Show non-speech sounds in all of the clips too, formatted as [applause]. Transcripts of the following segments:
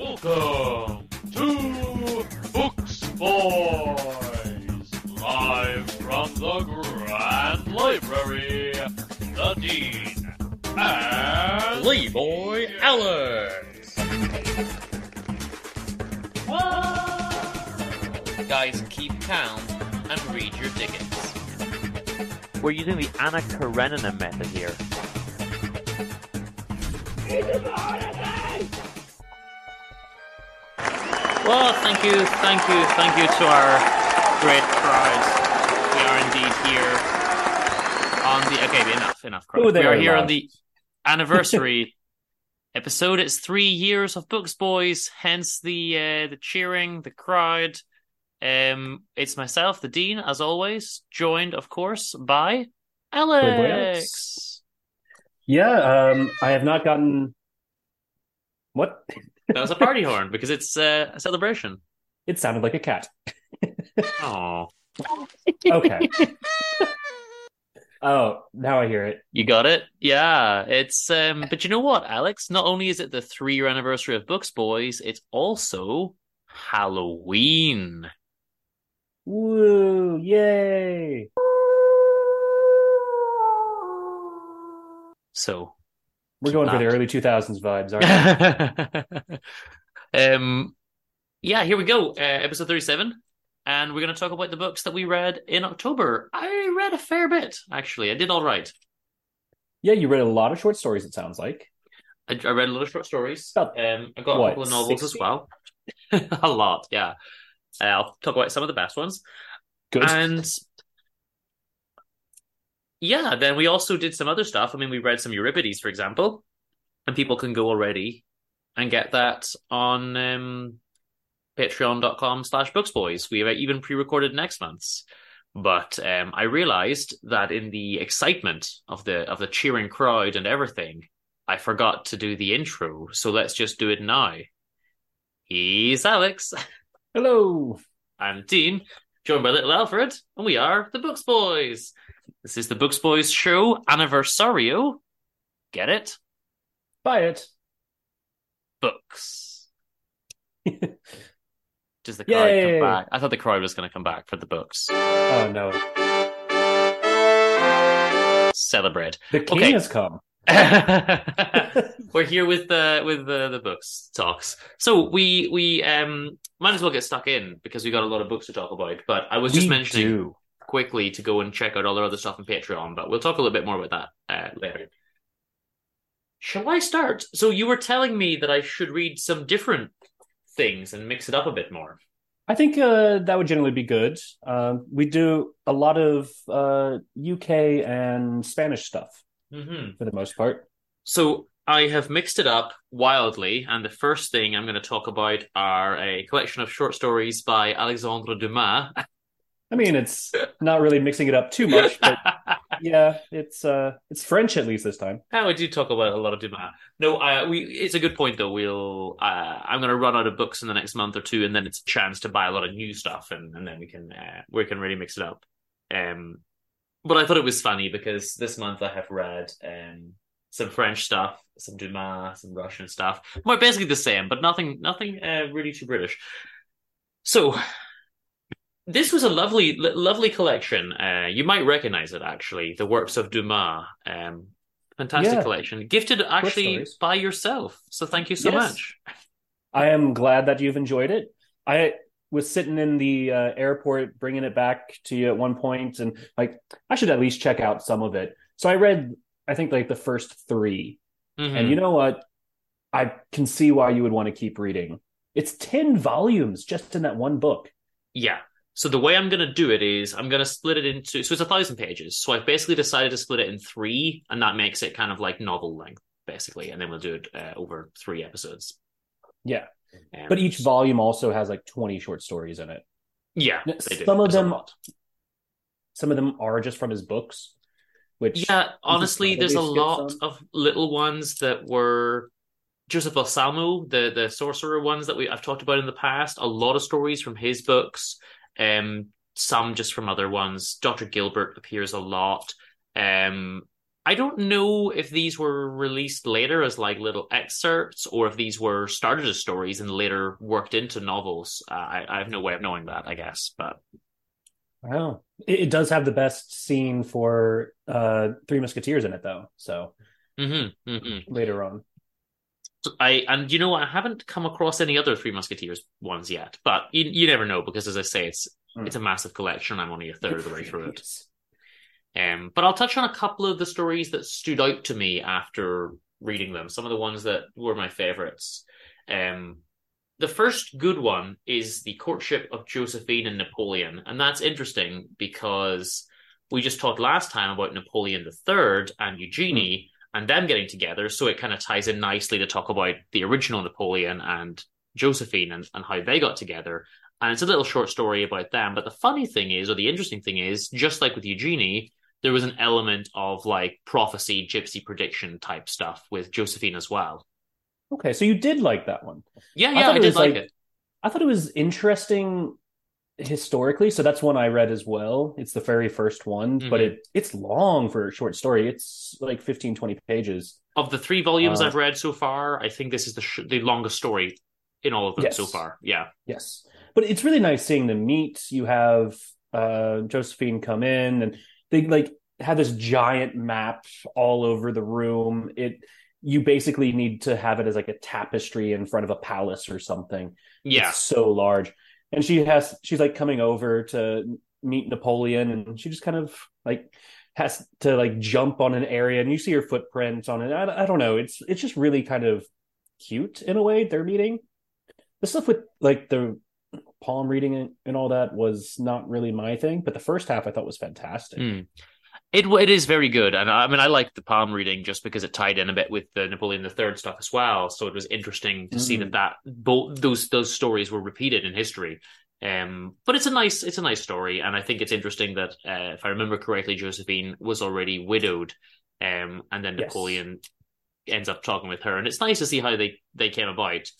Welcome to Books Boys, live from the Grand Library. The Dean and Leroy Alex. Guys, keep calm and read your tickets. We're using the Anna Karenina method here. Thank you, thank you, thank you to our great crowd. We are indeed here on the okay, enough, enough. Crowd. Oh, they we are here on the [laughs] anniversary episode. It's three years of Books Boys, hence the uh, the cheering, the crowd. Um, it's myself, the dean, as always, joined, of course, by Alex. Alex. Yeah, um, I have not gotten. What? That was a party horn because it's uh, a celebration. It sounded like a cat. Oh, [laughs] Okay. oh, now I hear it. you got it. Yeah, it's um. But you know what, Alex? Not only is it the three-year anniversary of Books Boys, it's also Halloween. Woo! Yay! So We're going for the early 2000s vibes, aren't we? [laughs] um, yeah, here we go. Uh, episode 37. And we're going to talk about the books that we read in October. I read a fair bit, actually. I did all right. yeah, you read a lot of short stories, it sounds like. I, I read a lot of short stories. About, Um, I got what, a couple of novels 60? as well. [laughs] a lot, yeah. Uh, I'll talk about some of the best ones. Good. And yeah, then we also did some other stuff. I mean, we read some Euripides, for example, and people can go already and get that on um, patreon.com slash booksboys. We have even pre-recorded next month's. But um, I realized that in the excitement of the of the cheering crowd and everything, I forgot to do the intro. So let's just do it now. He's Alex. [laughs] Hello! I'm Dean, joined by little Alfred, and we are the Books Boys. This is the Books Boys show anniversario. Get it? Buy it. Books. [laughs] Does the crowd Yay. come back? I thought the crowd was going to come back for the books. Oh no. Celebrate. The king Okay. has come. [laughs] We're here with the with the, the books talks. So we we um might as well get stuck in because we got a lot of books to talk about. But I was just We mentioning do. quickly to go and check out all our other stuff on Patreon, but we'll talk a little bit more about that uh, later. Shall I start? So you were telling me that I should read some different things and mix it up a bit more. I think uh, that would generally be good. Um, we do a lot of uh, UK and Spanish stuff hmm for the most part. So I have mixed it up wildly, and the first thing I'm going to talk about are a collection of short stories by Alexandre Dumas. [laughs] I mean, it's not really mixing it up too much, but [laughs] yeah, it's uh, it's French at least this time. How we do talk about a lot of Dumas. No, uh, we. It's a good point though. We'll. Uh, I'm going to run out of books in the next month or two, and then it's a chance to buy a lot of new stuff, and, and then we can uh, we can really mix it up. Um, but I thought it was funny because this month I have read um some French stuff, some Dumas, some Russian stuff. More basically the same, but nothing nothing uh, really too British. So. This was a lovely, lovely collection. Uh, you might recognize it actually, the works of Dumas. Um, fantastic Yeah. collection, gifted actually by yourself. So thank you so Yes. much. I am glad that you've enjoyed it. I was sitting in the uh, airport bringing it back to you at one point, and like I should at least check out some of it. So I read, I think like the first 3 Mhm. and you know what? I can see why you would want to keep reading. It's ten volumes just in that one book. Yeah. So the way I'm going to do it is I'm going to split it into so it's a thousand pages. So I've basically decided to split it in three, and that makes it kind of like novel length, basically. And then we'll do it uh, over three episodes. Yeah, Um, but each volume also has like twenty short stories in it. yeah, some of them- Some of them are just from his books, which Yeah, honestly, there's a lot some. of little ones that were Joseph Balsamo, the the sorcerer ones that we I've talked about in the past. A lot of stories from his books, um, some just from other ones. Doctor Gilbert appears a lot. Um, I don't know if these were released later as like little excerpts or if these were started as stories and later worked into novels. Uh, I, I have no way of knowing that, I guess. But Wow. It, it does have the best scene for uh Three Musketeers in it though. So Mhm, mhm. later on. So I and you know? I haven't come across any other Three Musketeers ones yet, but you you never know because as I say, it's Hmm. it's a massive collection. I'm only a third of the way through it. Um, but I'll touch on a couple of the stories that stood out to me after reading them. Some of the ones that were my favorites. Um, the first good one is the courtship of Josephine and Napoleon, and that's interesting because we just talked last time about Napoleon III and Eugenie and them getting together, so it kind of ties in nicely to talk about the original Napoleon and Josephine and, and how they got together. And it's a little short story about them. But the funny thing is, or the interesting thing is, just like with Eugenie, there was an element of like prophecy, gypsy prediction type stuff with Josephine as well. Okay, so you did like that one. Yeah, yeah, thought I, did like like- it. I thought it was interesting historically, so that's one I read as well. It's the very first one, but Mhm. it it's long for a short story. It's like 15 20 pages. Of the three volumes Uh, I've read so far, I think this is the sh- the longest story in all of them Yes. so far. Yeah, Yes. But it's really nice seeing them meet. You have uh Josephine come in and they like have this giant map all over the room. It you basically need to have it as like a tapestry in front of a palace or something. yeah, It's so large. And she has she's like coming over to meet Napoleon and she just kind of like has to like jump on an area and you see her footprints on it. I, I don't know. It's it's just really kind of cute in a way they're meeting. The stuff with like the palm reading and, and all that was not really my thing, but the first half I thought was fantastic. Mm. It it is very good, and I mean I like the palm reading just because it tied in a bit with the Napoleon III stuff as well. So it was interesting to see that Mm. that both those those stories were repeated in history. Um, but it's a nice it's a nice story, and I think it's interesting that uh, if I remember correctly, Josephine was already widowed, um, and then Yes. Napoleon ends up talking with her, and it's nice to see how they they came about.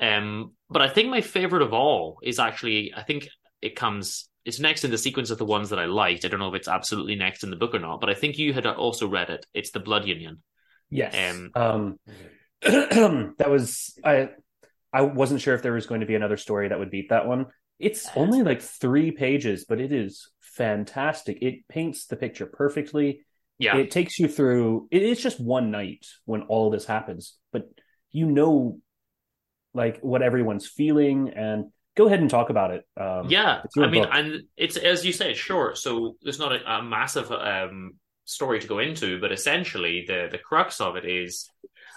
Um, but I think my favorite of all is actually I think it comes it's next in the sequence of the ones that I liked. I don't know if it's absolutely next in the book or not, but I think you had also read it. It's the Blood Union. Yes. Um, Um, [clears throat] that was I. I wasn't sure if there was going to be another story that would beat that one. It's only like three pages, but it is fantastic. It paints the picture perfectly. Yeah, It takes you through. it- It's just one night when all this happens, but you know, like what everyone's feeling, and go ahead and talk about it. Um, yeah. I mean, book. and it's as you said, short, so there's not a, a massive um, story to go into. But essentially, the the crux of it is,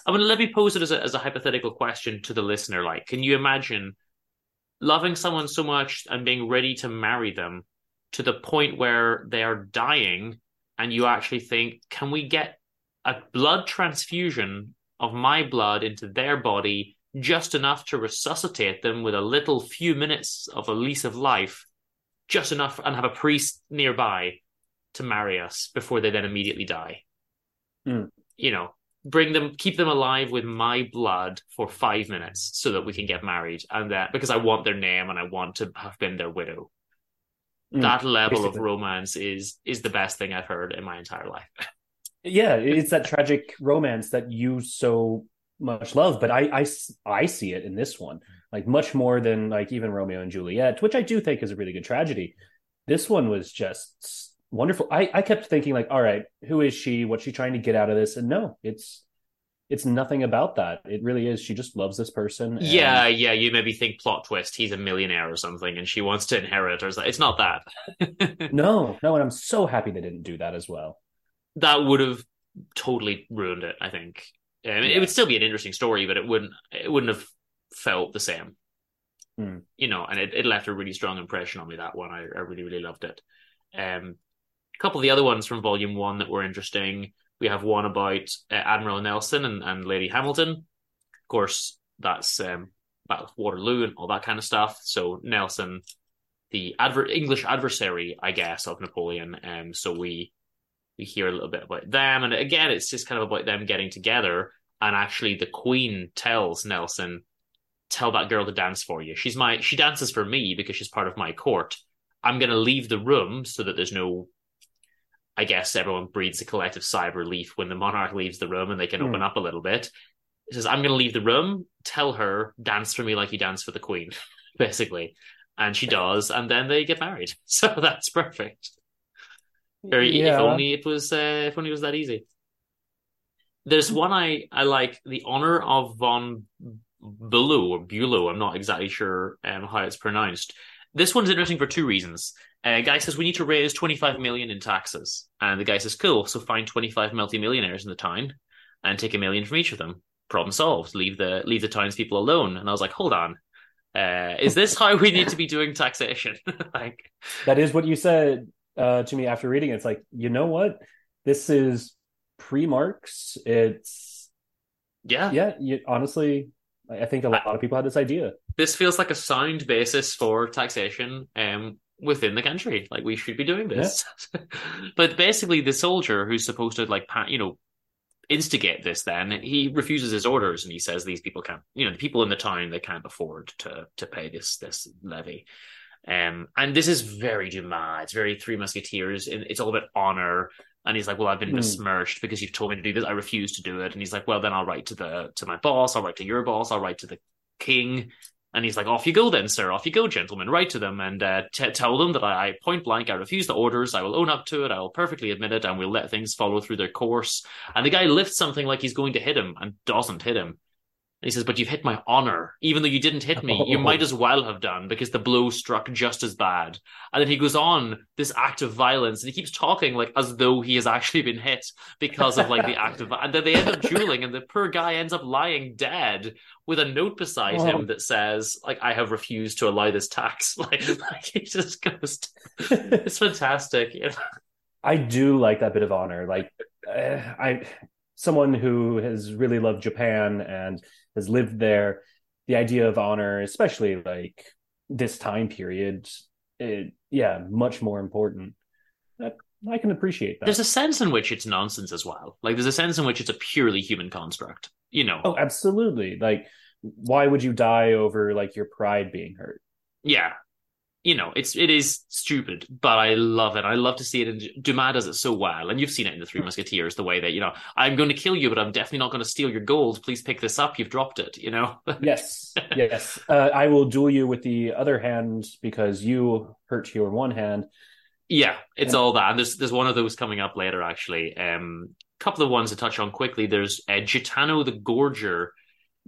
I mean, let me pose it as a as a hypothetical question to the listener. Like, can you imagine loving someone so much and being ready to marry them to the point where they are dying, and you actually think, can we get a blood transfusion of my blood into their body? Just enough to resuscitate them with a little few minutes of a lease of life, just enough, and have a priest nearby to marry us before they then immediately die. Mm. You know, bring them, keep them alive with my blood for five minutes so that we can get married, and that because I want their name and I want to have been their widow. Mm, that level of romance is is the best thing I've heard in my entire life. [laughs] yeah, it's that tragic romance that you so much love, but I, I, I see it in this one like much more than like even Romeo and Juliet, which I do think is a really good tragedy. This one was just wonderful. I I kept thinking like, all right, who is she? What's she trying to get out of this? And no, it's it's nothing about that. It really is. She just loves this person. and- Yeah, yeah. You maybe think plot twist, he's a millionaire or something, and she wants to inherit, or something. It's not that. [laughs] No, no, and I'm so happy they didn't do that as well. that would have totally ruined it. I think. I mean, it would still be an interesting story, but it wouldn't. It wouldn't have felt the same. Hmm. You know, and it, it left a really strong impression on me. That one, I, I really, really loved it. Um, a couple of the other ones from Volume One that were interesting. We have one about uh, Admiral Nelson and, and Lady Hamilton. Of course, that's um, Battle of Waterloo and all that kind of stuff. So Nelson, the adver- English adversary, I guess, of Napoleon. Um, so we we hear a little bit about them, and again, it's just kind of about them getting together. And actually, the Queen tells Nelson, "Tell that girl to dance for you. She's my she dances for me because she's part of my court. I'm going to leave the room so that there's no I guess everyone breathes a collective sigh of relief when the monarch leaves the room and they can Hmm. open up a little bit. He says, I'm going to leave the room. Tell her, dance for me like you dance for the queen, [laughs] basically. And she does. And then they get married. [laughs] So that's perfect. Very, if only it was, uh, if only it was that easy. There's one I, I like, the honor of von Bülow or Bülow. I'm not exactly sure um, how it's pronounced. This one's interesting for two reasons. Uh, guy says we need to raise 25 million in taxes, and the guy says, "Cool, so find 25 multimillionaires in the town, and take a million from each of them. Problem solved. Leave the leave the townspeople alone." And I was like, "Hold on, uh, is this how we need to be doing taxation?" [laughs] like, That is what you said uh, to me after reading it. It's like, you know what? This is pre-Marx. It's yeah, yeah. You, honestly, I I think a lot of people had this idea. this feels like a sound basis for taxation um, within the country. Like we should be doing this. [laughs] but basically, the soldier who's supposed to like you know instigate this, then he refuses his orders and he says these people can't. You know, the people in the town they can't afford to to pay this this levy. Um, and this is very Dumas. It's very Three Musketeers. and It's all about honor. And he's like, "Well, I've been Hmm. besmirched because you've told me to do this. I refuse to do it." And he's like, "Well, then I'll write to the to my boss. I'll write to your boss. I'll write to the king." And he's like, "Off you go, then, sir. Off you go, gentlemen. Write to them and uh, t- tell them that I, I point blank, I refuse the orders. I will own up to it. I will perfectly admit it, and we'll let things follow through their course." And the guy lifts something like he's going to hit him and doesn't hit him. And he says, But you've hit my honor. Even though you didn't hit me, you might as well have done because the blow struck just as bad. And then he goes on this act of violence and he keeps talking like as though he has actually been hit because of like the act of and then they end up dueling and the poor guy ends up lying dead with a note beside Oh. him that says, like, I have refused to allow this tax. [laughs] Like, like he just goes it's fantastic. I do like that bit of honor. Like uh, I, someone who has really loved Japan and has lived there, the idea of honor, especially like this time period, it, yeah, much more important. That, I can appreciate that. There's a sense in which it's nonsense as well. Like there's a sense in which it's a purely human construct. You know. Oh, absolutely. Like, why would you die over like your pride being hurt? yeah you know it's it is stupid but i love it. I love to see it and dumas does it so well and you've seen it in the three musketeers the way that you know i'm going to kill you but i'm definitely not going to steal your gold. Please pick this up. You've dropped it you know? [laughs] Yes, yes. Uh, I will duel you with the other hand because you hurt your one hand. yeah it's Yeah. all that. And there's there's one of those coming up later actually. Um a couple of ones to touch on quickly. There's uh, Gaetano the gorger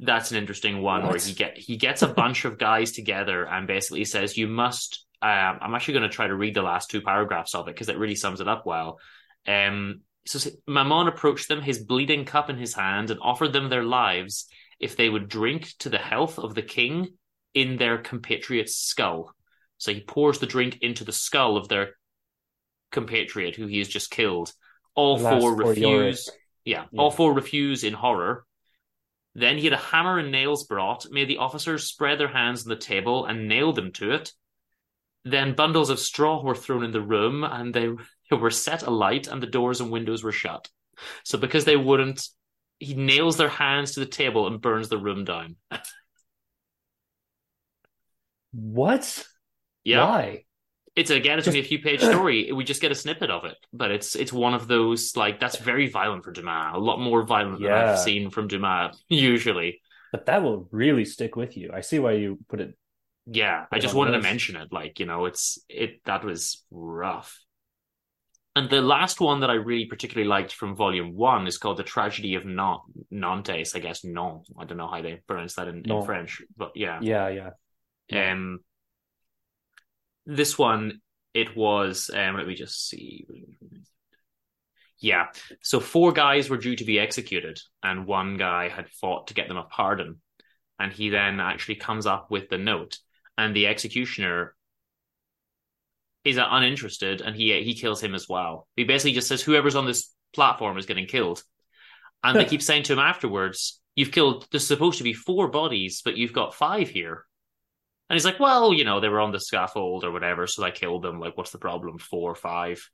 that's an interesting one where he get he gets a bunch of guys together and basically says you must um, i'm actually going to try to read the last two paragraphs of it because it really sums it up well. Um so mammon approached them his bleeding cup in his hand and offered them their lives if they would drink to the health of the king in their compatriot's skull. So he pours the drink into the skull of their compatriot who he has just killed. All four refuse yeah, Yeah. all four refuse in horror then he had a hammer and nails brought, made the officers spread their hands on the table and nailed them to it. Then bundles of straw were thrown in the room and they, they [laughs] were set alight and the doors and windows were shut. So because they wouldn't, he nails their hands to the table and burns the room down. [laughs] What? Yeah. Why? It's again, it's only a few page [laughs] story. We just get a snippet of it, but it's it's one of those like that's very violent for Dumas. A lot more violent than I've seen from Dumas [laughs] usually. But that will really stick with you. I see why you put it. Yeah, I Put it just wanted to mention it. Like, you know, it's it that was rough. And the last one that I really particularly liked from volume one is called The Tragedy of Nantes, Nantes, I guess non. I don't know how they pronounce that in, in French, but yeah. Yeah, yeah. Um this one it was um let me just see. Yeah. So four guys were due to be executed and one guy had fought to get them a pardon. And he then actually comes up with the note and the executioner is uninterested and he he kills him as well. He basically just says whoever's on this platform is getting killed. And they keep saying to him afterwards, You've killed there's supposed to be four bodies, but you've got five here. And he's like, Well, you know, they were on the scaffold or whatever, so I killed them. Like, what's the problem? Four or five.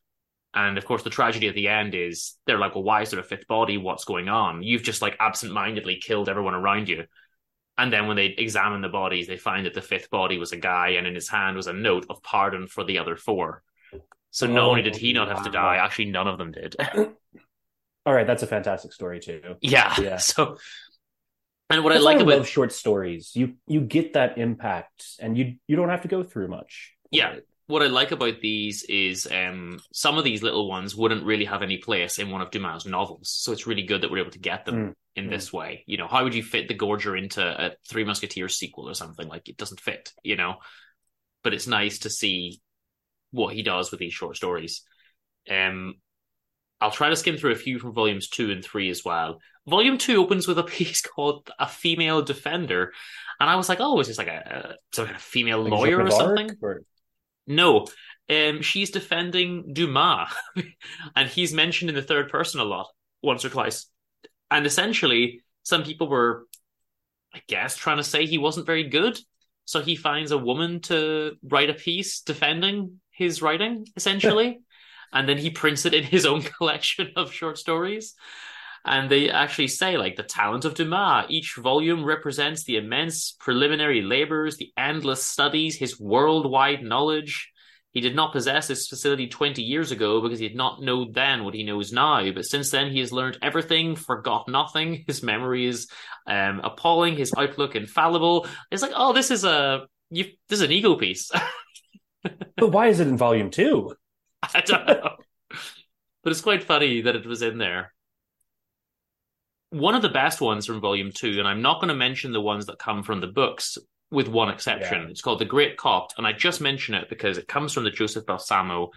And of course, the tragedy at the end is they're like, Well, why is there a fifth body? What's going on? You've just like absentmindedly killed everyone around you. And then when they examine the bodies, they find that the fifth body was a guy, and in his hand was a note of pardon for the other four. So not Oh, only did he not have to die, oh, actually none of them did. [coughs] All right, that's a fantastic story too. yeah. Yeah. [laughs] So, and what That's I like why about love short stories. You you get that impact, and you you don't have to go through much. Yeah. what I like about these is um, some of these little ones wouldn't really have any place in one of Dumas' novels. So it's really good that we're able to get them Mm, in mm. this way. You know, how would you fit the Gorger into a Three Musketeers sequel or something? Like it doesn't fit, you know. But it's nice to see what he does with these short stories. Um, I'll try to skim through a few from volumes two and three as well. Volume two opens with a [laughs] piece called "A Female Defender," and I was like, "Oh, is this like a, a some kind of female Like lawyer or something?" or- No, um, she's defending Dumas, [laughs] and he's mentioned in the third person a lot, once or twice. And essentially, some people were, I guess, trying to say he wasn't very good. So he finds a woman to write a piece defending his writing, essentially, [laughs] and then he prints it in his own [laughs] collection of short stories. And they actually say, like, the talent of Dumas. Each volume represents the immense preliminary labors, the endless studies, his worldwide knowledge. He did not possess this facility 20 years ago because he did not know then what he knows now. But since then, he has learned everything, forgot nothing. [laughs] His memory is um, appalling, his outlook infallible. It's like, oh, this is a you, this is an ego piece. [laughs] But why is it in volume two? [laughs] I don't know. but it's quite funny that it was in there. One of the best ones from volume two, and I'm not going to mention the ones that come from the books, with one exception. Yeah. It's called The Great Copt, and I just mention it because it comes from the Joseph Balsamo,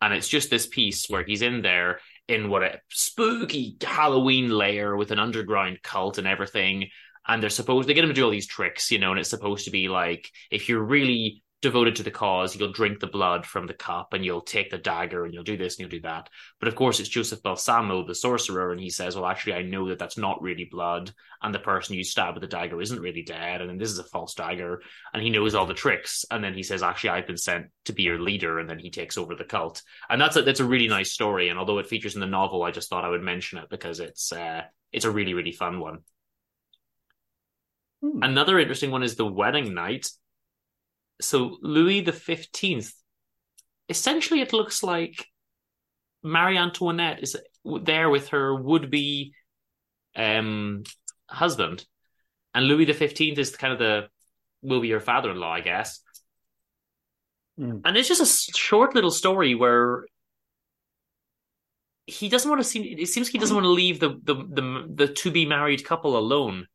and it's just this piece where he's in there in what a spooky Halloween lair with an underground cult and everything. And they're supposed they get him to do all these tricks, you know, and it's supposed to be like if you're really devoted to the cause, you'll drink the blood from the cup and you'll take the dagger and you'll do this and you'll do that. But of course, it's Joseph Balsamo, the sorcerer, and he says, Well, actually, I know that that's not really blood, and the person you stab with the dagger isn't really dead, and then this is a false dagger, and he knows all the tricks. And then he says, Actually, I've been sent to be your leader, and then he takes over the cult. And that's a, that's a really nice story. And although it features in the novel, I just thought I would mention it because it's uh, it's a really, really fun one. Hmm. Another interesting one is the wedding night. So Louis the Fifteenth, essentially, it looks like Marie Antoinette is there with her would-be um, husband, and Louis the Fifteenth is kind of the will be your father-in-law, I guess. Hmm. And it's just a short little story where he doesn't want to see. It seems he doesn't want to leave the the the, the to be married couple alone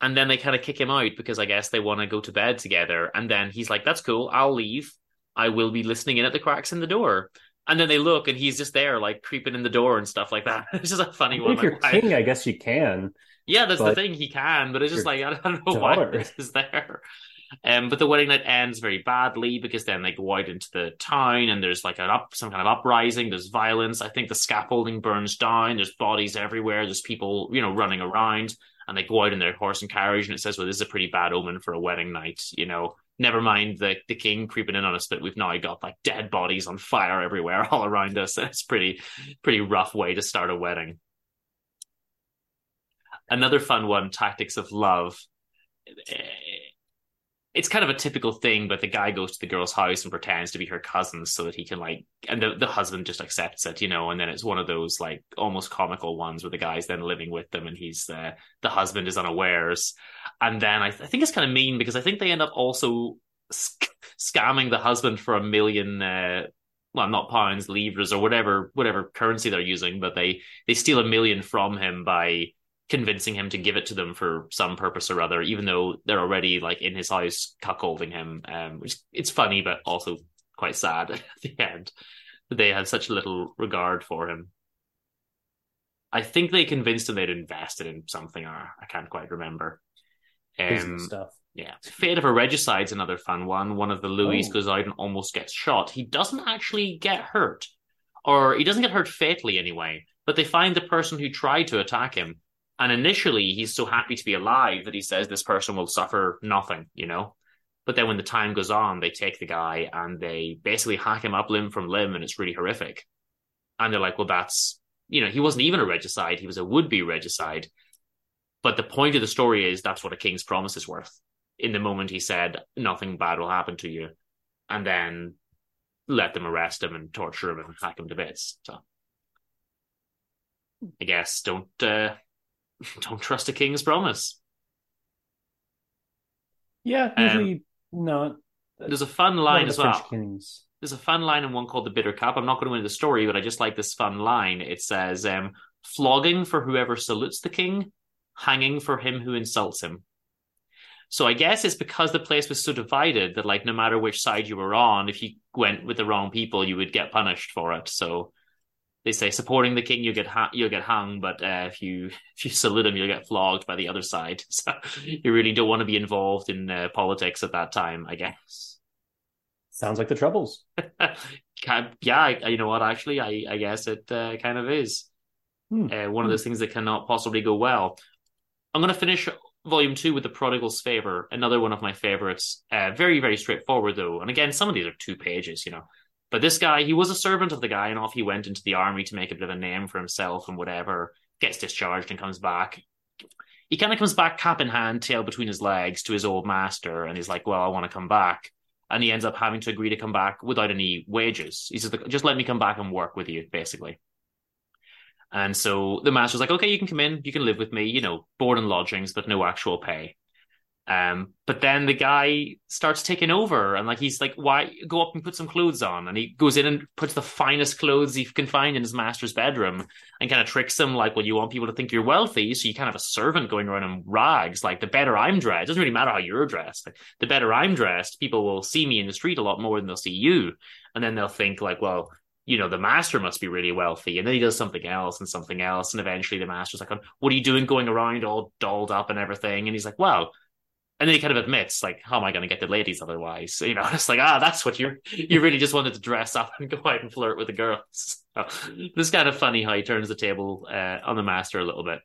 and then they kind of kick him out because I guess they want to go to bed together. And then he's like, "That's cool. I'll leave. I will be listening in at the cracks in the door." And then they look, and he's just there, like creeping in the door and stuff like that. [laughs] It's just a funny one. if you're like, why- king, I guess you can. yeah, that's the thing. He can, but it's just like I don't [laughs] know why daughter. this is there. Um, but the wedding night ends very badly because then they go out into the town and there's like an up some kind of uprising. There's violence. I think the scaffolding burns down. There's bodies everywhere. There's people, you know, running around, and they go out in their horse and carriage. And it says, "Well, this is a pretty bad omen for a wedding night." You know, never mind the the king creeping in on us, but we've now got like dead bodies on fire everywhere [laughs] all around us. It's pretty pretty rough way to start a wedding. Another fun one, Tactics of Love. It's kind of a typical thing, but the guy goes to the girl's house and pretends to be her cousin so that he can like, and the, the husband just accepts it, you know, and then it's one of those like almost comical ones where the guy's then living with them and he's uh, the husband is unawares. And then I, I think it's kind of mean because I think they end up also sc- scamming the husband for a million, uh, well, not pounds, livres or whatever, whatever currency they're using, but they, they steal a million from him by convincing him to give it to them for some purpose or other, even though they're already like in his house cuckolding him. Um, which it's funny, but also quite sad [laughs] at the end that they had such little regard for him. I think they convinced him they'd invested in something, or I can't quite remember. Um, stuff. yeah. Fate of a Regicide's another fun one. One of the Louis Oh. goes out and almost gets shot. He doesn't actually get hurt, or he doesn't get hurt fatally anyway, but they find the person who tried to attack him. And initially, he's so happy to be alive that he says this person will suffer nothing, you know? But then when the time goes on, they take the guy and they basically hack him up limb from limb, and it's really horrific. And they're like, well, that's, you know, he wasn't even a regicide, he was a would be regicide. But the point of the story is that's what a king's promise is worth. In the moment he said, nothing bad will happen to you. And then let them arrest him and torture him and hack him to bits. So I guess don't uh, don't trust a king's promise. Yeah, Um, usually not. There's a fun line as well. Kings. There's a fun line in one called the Bitter Cup. I'm not going to into the story, but I just like this fun line. It says, um, "Flogging for whoever salutes the king, hanging for him who insults him." So I guess it's because the place was so divided that, like, no matter which side you were on, if you went with the wrong people, you would get punished for it. So they say supporting the king, you get ha- you'll get hung, but uh, if you if you salute him, you'll get flogged by the other side. [laughs] So you really don't want to be involved in uh, politics at that time, I guess. Sounds like the Troubles. [laughs] Yeah, you know what? Actually, I, I guess it uh, kind of is Hmm. uh, one of those things that cannot possibly go well. I'm going to finish volume two with the Prodigal's Favor, another one of my favorites. Uh, very, very straightforward though, and again, some of these are two pages, you know. But this guy, he was a servant of the guy, and off he went into the army to make a bit of a name for himself and whatever. Gets discharged and comes back. He kind of comes back, cap in hand, tail between his legs, to his old master, and he's like, "Well, I want to come back." and he ends up having to agree to come back without any wages. He says, "Just let me come back and work with you," basically. And so the master's like, "Okay, you can come in, you can live with me, you know, board and lodgings, but no actual pay." Um, but then the guy starts taking over, and like he's like, "Why go up and put some clothes on?" And he goes in and puts the finest clothes he can find in his master's bedroom, and kind of tricks him like, "Well, you want people to think you're wealthy, so you kind of have a servant going around in rags. Like the better I'm dressed, it doesn't really matter how you're dressed. Like, the better I'm dressed, people will see me in the street a lot more than they'll see you, and then they'll think like, well." You know, the master must be really wealthy. And then he does something else and something else. And eventually the master's like, What are you doing going around all dolled up and everything? And he's like, Well, and then he kind of admits, like, how am I going to get the ladies otherwise? You know, [laughs] it's like, ah, that's what you you really just wanted to dress up and go out and flirt with the girls. [laughs] So, it's kind of funny how he turns the table uh, on the master a little bit.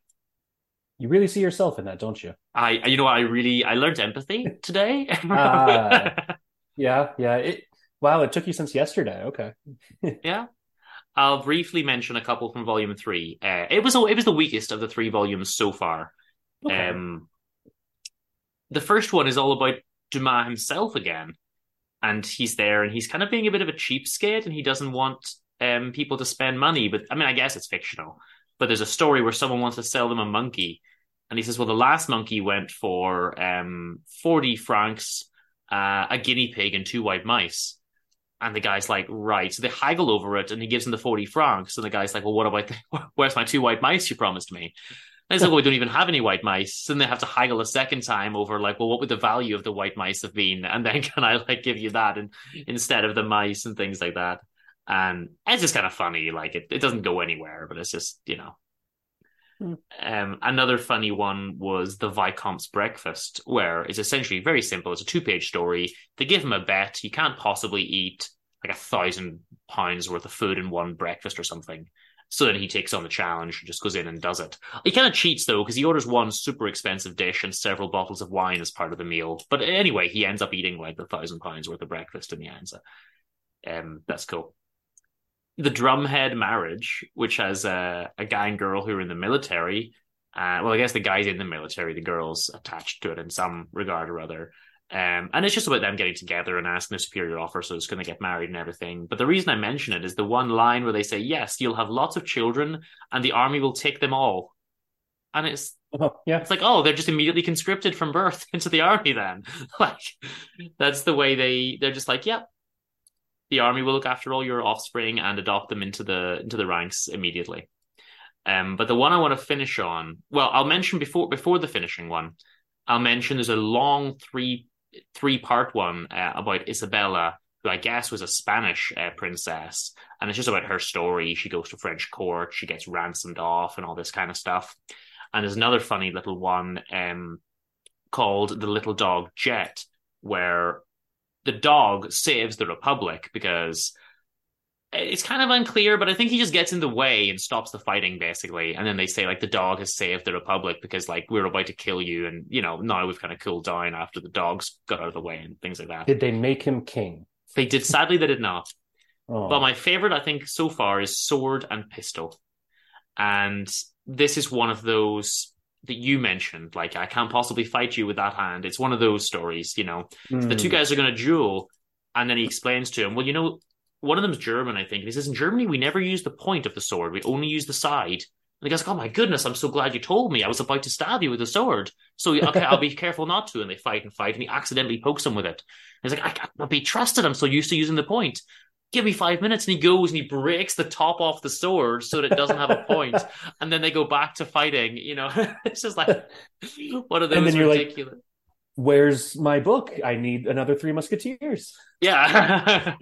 You really see yourself in that, don't you? I, you know, I really I learned empathy [laughs] today. Ah. Yeah, yeah. It wow, it took you since yesterday. Okay. yeah. I'll briefly mention a couple from volume three. Uh, it was it was the weakest of the three volumes so far. Okay. Um, the first one is all about Dumas himself again, and he's there and he's kind of being a bit of a cheapskate, and he doesn't want um people to spend money. But I mean, I guess it's fictional. But there's a story where someone wants to sell them a monkey, and he says, "Well, the last monkey went for um forty francs, uh, a guinea pig, and two white mice." And the guy's like, right. So they haggle over it, and he gives him the forty francs. And the guy's like, well, what about the, [laughs] where's my two white mice you promised me? And he's like, well, we don't even have any white mice. And they have to haggle a second time over like, well, what would the value of the white mice have been? And then [laughs] can I like give you that and instead of the mice and things like that? And it's just kind of funny. Like it, it doesn't go anywhere, but it's just, you know. Hmm. Um, another funny one was the Viscount's breakfast, where it's essentially very simple. It's a two-page story. They give him a bet. You can't possibly eat like a thousand pounds worth of food in one breakfast or something. So then he takes on the challenge and just goes in and does it. He kind of cheats though, because he orders one super expensive dish and several bottles of wine as part of the meal. But anyway, he ends up eating like a thousand pounds worth of breakfast in the end. So, um, that's cool. The Drumhead Marriage, which has a, a guy and girl who are in the military. Uh, well, I guess the guy's in the military, the girl's attached to it in some regard or other. Um, and it's just about them getting together and asking their superior officers going to get married and everything. But the reason I mention it is the one line where they say, "Yes, you'll have lots of children, and the army will take them all." And it's Oh, yeah. it's like, oh, they're just immediately conscripted from birth [laughs] into the army. Then, [laughs] like, that's the way they they're just like, yep, the army will look after all your offspring and adopt them into the into the ranks immediately. Um, but the one I want to finish on, well, I'll mention before before the finishing one, I'll mention there's a long three three part one uh, about Isabella, who I guess was a Spanish uh, princess, and it's just about her story. She goes to French court, she gets ransomed off, and all this kind of stuff. And there's another funny little one um, called the Little Dog Jet, where the dog saves the Republic because it's kind of unclear, but I think he just gets in the way and stops the fighting basically. And then they say like the dog has saved the Republic because like we're about to kill you, and you know now we've kind of cooled down after the dogs got out of the way and things like that. Did they make him king? They did. Sadly, they did not. Oh. But my favorite, I think, so far is Sword and Pistol. And this is one of those that you mentioned. Like, I can't possibly fight you with that hand. It's one of those stories, you know. The Hmm. two guys are going to duel, and then he explains to him, well, you know, one of them's German, I think. And he says, in Germany, we never use the point of the sword. We only use the side. And the guy's like, oh my goodness, I'm so glad you told me. I was about to stab you with a sword. So, okay, I'll be [laughs] careful not to. And they fight and fight, and he accidentally pokes him with it. And he's like, I can't be trusted. I'm so used to using the point. Give me five minutes. And he goes and he breaks the top off the sword so that it doesn't have a point. [laughs] and then they go back to fighting. You know, [laughs] it's just like one of those And then you're like, ridiculous. Where's my book? I need another Three Musketeers. Yeah.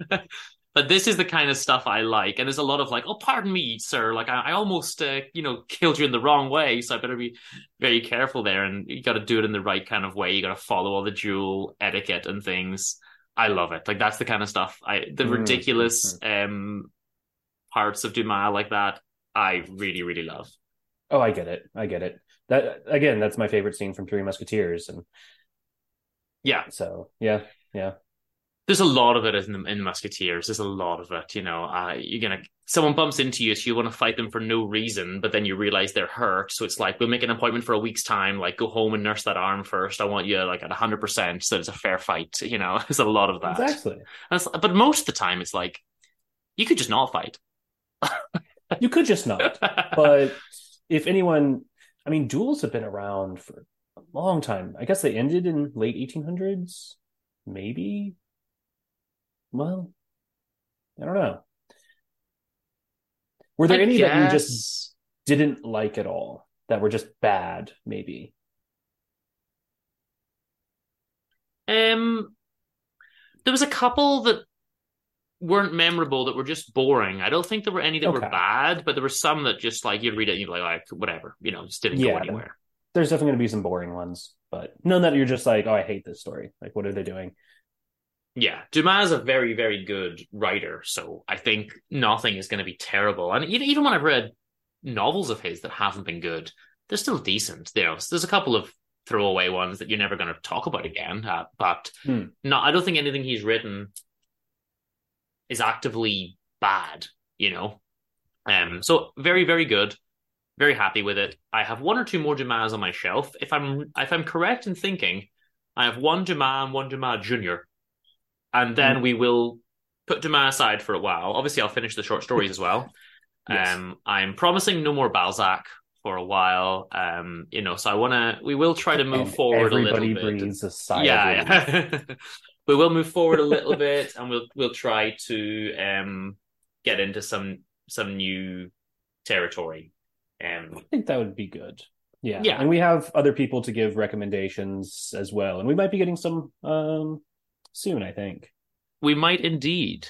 But this is the kind of stuff I like. And there's a lot of like, oh, pardon me, sir. Like, I, I almost, uh, you know, killed you in the wrong way. So I better be very careful there. And you got to do it in the right kind of way. You got to follow all the duel etiquette and things. I love it. Like, that's the kind of stuff I, the Mm, ridiculous um parts of Dumas like that, I really, really love. Oh, I get it. I get it. That again, that's my favorite scene from Three Musketeers, and Yeah. so yeah, yeah. There's a lot of it in, in Musketeers. There's a lot of it. You know, uh, you're gonna someone bumps into you, so you want to fight them for no reason, but then you realize they're hurt. So it's like we'll make an appointment for a week's time. Like go home and nurse that arm first. I want you like at 100 percent, so it's a fair fight. [laughs] You know, there's a lot of that. Exactly. But most of the time, it's like you could just not fight. [laughs] You could just not. but if anyone, I mean, duels have been around for a long time. I guess they ended in late 1800s, maybe. Well, I don't know. Were there I any that you just didn't like at all? That were just bad, maybe. Um, there was a couple that weren't memorable that were just boring. I don't think there were any that were bad, but there were some that just like you'd read it and you're like, like whatever, you know, just didn't go anywhere. There's definitely going to be some boring ones, but none that you're just like, oh, I hate this story. Like, what are they doing? Yeah, Dumas is a very, very good writer, so I think nothing is going to be terrible. And even even when I've read novels of his that haven't been good, they're still decent. You know, there's a couple of throwaway ones that you're never going to talk about again. Uh, but Hmm. no, I don't think anything he's written is actively bad. You know, um, so very, very good. Very happy with it. I have one or two more Dumas on my shelf. If I'm if I'm correct in thinking, I have one Dumas and one Dumas Junior and then Mm. we will put Dumas aside for a while. Obviously, I'll finish the short stories as well. [laughs] Yes. Um, I'm promising no more Balzac for a while. Um, you know, so I want to. We will try to move And forward a little bit. breathes a sigh yeah, yeah. [laughs] we will move forward a little bit, and we'll we'll try to um get into some some new territory. Um, I think that would be good. Yeah. Yeah. And we have other people to give recommendations as well. And we might be getting some um soon, I think. we might indeed.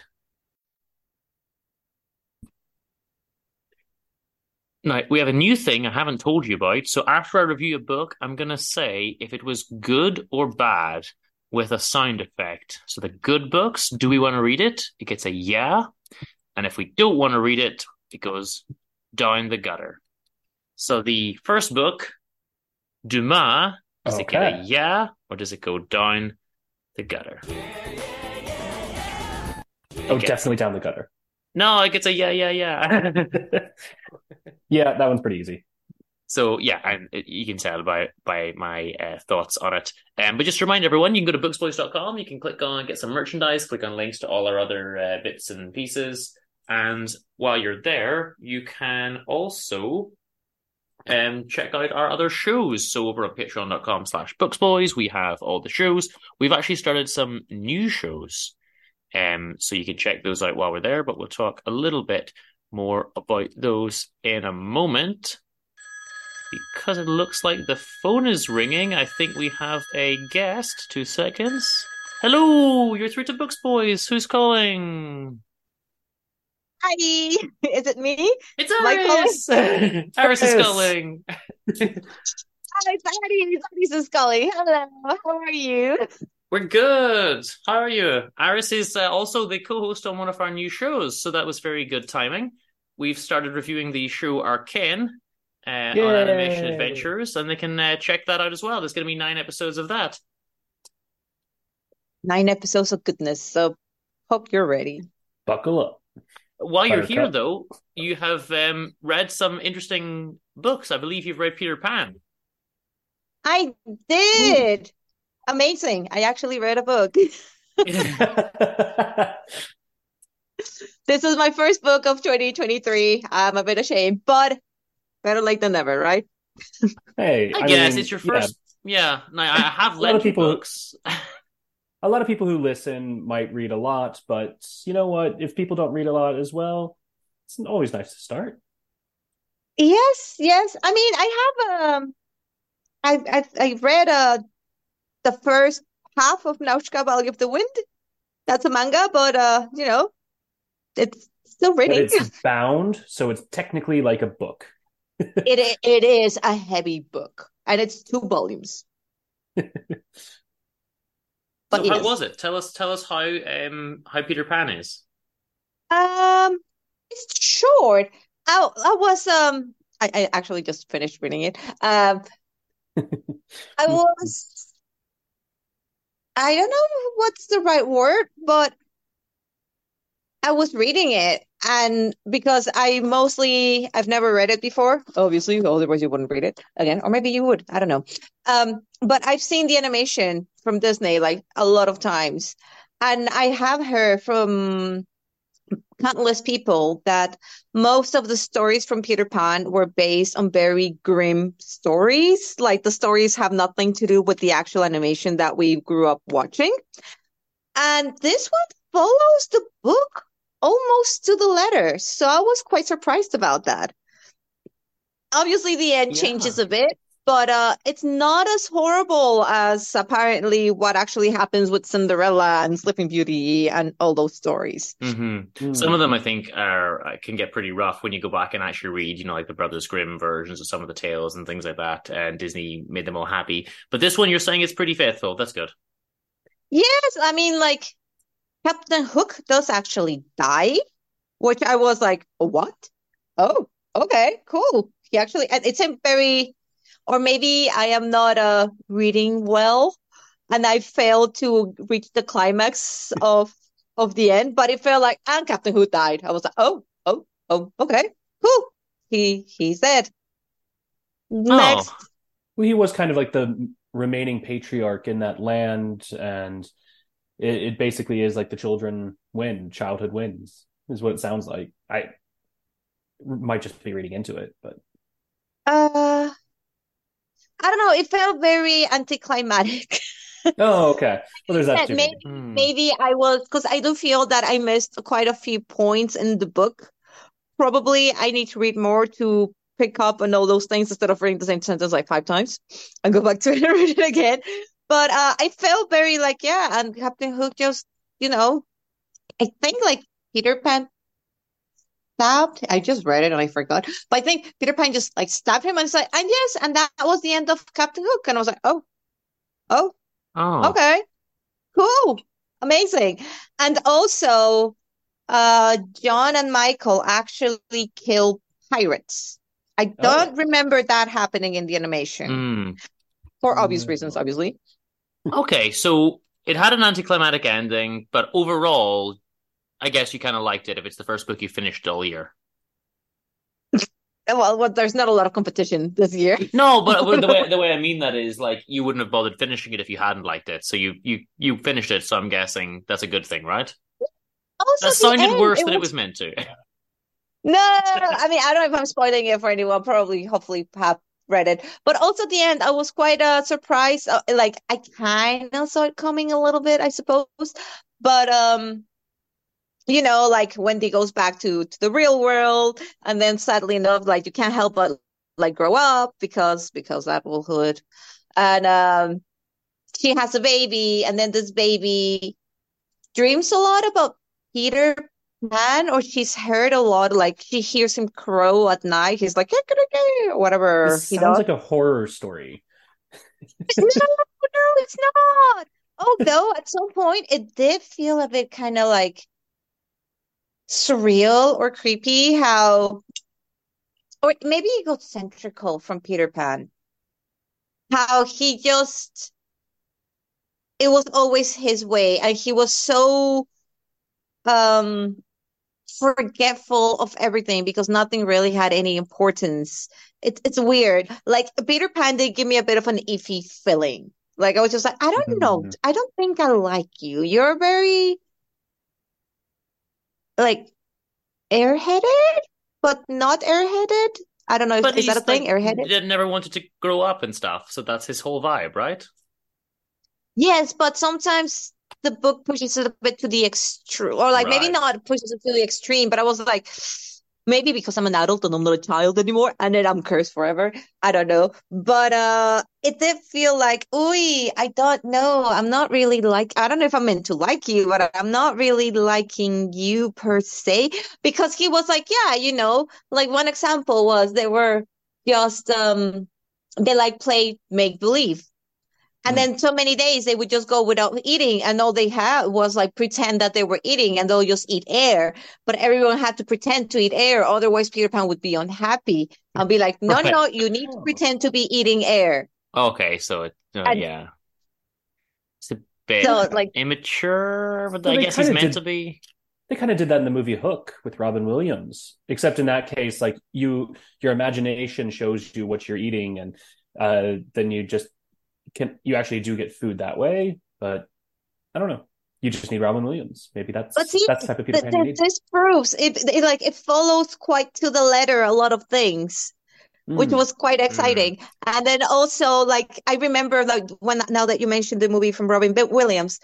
Now, we have a new thing I haven't told you about. So after I review a book, I'm going to say if it was good or bad with a sound effect. So the good books, do we want to read it? It gets a yeah. And if we don't want to read it, it goes down the gutter. So the first book, Dumas, does it get a yeah or does it go down the gutter? Oh, definitely down the gutter. No, it gets a yeah, yeah, yeah. [laughs] yeah, that one's pretty easy. so yeah, and it- you can tell by by my uh, thoughts on it. Um, but just to remind everyone, you can go to booksboys.com. You can click on get some merchandise, click on links to all our other uh, bits and pieces, and while you're there, you can also um check out our other shows. So over on patreon.com slash booksboys, we have all the shows. We've actually started some new shows. Um, so you can check those out while we're there, but we'll talk a little bit more about those in a moment. Because it looks like the phone is ringing, I think we have a guest. Two seconds. Hello, you're through to Books Boys. Who's calling? Hi, [laughs] is it me? It's Am [laughs] I Iris. Iris is Yes. calling. Hi, it's Addie. Addie's is Scully. Hello, how are you? We're good. How are you? Iris is uh, also the co-host on one of our new shows, so that was very good timing. We've started reviewing the show Arcane uh, on Animation Adventures, and they can uh, check that out as well. There's going to be nine episodes of that. Nine episodes of goodness, so hope you're ready. Buckle up. While you're here, Buttercup. though, you have um, read some interesting books. I believe you've read Peter Pan. I did. Amazing. I actually read a book. [laughs] This is my first book of 2023. I'm a bit ashamed, but better late than never, right? Hey, I, guess mean, it's your first. Yeah, no, I I have A lot lent of you people- books. [laughs] a lot of people who listen might read a lot, but you know what? If people don't read a lot as well, it's always nice to start. Yes, yes. I mean, I have um, I I I read uh the first half of Nausicaä Valley of the Wind. That's a manga, but uh, you know, it's still But reading. it's bound, so it's technically like a book. It it is a heavy book, and it's two volumes. [laughs] But so how was it? Tell us, tell us how um how Peter Pan is. Um, it's short. I I was um I, I actually just finished reading it. Um, I [laughs] was I don't know what's the right word, but I was reading it and because I mostly I've never read it before, obviously, otherwise you wouldn't read it again, or maybe you would, I don't know. Um, but I've seen the animation from Disney like a lot of times, and I have heard from countless people that most of the stories from Peter Pan were based on very grim stories. Like the stories have nothing to do with the actual animation that we grew up watching. And this one follows the book almost to the letter. So I was quite surprised about that. Obviously, the end Yeah. changes a bit, but uh, it's not as horrible as apparently what actually happens with Cinderella and Sleeping Beauty and all those stories. hmm Hmm. Some of them, I think, are uh, can get pretty rough when you go back and actually read, you know, like the Brothers Grimm versions of some of the tales and things like that. And Disney made them all happy. But this one, you're saying is pretty faithful. That's good. Yes, I mean, like Captain Hook does actually die, which I was like, what? Oh, okay, cool. He actually, it's a very, or maybe I am not uh reading well, and I failed to reach the climax of of the end, but it felt like, and Captain Hook died. I was like, oh, oh, oh, okay, cool. He he's dead. Next. Oh, Well, he was kind of like the remaining patriarch in that land, and it, it basically is like the children win, childhood wins, is what it sounds like. I might just be reading into it, but Uh, I don't know. It felt very anticlimactic. [laughs] oh, okay. Well, there's that That maybe Hmm. maybe I will, because I do feel that I missed quite a few points in the book. Probably I need to read more to pick up on all those things instead of reading the same sentence like five times and go back to it [laughs] and read it again. But uh, I felt very like yeah, and Captain Hook just you know, I think like Peter Pan stabbed. I just read it and I forgot, but I think Peter Pan just like stabbed him and said, like and yes, and that was the end of Captain Hook, and I was like oh, oh. Oh, Okay, cool, amazing. And also, uh, John and Michael actually kill pirates. I don't remember that happening in the animation Hmm. for obvious Mm. reasons, obviously. Okay, so it had an anticlimactic ending, but overall, I guess you kind of liked it if it's the first book you finished all year. [laughs] Well, well, there's not a lot of competition this year. No, but the way [laughs] the way I mean that is like you wouldn't have bothered finishing it if you hadn't liked it. So you you you finished it, so I'm guessing that's a good thing, right? Also, That sounded end, worse it than it was was meant to. No, I mean, I don't know if I'm spoiling it for anyone. Probably, hopefully, have read it. But also, at the end, I was quite uh, surprised. Uh, like, I kind of saw it coming a little bit, I suppose. But um, you know, like Wendy goes back to to the real world, and then sadly enough, like you can't help but like grow up because because adulthood, and um, she has a baby, and then this baby dreams a lot about Peter Pan, or she's heard a lot, like she hears him crow at night. He's like, whatever This he sounds does. like a horror story. No, no, it's not. Although at some point it did feel a bit kind of like surreal or creepy how, or maybe egocentrical from Peter Pan. How he just, it was always his way, and he was so um forgetful of everything because nothing really had any importance. It's it's weird. Like Peter Pan did give me a bit of an iffy feeling. Like I was just like, I don't know. Mhm. I don't think I like you. You're very like airheaded, but not airheaded. I don't know if But is that a he's, thing, like, airheaded? Did never wanted to grow up and stuff, so that's his whole vibe, right? Yes, but sometimes the book pushes it a bit to the extreme, or like maybe not pushes it to the extreme, but I was like, maybe because I'm an adult and I'm not a child anymore, and then I'm cursed forever. I don't know. But uh it did feel like, ooh, I don't know. I'm not really like, I don't know if I'm meant to like you, but I'm not really liking you per se. Because he was like, yeah, you know, like one example was they were just um they like play make believe. And Mm. then so many days they would just go without eating, and all they had was like pretend that they were eating, and they'll just eat air. But everyone had to pretend to eat air, otherwise Peter Pan would be unhappy. I'll be like, no, Right. no, you need to Oh. pretend to be eating air. Okay, so it, uh, And- yeah, it's a bit So like, immature, but Well, I guess he's meant did- to be. They kind of did that in the movie Hook with Robin Williams, except in that case, like you, your imagination shows you what you're eating, and uh, then you just can you actually do get food that way. But I don't know. You just need Robin Williams. Maybe that's but see, that's the type of Peter th Pan you th need. this proves it, it. Like it follows quite to the letter a lot of things. which Mm. was quite exciting. And then also, like, I remember, like, when now that you mentioned the movie from Robin B- Williams,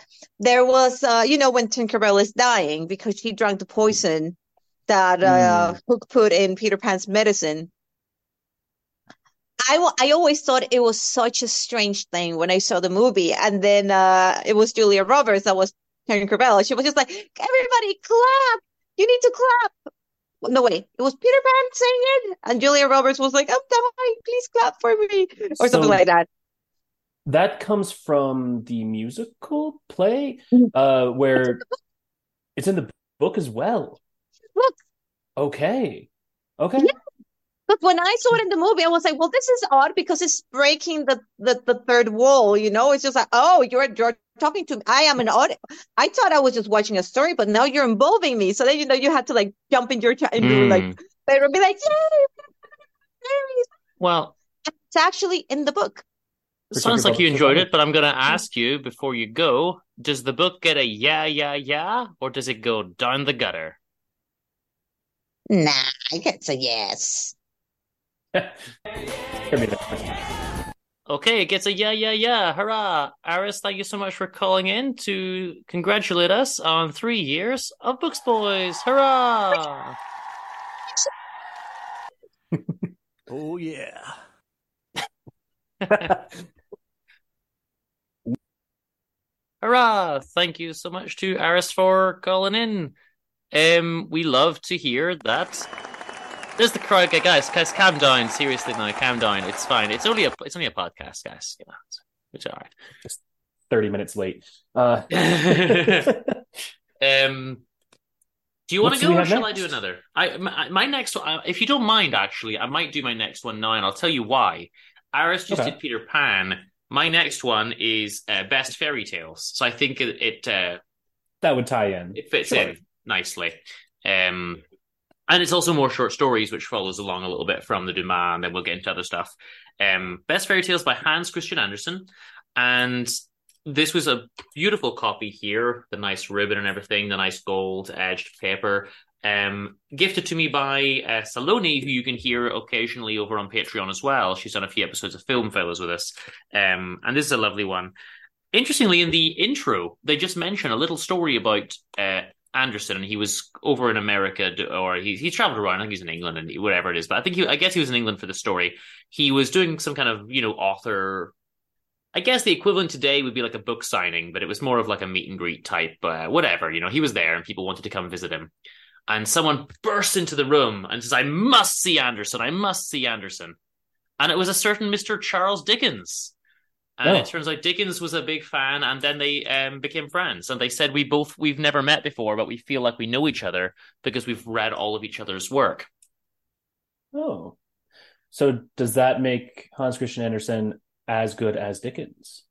there was, uh, you know, when Tinkerbell is dying because she drank the poison that uh, Hook put in Peter Pan's medicine. I, I always thought it was such a strange thing when I saw the movie. And then uh, it was Julia Roberts that was Karen Tinkerbell. She was just like, everybody clap! You need to clap! No, way. it was Peter Pan saying it. And Julia Roberts was like, I'm dying, please clap for me. Or something like that. That comes from the musical play, Mhm. uh, where it's in the book as well. Look, Okay. Okay. Yeah. But when I saw it in the movie, I was like, well, this is odd because it's breaking the, the, the third wall, you know? It's just like, oh, you're you're talking to me. I am an audience. I thought I was just watching a story, but now you're involving me. So then, you know, you had to like jump in your cha- and do like, Mm. they would be like, yay! Well, It's actually in the book. For sounds like you enjoyed it, but I'm gonna ask you before you go: Does the book get a yeah, yeah, yeah, or does it go down the gutter? Nah, I get a yes. Give me that. Okay, it gets a yeah, yeah, yeah. Hurrah! Aris, thank you so much for calling in to congratulate us on three years of Books Boys. Hurrah! [laughs] Oh yeah. [laughs] Hurrah! Thank you so much to Aris for calling in. Um, we love to hear that. There's the crowd, Okay, guys. Guys, calm down. Seriously, no, calm down. It's fine. It's only a it's only a podcast, guys. You know, it's, it's all Thirty minutes late. Uh, [laughs] [laughs] um, do you want to go, or shall I do another? I my, my next one, uh, if you don't mind, actually, I might do my next one now, and I'll tell you why. Aris just Okay. did Peter Pan. My next one is uh, best fairy tales. So I think it, it uh, that would tie in. it fits Sure. in nicely. Um, and it's also more short stories, which follows along a little bit from the Dumas, and then we'll get into other stuff. Um, Best Fairy Tales by Hans Christian Andersen. And this was a beautiful copy here, the nice ribbon and everything, the nice gold edged paper. Um, gifted to me by uh, Saloni, who you can hear occasionally over on Patreon as well. She's done a few episodes of Film Fellows with us. Um, and this is a lovely one. Interestingly, in the intro, they just mention a little story about uh, Andersen, and he was over in America, or he he traveled around. I think he's in England and whatever it is. But I think he, I guess he was in England for the story. He was doing some kind of you know author. I guess the equivalent today would be like a book signing, but it was more of like a meet and greet type, uh, whatever. You know, he was there and people wanted to come visit him. And someone burst into the room and says, "I must see Andersen. I must see Andersen." And it was a certain Mister Charles Dickens. And Oh. it turns out Dickens was a big fan, and then they um, became friends. And they said we both we've never met before, but we feel like we know each other because we've read all of each other's work. Oh, so does that make Hans Christian Andersen as good as Dickens?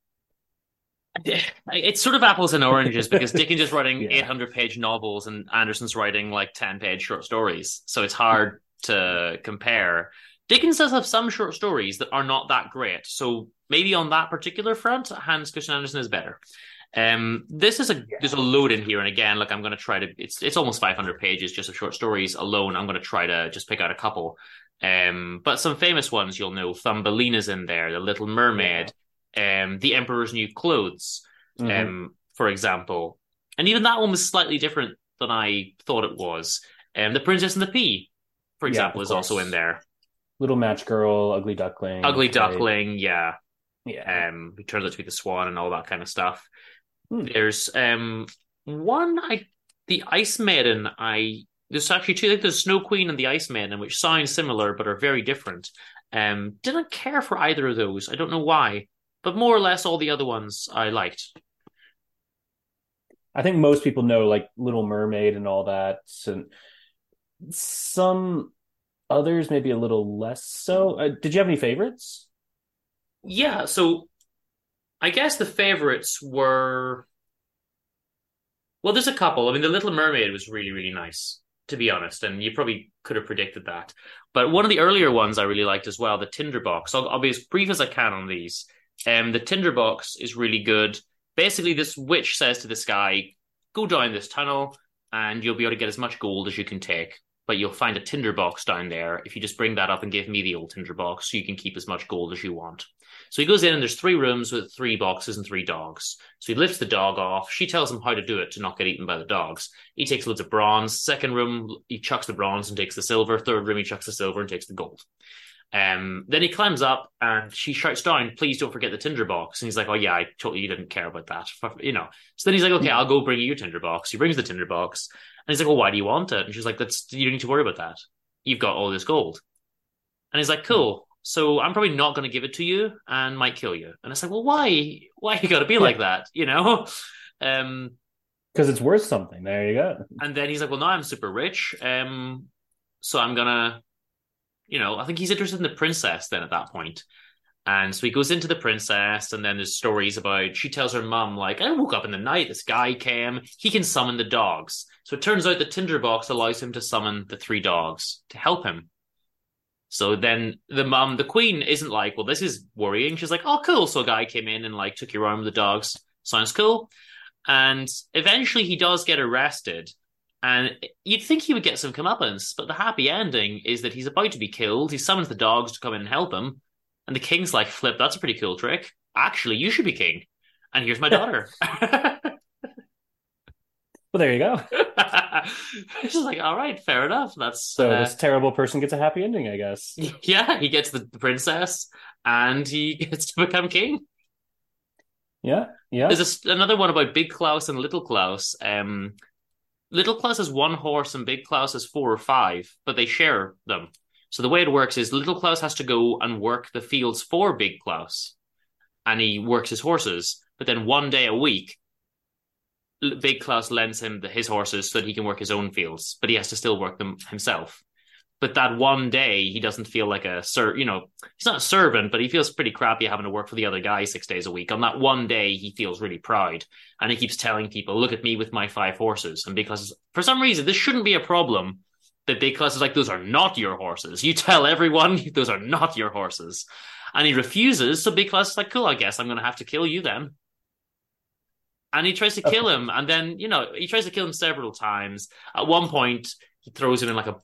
It's sort of apples and oranges because [laughs] Dickens is writing Yeah. 800 page novels and Andersen's writing like 10 page short stories. So it's hard to compare. Dickens does have some short stories that are not that great. So maybe on that particular front, Hans Christian Andersen is better. Um, this is a there's a load in here, and again, look, I'm going to try to. It's it's almost 500 pages just of short stories alone. I'm going to try to just pick out a couple. Um, but some famous ones you'll know. Thumbelina's in there, The Little Mermaid, um, The Emperor's New Clothes, Mhm. um, for example. And even that one was slightly different than I thought it was. Um, The Princess and the Pea, for example, of is also in there. Little Match Girl, Ugly Duckling, Ugly right? Duckling, yeah. Yeah. um who turns out to be the swan and all that kind of stuff Hmm. there's um one i the ice maiden i there's actually two like there's snow queen and the ice maiden which sound similar but are very different um didn't care for either of those i don't know why but more or less all the other ones i liked I think most people know like Little Mermaid and all that, and some others maybe a little less so. Uh, did you have any favorites? Yeah so i guess the favorites were well there's a couple. I mean the little mermaid was really really nice to be honest and you probably could have predicted that. But one of the earlier ones i really liked as well the tinderbox. I'll, I'll be as brief as i can on these. Um the tinderbox is really good. Basically this witch says to this guy go down this tunnel and you'll be able to get as much gold as you can take but you'll find a tinderbox down there. If you just bring that up and give me the old tinderbox so you can keep as much gold as you want so he goes in and there's three rooms with three boxes and three dogs. So he lifts the dog off. She tells him how to do it to not get eaten by the dogs. He takes loads of bronze. Second room, he chucks the bronze and takes the silver. Third room, he chucks the silver and takes the gold. Um, then he climbs up and she shouts down, please don't forget the tinderbox. And he's like, oh yeah, I totally didn't care about that. You know. So then he's like, okay, I'll go bring you your tinderbox. He brings the tinderbox. And he's like, well, why do you want it? And she's like, that's, you don't need to worry about that. You've got all this gold. And he's like, cool. So I'm probably not going to give it to you and might kill you. And it's like, well, why? Why you got to be like that? You know? [laughs] Um, Because it's worth something. There you go. and then he's like, well, now I'm super rich. Um, so I'm gonna, you know, I think he's interested in the princess then at that point. And so he goes into the princess, and then there's stories about she tells her mum, like, I woke up in the night, this guy came, he can summon the dogs. So it turns out the tinderbox allows him to summon the three dogs to help him. So then the mum, the queen, isn't like, well, this is worrying. She's like, oh, cool. So a guy came in and like took your arm with the dogs. Sounds cool. And eventually he does get arrested. And you'd think he would get some comeuppance, but the happy ending is that he's about to be killed. He summons the dogs to come in and help him. And the king's like, Flip, that's a pretty cool trick. Actually, you should be king. And here's my [laughs] daughter. [laughs] Well, there you go. [laughs] She's like, all right, fair enough. That's So uh, this terrible person gets a happy ending, I guess. [laughs] yeah. He gets the, the princess, and he [laughs] gets to become king. Yeah, yeah. There's a another one about Big Klaus and Little Klaus. Um, Little Klaus has one horse, and Big Klaus has four or five, but they share them. So the way it works is Little Klaus has to go and work the fields for Big Klaus, and he works his horses. But then one day a week, Big Klaus lends him the, his horses so that he can work his own fields, but he has to still work them himself. But that one day, he doesn't feel like a sir. you know, he's not a servant, but he feels pretty crappy having to work for the other guy six days a week. On that one day, he feels really proud, and he keeps telling people, "Look at me with my five horses." And because for some reason this shouldn't be a problem, that Big Klaus is like, "Those are not your horses." You tell everyone [laughs] those are not your horses, and he refuses. So Big Klaus is like, "Cool, I guess I'm going to have to kill you then." And he tries to kill him, and then you know he tries to kill him several times. At one point, he throws him in like a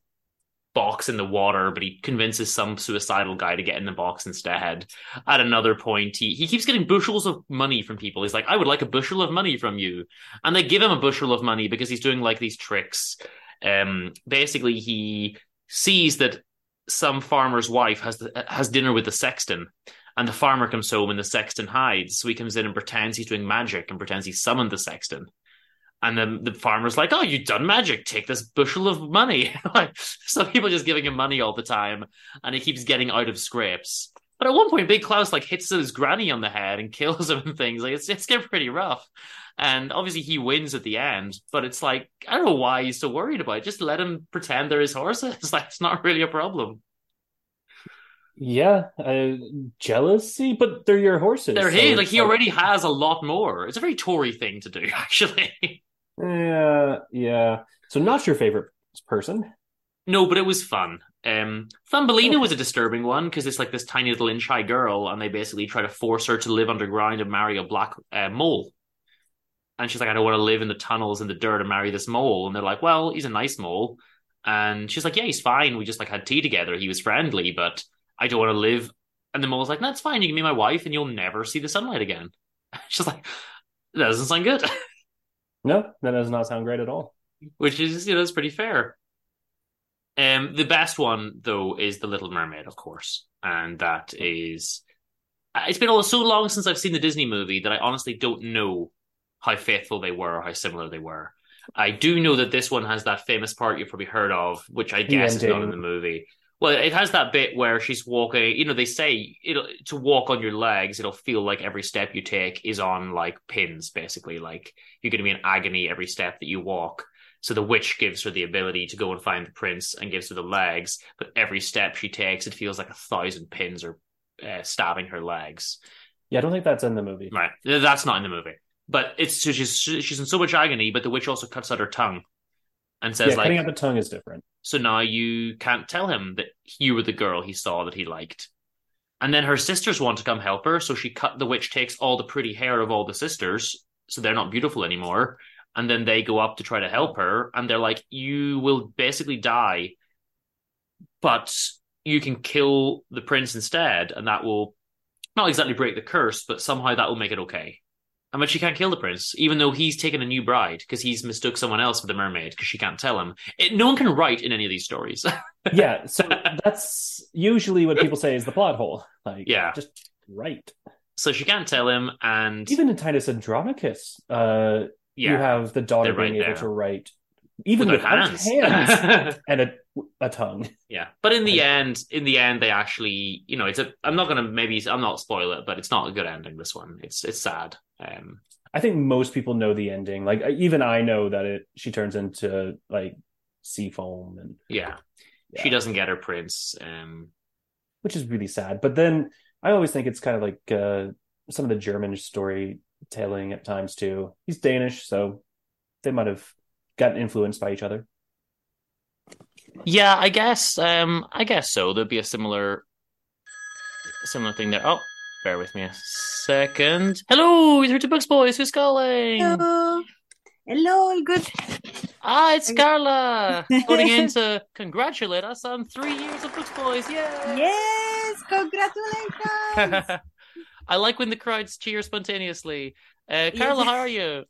box in the water, but he convinces some suicidal guy to get in the box instead. At another point, he, he keeps getting bushels of money from people. He's like, I would like a bushel of money from you. And they give him a bushel of money because he's doing like these tricks. Um, basically, he sees that some farmer's wife has has dinner with the sexton. And the farmer comes home and the sexton hides. So he comes in and pretends he's doing magic and pretends he summoned the sexton. And then the farmer's like, "Oh, you've done magic. Take this bushel of money." [laughs] like, so people just giving him money all the time, and he keeps getting out of scrapes. But at one point, Big Klaus like hits his granny on the head and [laughs] kills him and things. Like it's it's getting pretty rough. And obviously, he wins at the end. But it's like I don't know why he's so worried about it. Just let him pretend they're his horses. [laughs] Like it's not really a problem. Yeah, uh, jealousy, but they're your horses. They're so his. Like he already has a lot more. It's a very Tory thing to do, [laughs] actually. Yeah, yeah. So not your favorite person. No, but it was fun. Um, Thumbelina was a disturbing one because it's like this tiny little inch high girl, and they basically try to force her to live underground and marry a black uh, mole. And she's like, I don't want to live in the tunnels in the dirt and marry this mole. And they're like, well, he's a nice mole. And she's like, yeah, he's fine. We just like had tea together. He was friendly, but I don't want to live. And the mole's like, that's fine. You can be my wife and you'll never see the sunlight again. [laughs] She's like, that doesn't sound good. [laughs] No, that does not sound great at all. Which is, you know, it's pretty fair. Um, the best one though is the Little Mermaid, of course, and that is. It's been so long since I've seen the Disney movie that I honestly don't know how faithful they were or how similar they were. I do know that this one has that famous part you've probably heard of, which I guess is not in the movie. Well, it has that bit where she's walking. You know, they say it'll to walk on your legs. It'll feel like every step you take is on like pins, basically. Like you're going to be in agony every step that you walk. So the witch gives her the ability to go and find the prince and gives her the legs. But every step she takes, it feels like a thousand pins are uh, stabbing her legs. Yeah, I don't think that's in the movie. Right, that's not in the movie. But it's so she's she's in so much agony. But the witch also cuts out her tongue and says yeah, like, cutting out the tongue is different. so now you can't tell him that you were the girl he saw that he liked. And then her sisters want to come help her, so she cut the witch takes all the pretty hair of all the sisters, so they're not beautiful anymore. And then they go up to try to help her, and they're like, "You will basically die, but you can kill the prince instead, and that will not exactly break the curse, but somehow that will make it okay." And but she can't kill the prince, even though he's taken a new bride because he's mistook someone else for the mermaid because she can't tell him. It, no one can write in any of these stories. [laughs] Yeah, so that's usually what people say is the plot hole. Like, Yeah. just right. so she can't tell him, and Even in Titus Andronicus, uh, yeah, you have the daughter they're right being able there. to write, even without without hands, hands. [laughs] and a, a tongue. yeah. But in the end, in the end, they actually, you know, it's a. I'm not gonna maybe I'm not spoil it, but it's not a good ending. This one, it's it's sad. Um, I think most people know the ending. Like even I know that it she turns into like sea foam and yeah, yeah, she doesn't get her prince. Um, which is really sad. But then I always think it's kind of like uh, some of the German storytelling at times too. He's Danish, so they might have gotten influenced by each other. Yeah, I guess. Um, I guess so. There'd be a similar, similar thing there. Oh, bear with me a second. Hello, you're to Books Boys. Who's calling? Hello. Hello, all good. Ah, it's Carla [laughs] phoning in to congratulate us on three years of Books Boys. Yay! Yes, congratulations. [laughs] I like when the crowds cheer spontaneously. Uh, Carla, how are you?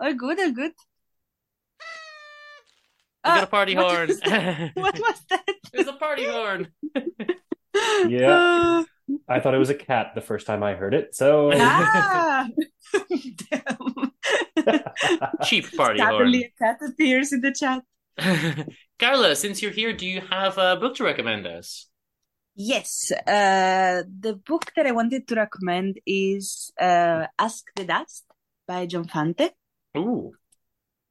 all good, all good. We got a party what horn. was that? [laughs] What was that? There's a party horn. [laughs] Yeah. I thought it was a cat the first time I heard it. So ah. Damn. [laughs] Cheap party Suddenly a cat appears in the chat. Carla, since you're here, do you have a book to recommend us? Yes, uh, the book that I wanted to recommend is uh, Ask the Dust by John Fante. Ooh.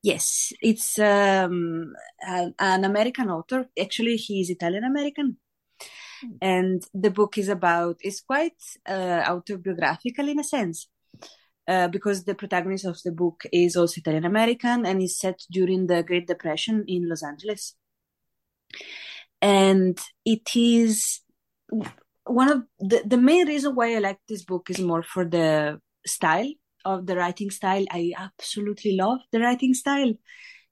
Yes, it's um, an, an American author. Actually, he is Italian American. And the book is about, it's quite uh, autobiographical in a sense, uh, because the protagonist of the book is also Italian American and is set during the Great Depression in Los Angeles. And it is one of the, the main reason why I like this book is more for the style of the writing style. I absolutely love the writing style.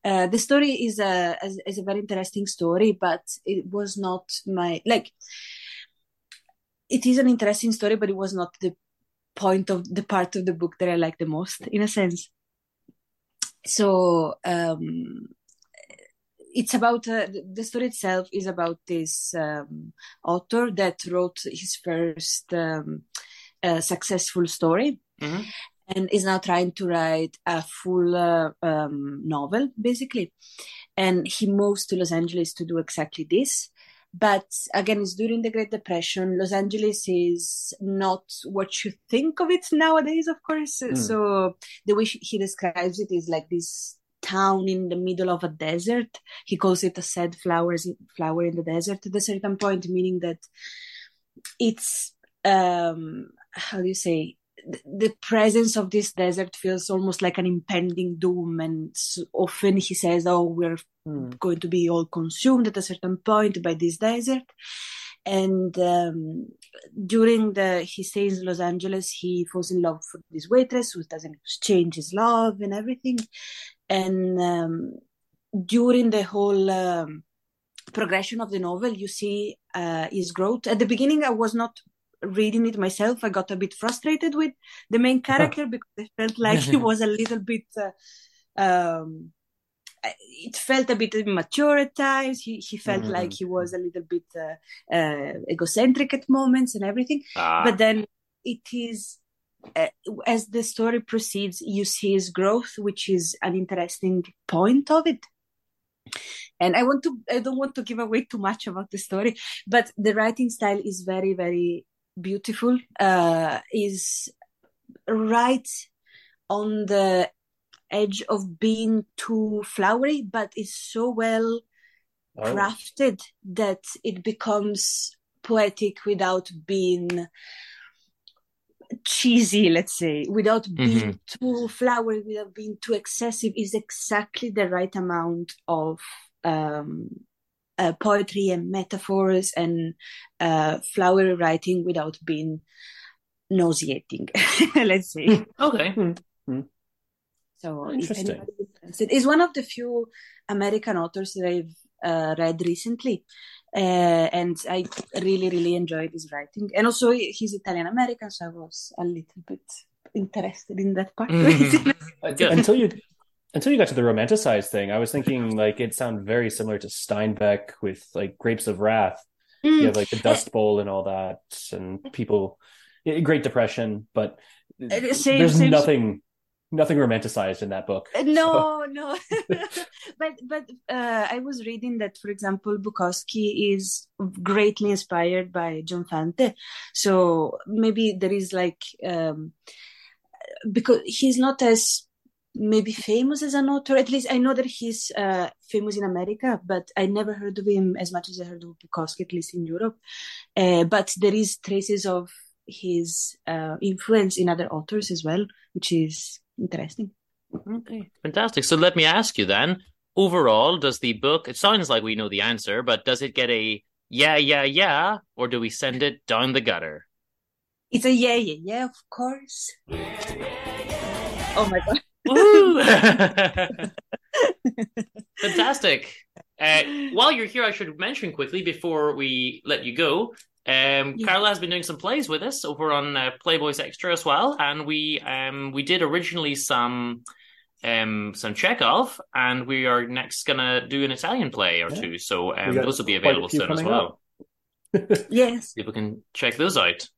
Uh, the story is a is, is a very interesting story, but it was not my like. It is an interesting story, but it was not the point of the part of the book that I like the most, in a sense. So um, it's about uh, the story itself is about this um, author that wrote his first um, uh, successful story Mhm. And is now trying to write a full uh, um, novel basically. And he moves to los angeles to do exactly this. But again it's during the great depression. Los angeles is not what you think of it nowadays of course. Mm. so the way he describes it is like this town in the middle of a desert. He calls it a sad flowers flower in the desert at a certain point meaning that it's um how do you say the, presence of this desert feels almost like an impending doom and often he says oh we're Hmm. going to be all consumed at a certain point by this desert and um, during the he stays in Los Angeles, he falls in love with this waitress who doesn't exchange his love and everything. And um, during the whole um, progression of the novel, you see uh, his growth. At the beginning, I was not reading it myself. I got a bit frustrated with the main [laughs] character because I felt like he [laughs] was a little bit. Uh, um, it felt a bit immature at times. He he felt Mhm. like he was a little bit uh, uh, egocentric at moments and everything. Ah, But then it is uh, as the story proceeds, you see his growth, which is an interesting point of it. And I want to I don't want to give away too much about the story, but the writing style is very very beautiful. Uh, is right on the edge of being too flowery, but is so well Oh. crafted that it becomes poetic without being cheesy, let's say, without being too flowery, without being too excessive, is exactly the right amount of um, uh, poetry and metaphors and uh, flowery writing without being nauseating, [laughs] let's say. okay. So, if Interesting. anybody is interested, is one of the few American authors that I've uh, read recently, uh, and I really, really enjoyed his writing. And also, he's Italian American, so I was a little bit interested in that part. Mhm. Uh, Until you until you got to the romanticized thing, I was thinking like it sounded very similar to Steinbeck with like Grapes of Wrath. You Mm, have like the Dust Bowl and all that, and people, Great Depression, but Uh, same- there's same- nothing nothing romanticized in that book. Uh, So- No, no. [laughs] [laughs] but but uh, I was reading that, for example, Bukowski is greatly inspired by John Fante. So maybe there is like um, because he's not as maybe famous as an author. At least I know that he's uh, famous in America, but I never heard of him as much as I heard of Bukowski, at least in Europe. Uh, but there is traces of his uh, influence in other authors as well, which is interesting. Okay, fantastic. So let me ask you then, overall, does the book, it sounds like we know the answer, but does it get a yeah, yeah, yeah, or do we send it down the gutter? It's a yeah, yeah, yeah, of course. Oh my god. Woohoo! [laughs] Fantastic. Uh, [laughs] while you're here, I should mention quickly before we let you go. Um, Yeah. Carla has been doing some plays with us over on uh, Playboys Extra as well, and we um we did originally some um some Chekhov, and we are next gonna do an Italian play or Yeah. two. So um, those will be available soon as well. [laughs] Yes. People can check those out.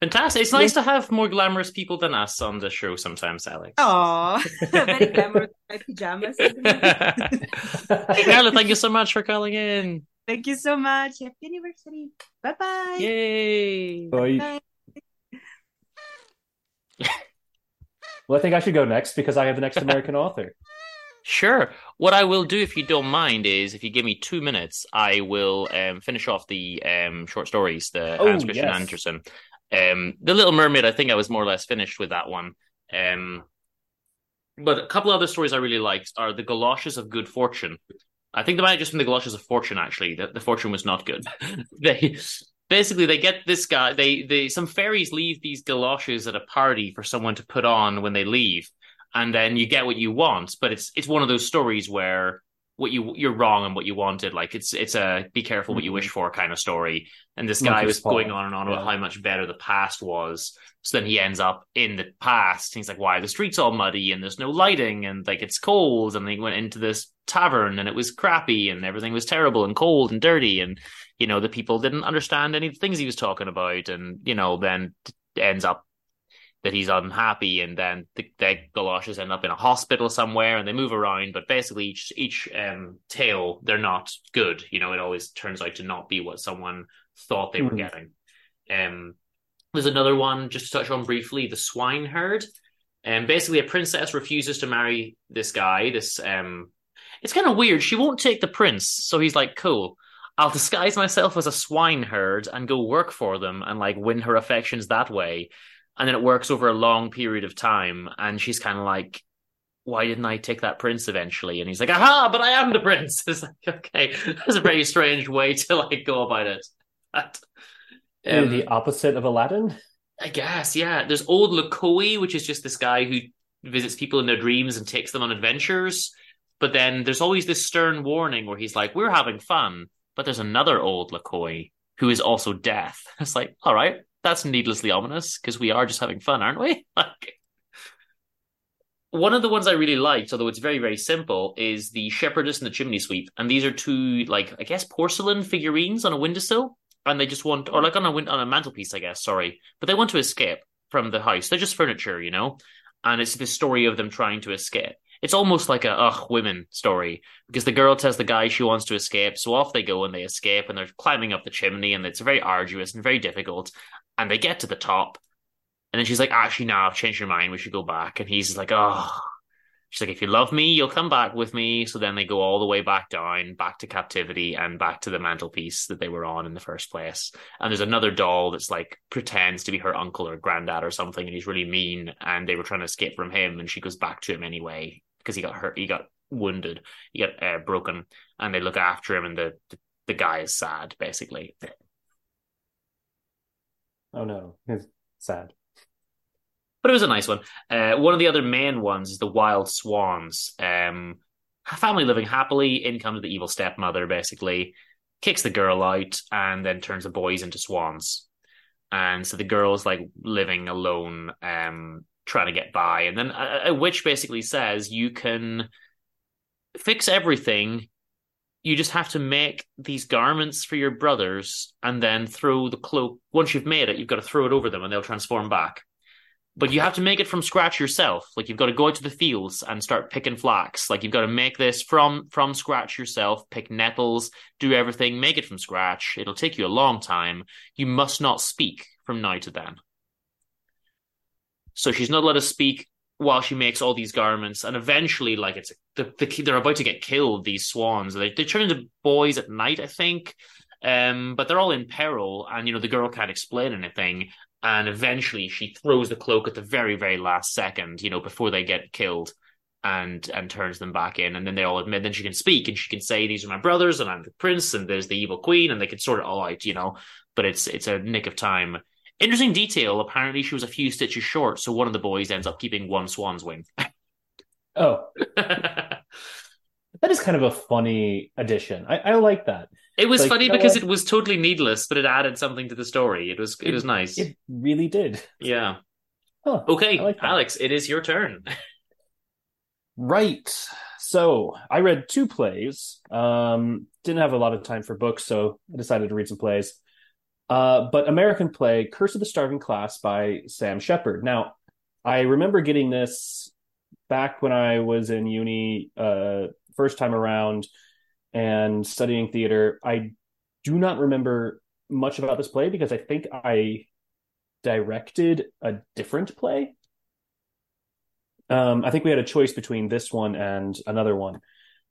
Fantastic! It's nice to have more glamorous people than us on the show sometimes, Alex. Oh, [laughs] very glamorous my pajamas. [laughs] Carla, thank you so much for calling in. Thank you so much. Happy anniversary. Bye bye. Yay! Bye. Well, I think I should go next because I have the next American [laughs] author. Sure. What I will do, if you don't mind, is if you give me two minutes, I will um, finish off the um, short stories, the Oh, Hans Christian yes. Andersen. Um, the Little Mermaid, I think I was more or less finished with that one. Um, but a couple other stories I really liked are the Galoshes of Good Fortune. I think they might have just been the Galoshes of Fortune. Actually, the, the fortune was not good. [laughs] they basically they get this guy. They they some fairies leave these galoshes at a party for someone to put on when they leave, and then you get what you want. But it's it's one of those stories where what you you're wrong and what you wanted. Like it's it's a be careful what you wish for kind of story. And this guy was going on and on about how much better the past was. So then he ends up in the past. He's like, why are the streets all muddy and there's no lighting and like it's cold. And then he went into this tavern and it was crappy and everything was terrible and cold and dirty. And, you know, the people didn't understand any of the things he was talking about. And, you know, then ends up that he's unhappy and then the, the galoshes end up in a hospital somewhere and they move around. But basically each, each um, tale, they're not good. You know, it always turns out to not be what someone thought they were Mhm. getting. Um, there's another one just to touch on briefly, the swineherd. And basically, a princess refuses to marry this guy. This um, it's kind of weird. She won't take the prince, so he's like, "Cool, I'll disguise myself as a swineherd and go work for them and like win her affections that way." And then it works over a long period of time, and she's kind of like, why didn't I take that prince eventually? And he's like, aha, but I am the prince. [laughs] It's like, okay, that's a very strange way to like go about it. But, um, the opposite of Aladdin. I guess, yeah. There's old Lukoie, which is just this guy who visits people in their dreams and takes them on adventures. But then there's always this stern warning where he's like, "We're having fun," but there's another old Lukoie who is also death. [laughs] It's like, all right, that's needlessly ominous because we are just having fun, aren't we? [laughs] Like, one of the ones I really liked, although it's very very simple, is the shepherdess and the chimney sweep, and these are two like I guess porcelain figurines on a windowsill, and they just want or like on a win- on a mantelpiece, I guess. Sorry, but they want to escape from the house. They're just furniture, you know, and it's the story of them trying to escape. It's almost like a ugh women story because the girl tells the guy she wants to escape, so off they go and they escape and they're climbing up the chimney and it's very arduous and very difficult, and they get to the top, and then she's like, actually, no, I've changed your mind. We should go back. And he's like, oh. She's like, if you love me, you'll come back with me. So then they go all the way back down, back to captivity, and back to the mantelpiece that they were on in the first place. And there's another doll that's like pretends to be her uncle or granddad or something, and he's really mean. And they were trying to escape from him, and she goes back to him anyway because he got hurt, he got wounded, he got uh, broken, and they look after him, and the, the the guy is sad, basically. Oh no, it's sad. but it was a nice one. Uh, one of the other main ones is the Wild Swans. Um, family living happily. In comes the evil stepmother, basically kicks the girl out and then turns the boys into swans. And so the girl's like living alone, um, trying to get by. And then a, a witch basically says you can fix everything. You just have to make these garments for your brothers and then throw the cloak. Once you've made it, you've got to throw it over them and they'll transform back but you have to make it from scratch yourself. Like you've got to go out to the fields and start picking flax. Like you've got to make this from from scratch yourself. Pick nettles, do everything, make it from scratch. It'll take you a long time. You must not speak from now to then. So she's not allowed to speak while she makes all these garments, and eventually, like it's the, the they're about to get killed. These swans, they they turn into boys at night, I think. Um, but they're all in peril, and you know the girl can't explain anything, and eventually she throws the cloak at the very very last second you know before they get killed and and turns them back in and then they all admit then she can speak and she can say these are my brothers and i'm the prince and there's the evil queen and they can sort it all out you know but it's it's a nick of time interesting detail apparently she was a few stitches short so one of the boys ends up keeping one swan's wing [laughs] Oh, that is kind of a funny addition. I, I like that. it was Like, funny you know because what? it was totally needless but it added something to the story it was it, was nice It really did. yeah Huh. okay like alex it is your turn [laughs] Right. So I read two plays. Um, didn't have a lot of time for books, so I decided to read some plays. Uh, but American play Curse of the Starving Class by Sam Shepard. Now, I remember getting this back when I was in uni, uh, first time around and studying theater. I do not remember much about this play because I think I directed a different play. Um, I think we had a choice between this one and another one.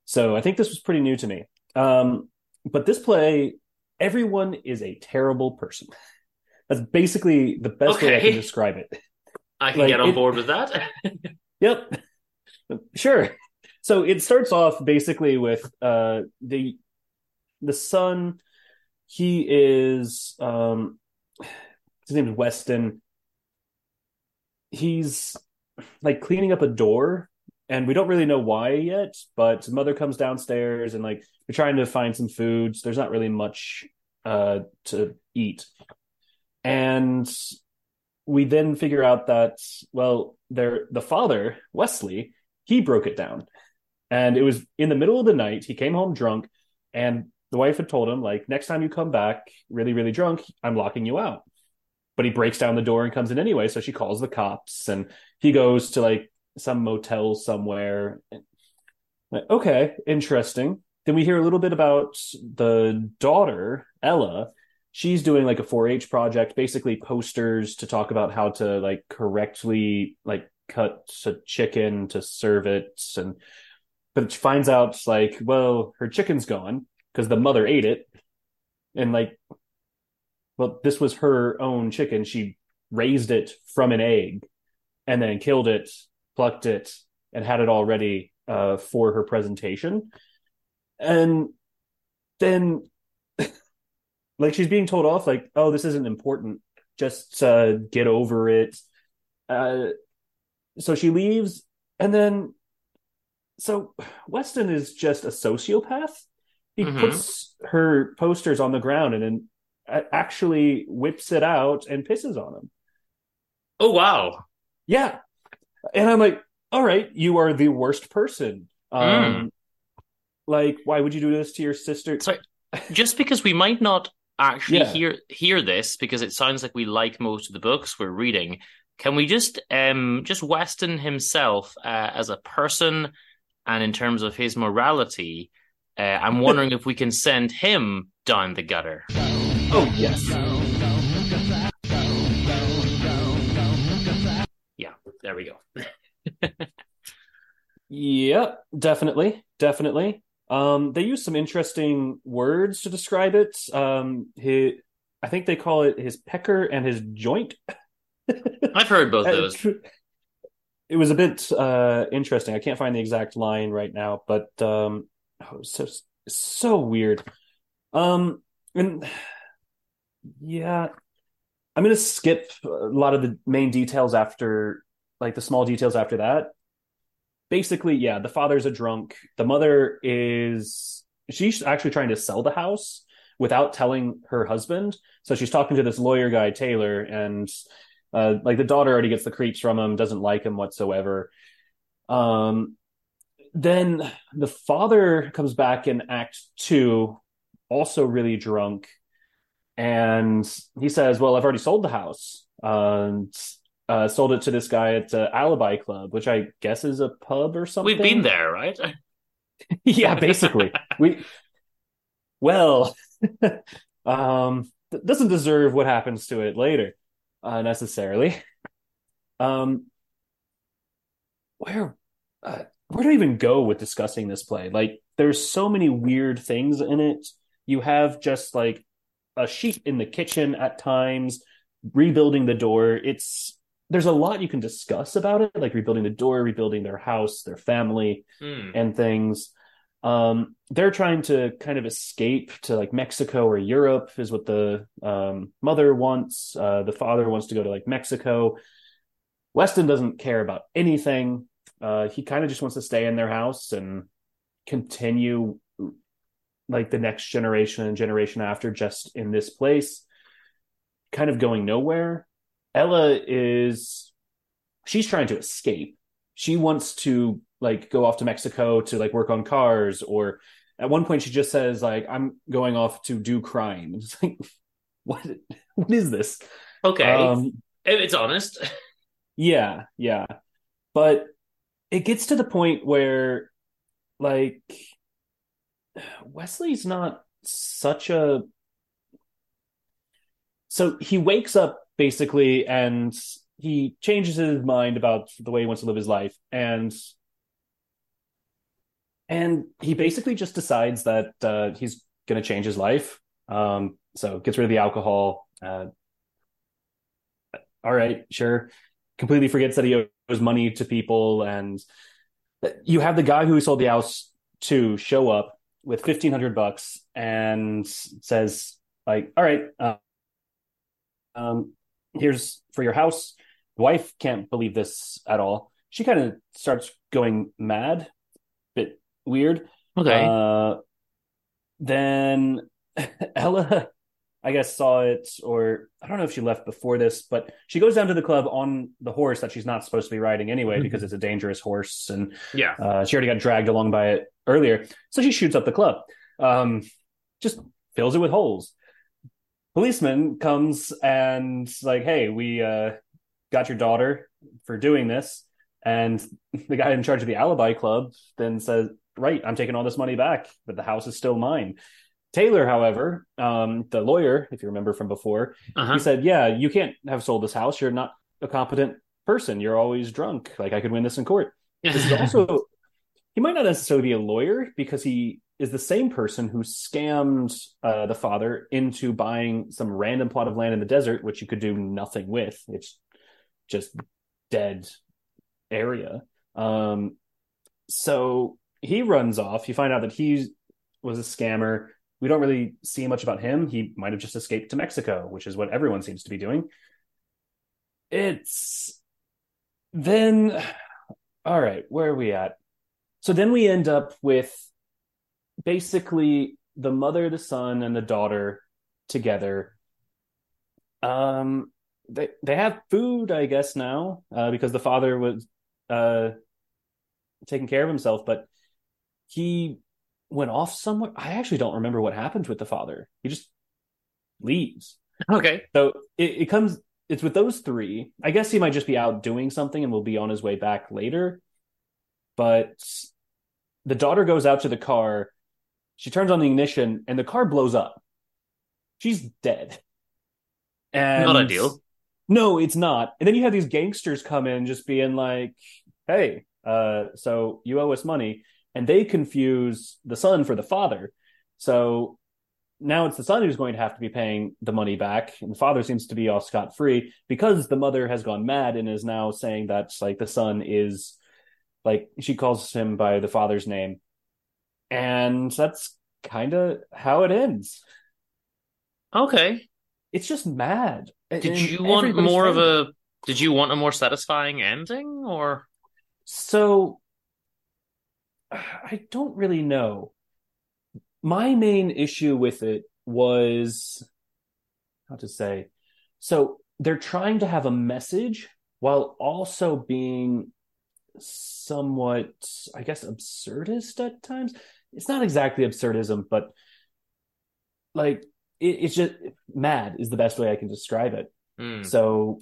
So I think this was pretty new to me. Um, but this play, everyone is a terrible person. [laughs] That's basically the best way I can describe it. i can Like, get on it- board with that [laughs] Yep. Sure. So it starts off basically with uh the the son he is um his name is Weston. He's like cleaning up a door and we don't really know why yet, but mother comes downstairs and like we're trying to find some foods. There's not really much uh to eat. And we then figure out that well their the father wesley he broke it down and it was in the middle of the night he came home drunk and the wife had told him like next time you come back really really drunk i'm locking you out but he breaks down the door and comes in anyway so she calls the cops and he goes to like some motel somewhere. Okay interesting. Then we hear a little bit about the daughter ella. She's doing like a 4-H project, basically posters to talk about how to like correctly like cut a chicken to serve it, and but she finds out like, well, her chicken's gone because the mother ate it, and like, well, this was her own chicken. She raised it from an egg, and then killed it, plucked it, and had it all ready uh, for her presentation. And then, [laughs] like, she's being told off, like, oh, this isn't important. Just uh, get over it. Uh, so she leaves, and then, so Weston is just a sociopath. He Mhm. puts her posters on the ground and then actually whips it out and pisses on him. Oh wow. Yeah. And I'm like, all right, you are the worst person. Um, like, why would you do this to your sister? Sorry. Just because we might not actually Yeah. hear hear this because it sounds like we like most of the books we're reading, can we just um just Weston himself uh, as a person and in terms of his morality, uh, I'm [laughs] wondering if we can send him down the gutter. Oh, yes. There we go. [laughs] Yeah, definitely. Definitely. Um, they use some interesting words to describe it. Um, his, I think they call it his pecker and his joint. [laughs] I've heard both those. It was a bit uh interesting. I can't find the exact line right now, but um oh, so so weird. Um and [sighs] yeah, I'm gonna skip a lot of the main details after like the small details after that. Basically, yeah, the father's a drunk. The mother is she's actually trying to sell the house without telling her husband. So she's talking to this lawyer guy, Taylor, and uh, like the daughter already gets the creeps from him, doesn't like him whatsoever. Um, then the father comes back in Act Two, also really drunk, and he says, "Well, I've already sold the house, and uh, sold it to this guy at uh, Alibi Club, which I guess is a pub or something." We've been there, right? [laughs] yeah, [laughs] basically. we well, [laughs] um, doesn't deserve what happens to it later, uh, necessarily. Um, where, uh, where do I even go with discussing this play? Like, there's so many weird things in it. You have just like a sheep in the kitchen at times, rebuilding the door. It's there's a lot you can discuss about it, like rebuilding the door, rebuilding their house, their family Hmm. and things. Um, they're trying to kind of escape to like Mexico or Europe, is what the um, mother wants. Uh, the father wants to go to like Mexico. Weston doesn't care about anything. Uh, he kind of just wants to stay in their house and continue like the next generation and generation after just in this place, kind of going nowhere. Ella is she's trying to escape. She wants to like go off to Mexico to like work on cars or at one point she just says like I'm going off to do crime. [laughs] It's like what what is this? Okay, Um it's honest. [laughs] yeah, yeah. But it gets to the point where like Wesley's not such a so he wakes up basically and he changes his mind about the way he wants to live his life and and he basically just decides that uh, he's going to change his life. Um so gets rid of the alcohol uh all right sure. Completely forgets that he owes money to people and you have the guy who sold the house to show up with 1500 bucks and says like all right uh, um here's for your house the wife can't believe this at all she kind of starts going mad bit weird Okay. uh then [laughs] ella I guess saw it, or I don't know if she left before this, but she goes down to the club on the horse that she's not supposed to be riding anyway because it's a dangerous horse, and yeah. uh, she already got dragged along by it earlier. So she shoots up the club, um, just fills it with holes. Policeman comes and like, hey, we uh, got your daughter for doing this, and [laughs] the guy in charge of the alibi club then says, right, I'm taking all this money back, but the house is still mine. Taylor, however, um, the lawyer, if you remember from before, Uh-huh. he said, "Yeah, you can't have sold this house. You're not a competent person. You're always drunk. Like I could win this in court." [laughs] This is also he might not necessarily be a lawyer because he is the same person who scammed uh, the father into buying some random plot of land in the desert, which you could do nothing with. It's just dead area. Um, so he runs off. You find out that he was a scammer. We don't really see much about him. He might have just escaped to Mexico, which is what everyone seems to be doing. It's then all right, where are we at? So then we end up with basically the mother, the son, and the daughter together. Um, they they have food, I guess now, uh, because the father was uh taking care of himself, but he went off somewhere. I actually don't remember what happened with the father. He just leaves. Okay. So it, it comes. It's with those three. I guess he might just be out doing something and will be on his way back later. But the daughter goes out to the car. She turns on the ignition, and the car blows up. She's dead. And Not ideal. No, it's not. And then you have these gangsters come in, just being like, "Hey, uh, so you owe us money," and they confuse the son for the father. So now it's the son who's going to have to be paying the money back, and the father seems to be off scot free because the mother has gone mad and is now saying that like the son is like she calls him by the father's name, and that's kind of how it ends. Okay. It's just mad. Did And you want more of a? Did you want a more satisfying ending, or So [sighs] I don't really know. My main issue with it was how to say. So they're trying to have a message while also being somewhat, I guess, absurdist at times. It's not exactly absurdism, but like it, it's just mad is the best way I can describe it. Hmm. So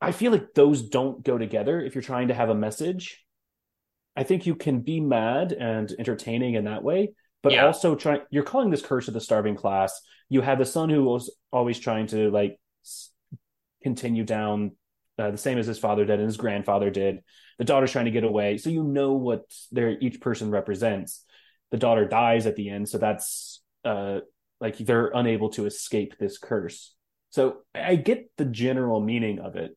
I feel like those don't go together if you're trying to have a message. I think you can be mad and entertaining in that way, but Yeah. also try you're calling this curse of the starving class. You have the son who was always trying to like continue down uh, the same as his father did and his grandfather did. The daughter's trying to get away. So you know what their each person represents. The daughter dies at the end, so that's uh like they're unable to escape this curse. So I get the general meaning of it.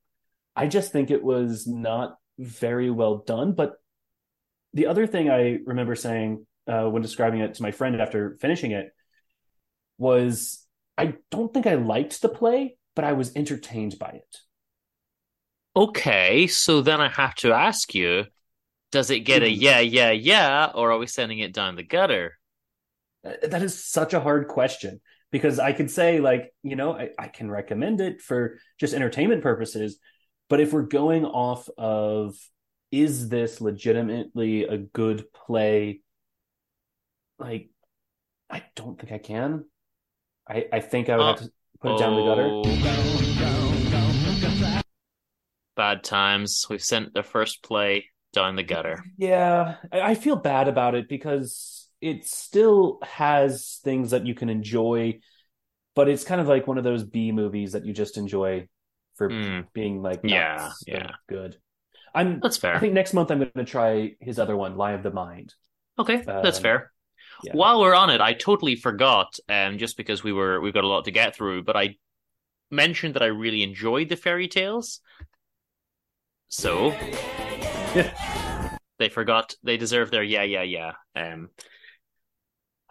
I just think it was not very well done. But the other thing I remember saying uh, when describing it to my friend after finishing it was I don't think I liked the play, but I was entertained by it. okay? So then I have to ask you: Does it get a Mhm. yeah, yeah, yeah, or are we sending it down the gutter? Uh, That is such a hard question because I could say, like, you know, I, I can recommend it for just entertainment purposes. But if we're going off of, is this legitimately a good play? Like, I don't think I can. I, I think I would have to put it down the gutter. Oh. Bad times. We've sent the first play down the gutter. Yeah, I, feel bad about it because it still has things that you can enjoy, but it's kind of like one of those B movies that you just enjoy for Hmm. being like Yeah, so yeah. good. I'm That's fair. I think next month I'm going to try his other one, Lie of the Mind. Okay, that's Um, fair. yeah. While we're on it, I totally forgot, um, just because we were we've got a lot to get through, but I mentioned that I really enjoyed the fairy tales. So [laughs] they forgot they deserve their yeah, yeah, yeah. Um,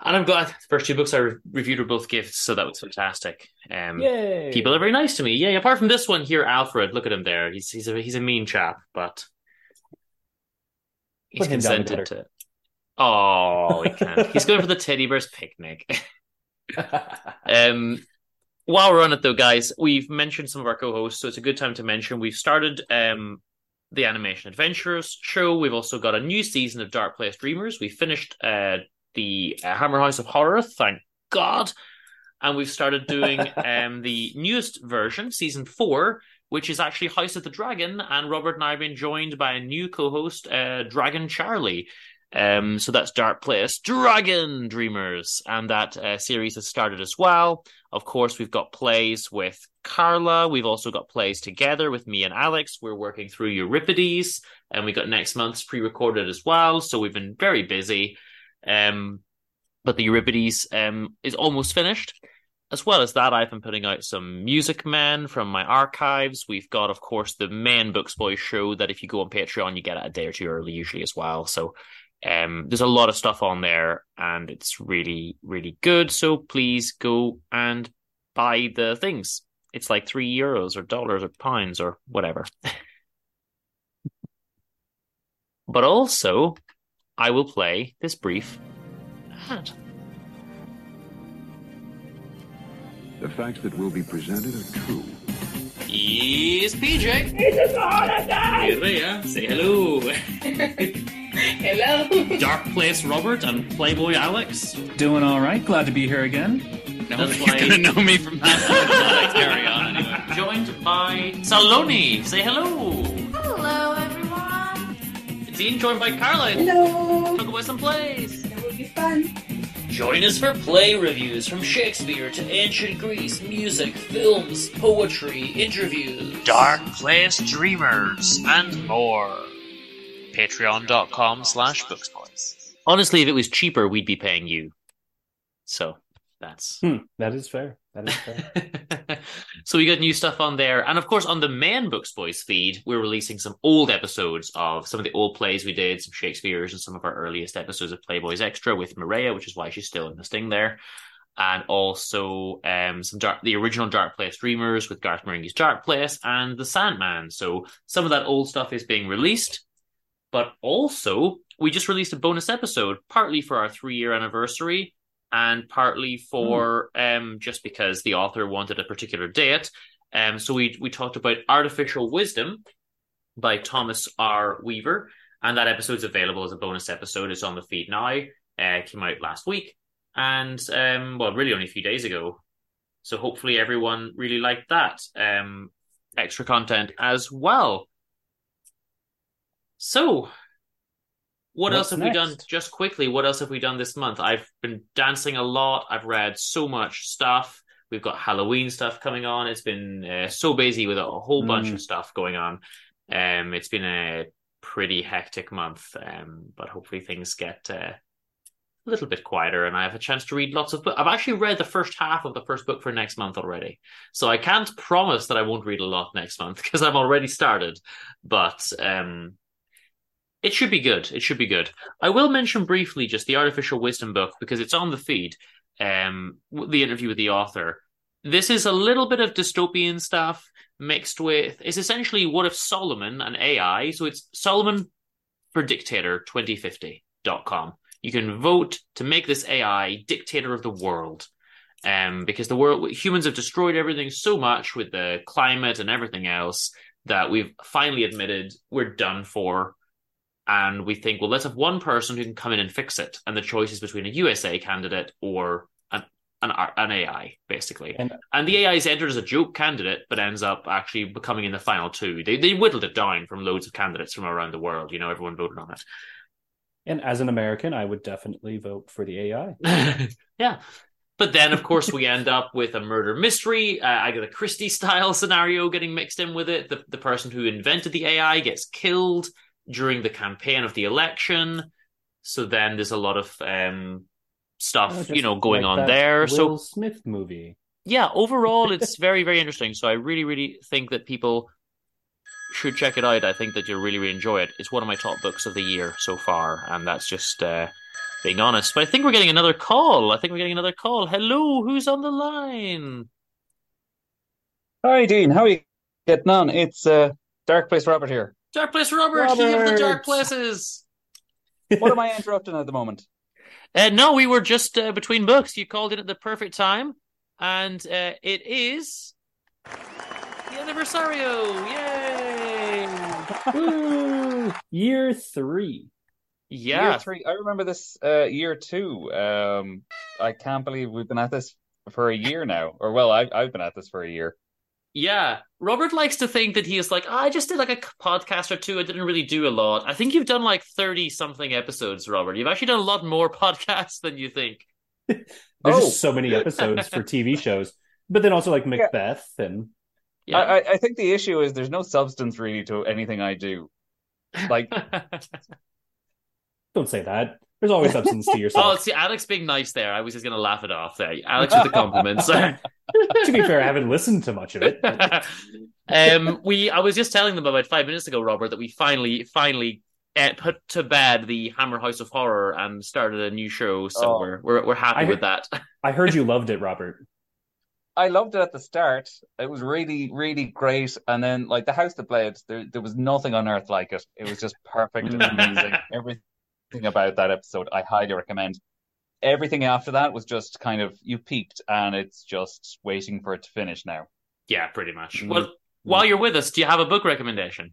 and I'm glad the first two books I re- reviewed were both gifts, so that was fantastic. Um, Yay! people are very nice to me. Yeah, apart from this one here, Alfred. Look at him there. He's he's a he's a mean chap, but he's Put him down the consented to. Oh, he can't. he's going for the teddy bear's picnic. [laughs] um, while we're on it, though, guys, we've mentioned some of our co-hosts, so it's a good time to mention we've started um the Animation Adventurers show. We've also got a new season of Dark Place Dreamers. We finished uh the uh, Hammer House of Horror, thank God, and we've started doing [laughs] um the newest version, season four, which is actually House of the Dragon, and Robert and I have been joined by a new co-host, uh, Dragon Charlie. Um, so that's Dark Place Dragon Dreamers, and that uh, series has started as well. Of course, we've got plays with Carla. We've also got plays together with me and Alex. We're working through Euripides, and we got next month's pre-recorded as well. So we've been very busy. Um, but the Euripides um is almost finished. As well as that, I've been putting out some Music Men from my archives. We've got, of course, the main Books Boys show that if you go on Patreon, you get it a day or two early, usually as well. So Um, there's a lot of stuff on there, and it's really, really good. So please go and buy the things. It's like three euros or dollars or pounds or whatever. [laughs] but also, I will play this brief ad. The facts that will be presented are true. Yes, PJ. It's a holiday. Rhea, say hello. [laughs] Hello. [laughs] Dark Place Robert and Playboy Alex. Doing all right. Glad to be here again. Nobody's gonna know me from that. Carry on anyway. Joined by Saloni. Say hello. Hello, everyone. It's Dean joined by Caroline. Hello. Talk about some plays. That will be fun. Join us for play reviews from Shakespeare to ancient Greece, music, films, poetry, interviews, Dark Place Dreamers, and more. Patreon.com slash booksboys. Honestly, if it was cheaper, we'd be paying you. So that's Hmm, that is fair. That is fair. [laughs] so we got new stuff on there, and of course on the main Books Boys feed, we're releasing some old episodes of some of the old plays we did, some Shakespeare's, and some of our earliest episodes of Playboys Extra with Maria, which is why she's still in the sting there, and also um some dark, the original Dark Place Dreamers with Garth Marenghi's Dark Place and the Sandman. So some of that old stuff is being released, but also we just released a bonus episode, partly for our three year anniversary and partly for um, just because the author wanted a particular date. Um, so we we talked about artificial wisdom by Thomas R. Weaver, and that episode's available as a bonus episode. It's on the feed now. Uh, came out last week, and um, well, really only a few days ago. So hopefully everyone really liked that um, extra content as well. So what What's else have we done? Just quickly, what else have we done this month? I've been dancing a lot. I've read so much stuff. We've got Halloween stuff coming on. It's been uh, so busy with a whole bunch Mm. of stuff going on. Um, it's been a pretty hectic month, um, but hopefully things get uh, a little bit quieter, and I have a chance to read lots of books. I've actually read the first half of the first book for next month already, so I can't promise that I won't read a lot next month [laughs] because I'm already started. But um, it should be good. It should be good. I will mention briefly just the artificial wisdom book because it's on the feed. Um, the interview with the author. This is a little bit of dystopian stuff mixed with. It's essentially what if Solomon, an AI, so it's Solomon for Dictator 2050.com. You can vote to make this AI dictator of the world. Um, because the world humans have destroyed everything so much with the climate and everything else that we've finally admitted we're done for and we think, well, let's have one person who can come in and fix it, and the choice is between a USA candidate or an an, an AI, basically. And- And, the AI is entered as a joke candidate, but ends up actually becoming in the final two. They they whittled it down from loads of candidates from around the world. You know, everyone voted on it. and as an American, I would definitely vote for the AI. [laughs] yeah. But then, of course, we end up with a murder mystery, uh, Agatha Christie style scenario getting mixed in with it. The, the person who invented the AI gets killed during the campaign of the election. So then there's a lot of um, stuff, Oh, you know, going like on that there. Will So Smith movie. yeah, overall, it's [laughs] very, very interesting. So I really, really think that people should check it out. I think that you'll really, really enjoy it. It's one of my top books of the year so far, and that's just uh, being honest. But I think we're getting another call. I think we're getting another call. Hello, who's on the line? Hi, Dean. How are you getting on? It's uh, Dark Place Robert here. Dark Place Robert, King of the Dark Places. What am I interrupting at the moment? [laughs] Uh, no, we were just uh, between books. You called in at the perfect time, and uh, it is the anniversario. Yay! Woo! [laughs] Year three. Yeah, Year three. I remember this uh, year two. Um, I can't believe we've been at this for a year now. Or well, I've I've been at this for a year. Yeah, Robert likes to think that he is like, "Oh, I just did like a podcast or two. I didn't really do a lot. I think you've done like 30 something episodes, Robert. You've actually done a lot more [laughs] podcasts than you think. [laughs] There's Oh. just so many episodes for TV [laughs] shows, but then also like Macbeth and Yeah. I, I I think the issue is there's no substance really to anything I do. Like don't say that. There's always [laughs] substance to yourself. oh, see, Alex being nice there. I was just going to laugh it off there. Alex with the compliments. [laughs] to be fair, I haven't listened to much of it. [laughs] um, we I was just telling them about five minutes ago, Robert, that we finally finally uh, put to bed the Hammer House of Horror and started a new show, so Oh. we're, we're we're happy I with that. I heard you loved it, Robert. I loved it at the start. It was really, really great. And then, like the House that Bled, there there was nothing on earth like it. It was just perfect and amazing. Everything about that episode, I highly recommend. Everything after that was just kind of you peaked, and it's just waiting for it to finish now. yeah, pretty much. Mm. Well, while you're with us, do you have a book recommendation?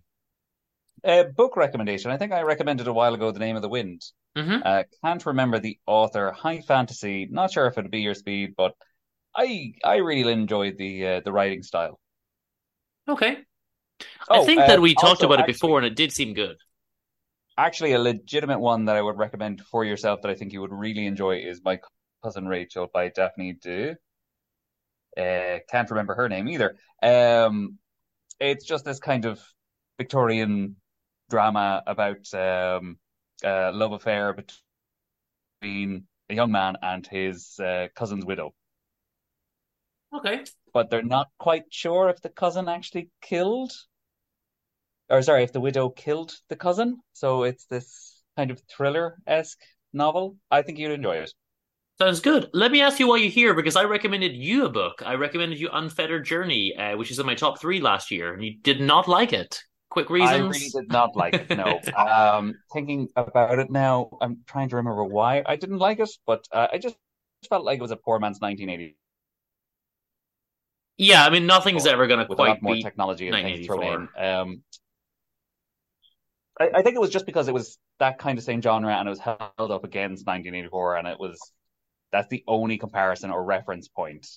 A book recommendation. I think I recommended a while ago The Name of the Wind. Mm-hmm. Uh, can't remember the author. High fantasy. Not sure if it'd be your speed, but I I really enjoyed the uh, the writing style. Okay. Oh, I think uh, that we talked about it actually- before, and it did seem good. Actually, a legitimate one that I would recommend for yourself that I think you would really enjoy is My Cousin Rachel by Daphne Du. Uh, can't remember her name either. Um, it's just this kind of Victorian drama about um, a love affair between a young man and his uh, cousin's widow. Okay. But they're not quite sure if the cousin actually killed, or sorry, if the widow killed the cousin. So it's this kind of thriller-esque novel. I think you'd enjoy it. Sounds good. Let me ask you why you're here, because I recommended you a book. I recommended you Unfettered Journey, uh, which is in my top three last year, and you did not like it. Quick reason. I reasons. really did not like it. No. [laughs] Um, thinking about it now, I'm trying to remember why I didn't like it, but uh, I just felt like it was a poor man's 1980 Yeah, I mean, nothing's ever going to quite more beat technology and things thrown 1984. in. Um, I, I think it was just because it was that kind of same genre and it was held up against 1984, and it was that's the only comparison or reference point.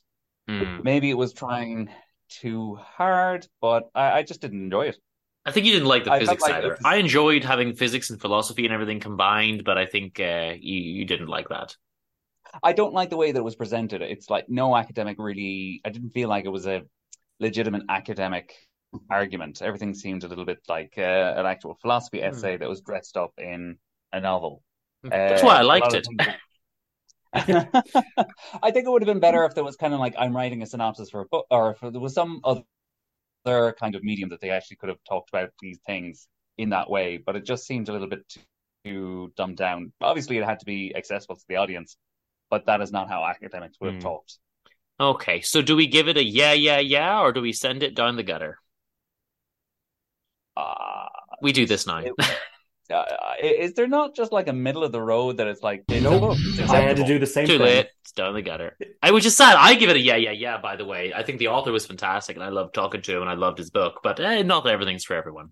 Hmm. Maybe it was trying too hard, but I, I just didn't enjoy it. I think you didn't like the I physics like either. was- I enjoyed having physics and philosophy and everything combined, but I think uh, you you didn't like that. I don't like the way that it was presented. It's like no academic really. I didn't feel like it was a legitimate academic argument. Everything seemed a little bit like uh, an actual philosophy Hmm. essay that was dressed up in a novel. That's Uh, why I liked it. [laughs] I think it would have been better if there was kind of like I'm writing a synopsis for a book, or if there was some other kind of medium that they actually could have talked about these things in that way. But it just seemed a little bit too, too dumbed down. Obviously, it had to be accessible to the audience, but that is not how academics would have Hmm. talked. Okay, so do we give it a yeah, yeah, yeah, or do we send it down the gutter? Uh, We do this now. [laughs] uh, is there not just like a middle of the road that it's like it's a Nope. I had to do the same Too thing. late. It's down the gutter. I was just sad. I give it a yeah, yeah, yeah. By the way, I think the author was fantastic, and I loved talking to him, and I loved his book. But eh, not everything's for everyone.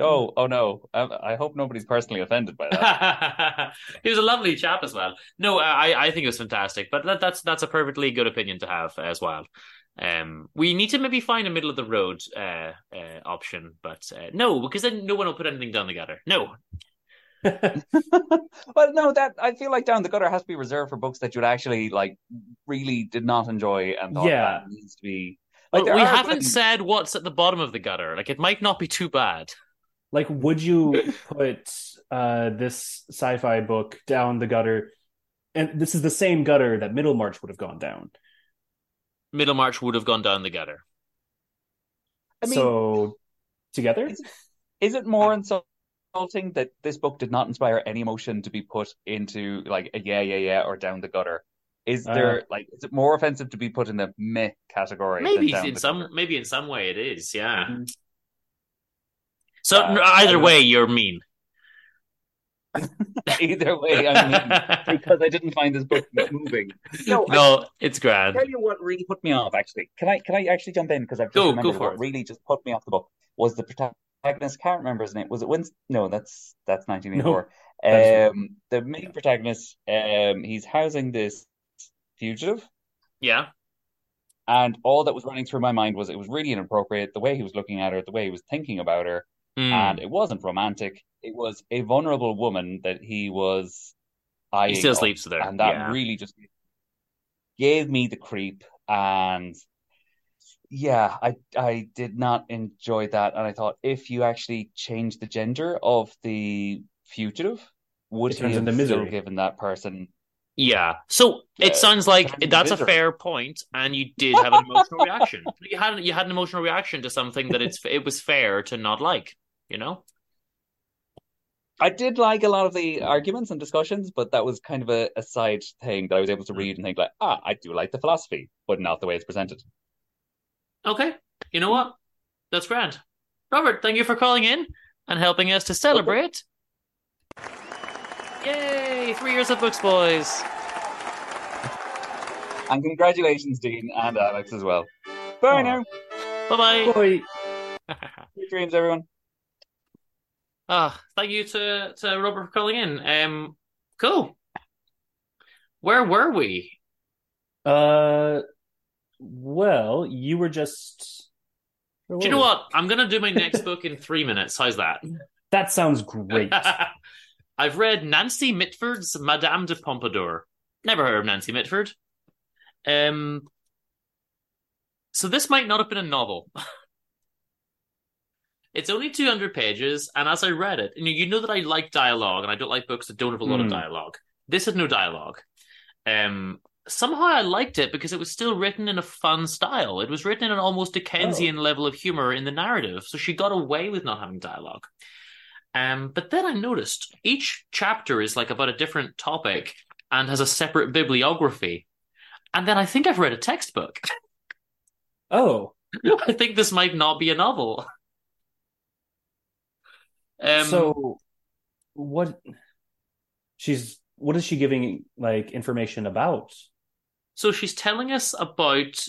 Oh, oh no! I, I hope nobody's personally offended by that. [laughs] he was a lovely chap as well. No, I I think it was fantastic, but that, that's that's a perfectly good opinion to have as well. Um, we need to maybe find a middle of the road uh, uh option, but uh, no, because then no one will put anything down the gutter. No, [laughs] well, no, that I feel like down the gutter has to be reserved for books that you'd actually like really did not enjoy and thought Yeah. that needs to be. Like Well, we haven't women- said what's at the bottom of the gutter. Like it might not be too bad. Like, would you [laughs] put uh, this sci-fi book down the gutter? And this is the same gutter that Middlemarch would have gone down. Middlemarch would have gone down the gutter. I mean, so together, is, is it more insulting that this book did not inspire any emotion to be put into like a yeah, yeah, yeah, or down the gutter? Is Uh, there like is it more offensive to be put in the meh category? Maybe down in some gutter? maybe in some way it is, yeah. Mhm. So Uh, either way, you're mean. [laughs] Either way, I mean, because I didn't find this book moving. No, I- no, it's grand. tell you what really put me off. Actually, can I can I actually jump in because I've just Go- go remembered for what it. really just put me off the book was the protagonist. Can't remember his name. Was it Winston? No, that's that's 1984. that is- Um, the main protagonist. Um, he's housing this fugitive, Yeah. and all that was running through my mind was it was really inappropriate. The way he was looking at her, the way he was thinking about her, Hmm. and it wasn't romantic. It was a vulnerable woman that he was eyeing He still up, sleeps with her. and that yeah. really just gave me the creep. And yeah, I I did not enjoy that, and I thought if you actually change the gender of the fugitive, would It he have into still misery. given that person? Yeah. So Yeah, it sounds like turns that's a misery. fair point, and you did have an emotional reaction. [laughs] You had you had an emotional reaction to something that it's it was fair to not like. You know. I did like a lot of the arguments and discussions, but that was kind of a, a side thing that I was able to read and think like, ah, I do like the philosophy, but not the way it's presented. Okay, you know what? That's grand. Robert, thank you for calling in and helping us to celebrate. Yay! Three years of books, boys. And congratulations, Dean and Alex as well. Bye now. Bye [laughs] bye. Boy, Sweet dreams, everyone. Ah, thank you to to Robert for calling in. Um, cool. Where were we? uh, well, you were just. where Do you know we? what? I'm gonna do my next [laughs] book in three minutes. How's that? That sounds great. [laughs] I've read Nancy Mitford's Madame de Pompadour. Never heard of Nancy Mitford. Um, so this might not have been a novel. [laughs] it's only 200 pages, and as I read it, you know, you know that I like dialogue, and I don't like books that don't have a lot of Hmm. dialogue. This had no dialogue. Um, somehow I liked it because it was still written in a fun style. It was written in an almost Dickensian level of humor in the narrative, so she got away with not having dialogue. Um, but then I noticed each chapter is like about a different topic and has a separate bibliography. And then I think I've read a textbook. Oh, [laughs] I think this might not be a novel. Um, so what? She's what is she giving like information about? So she's telling us about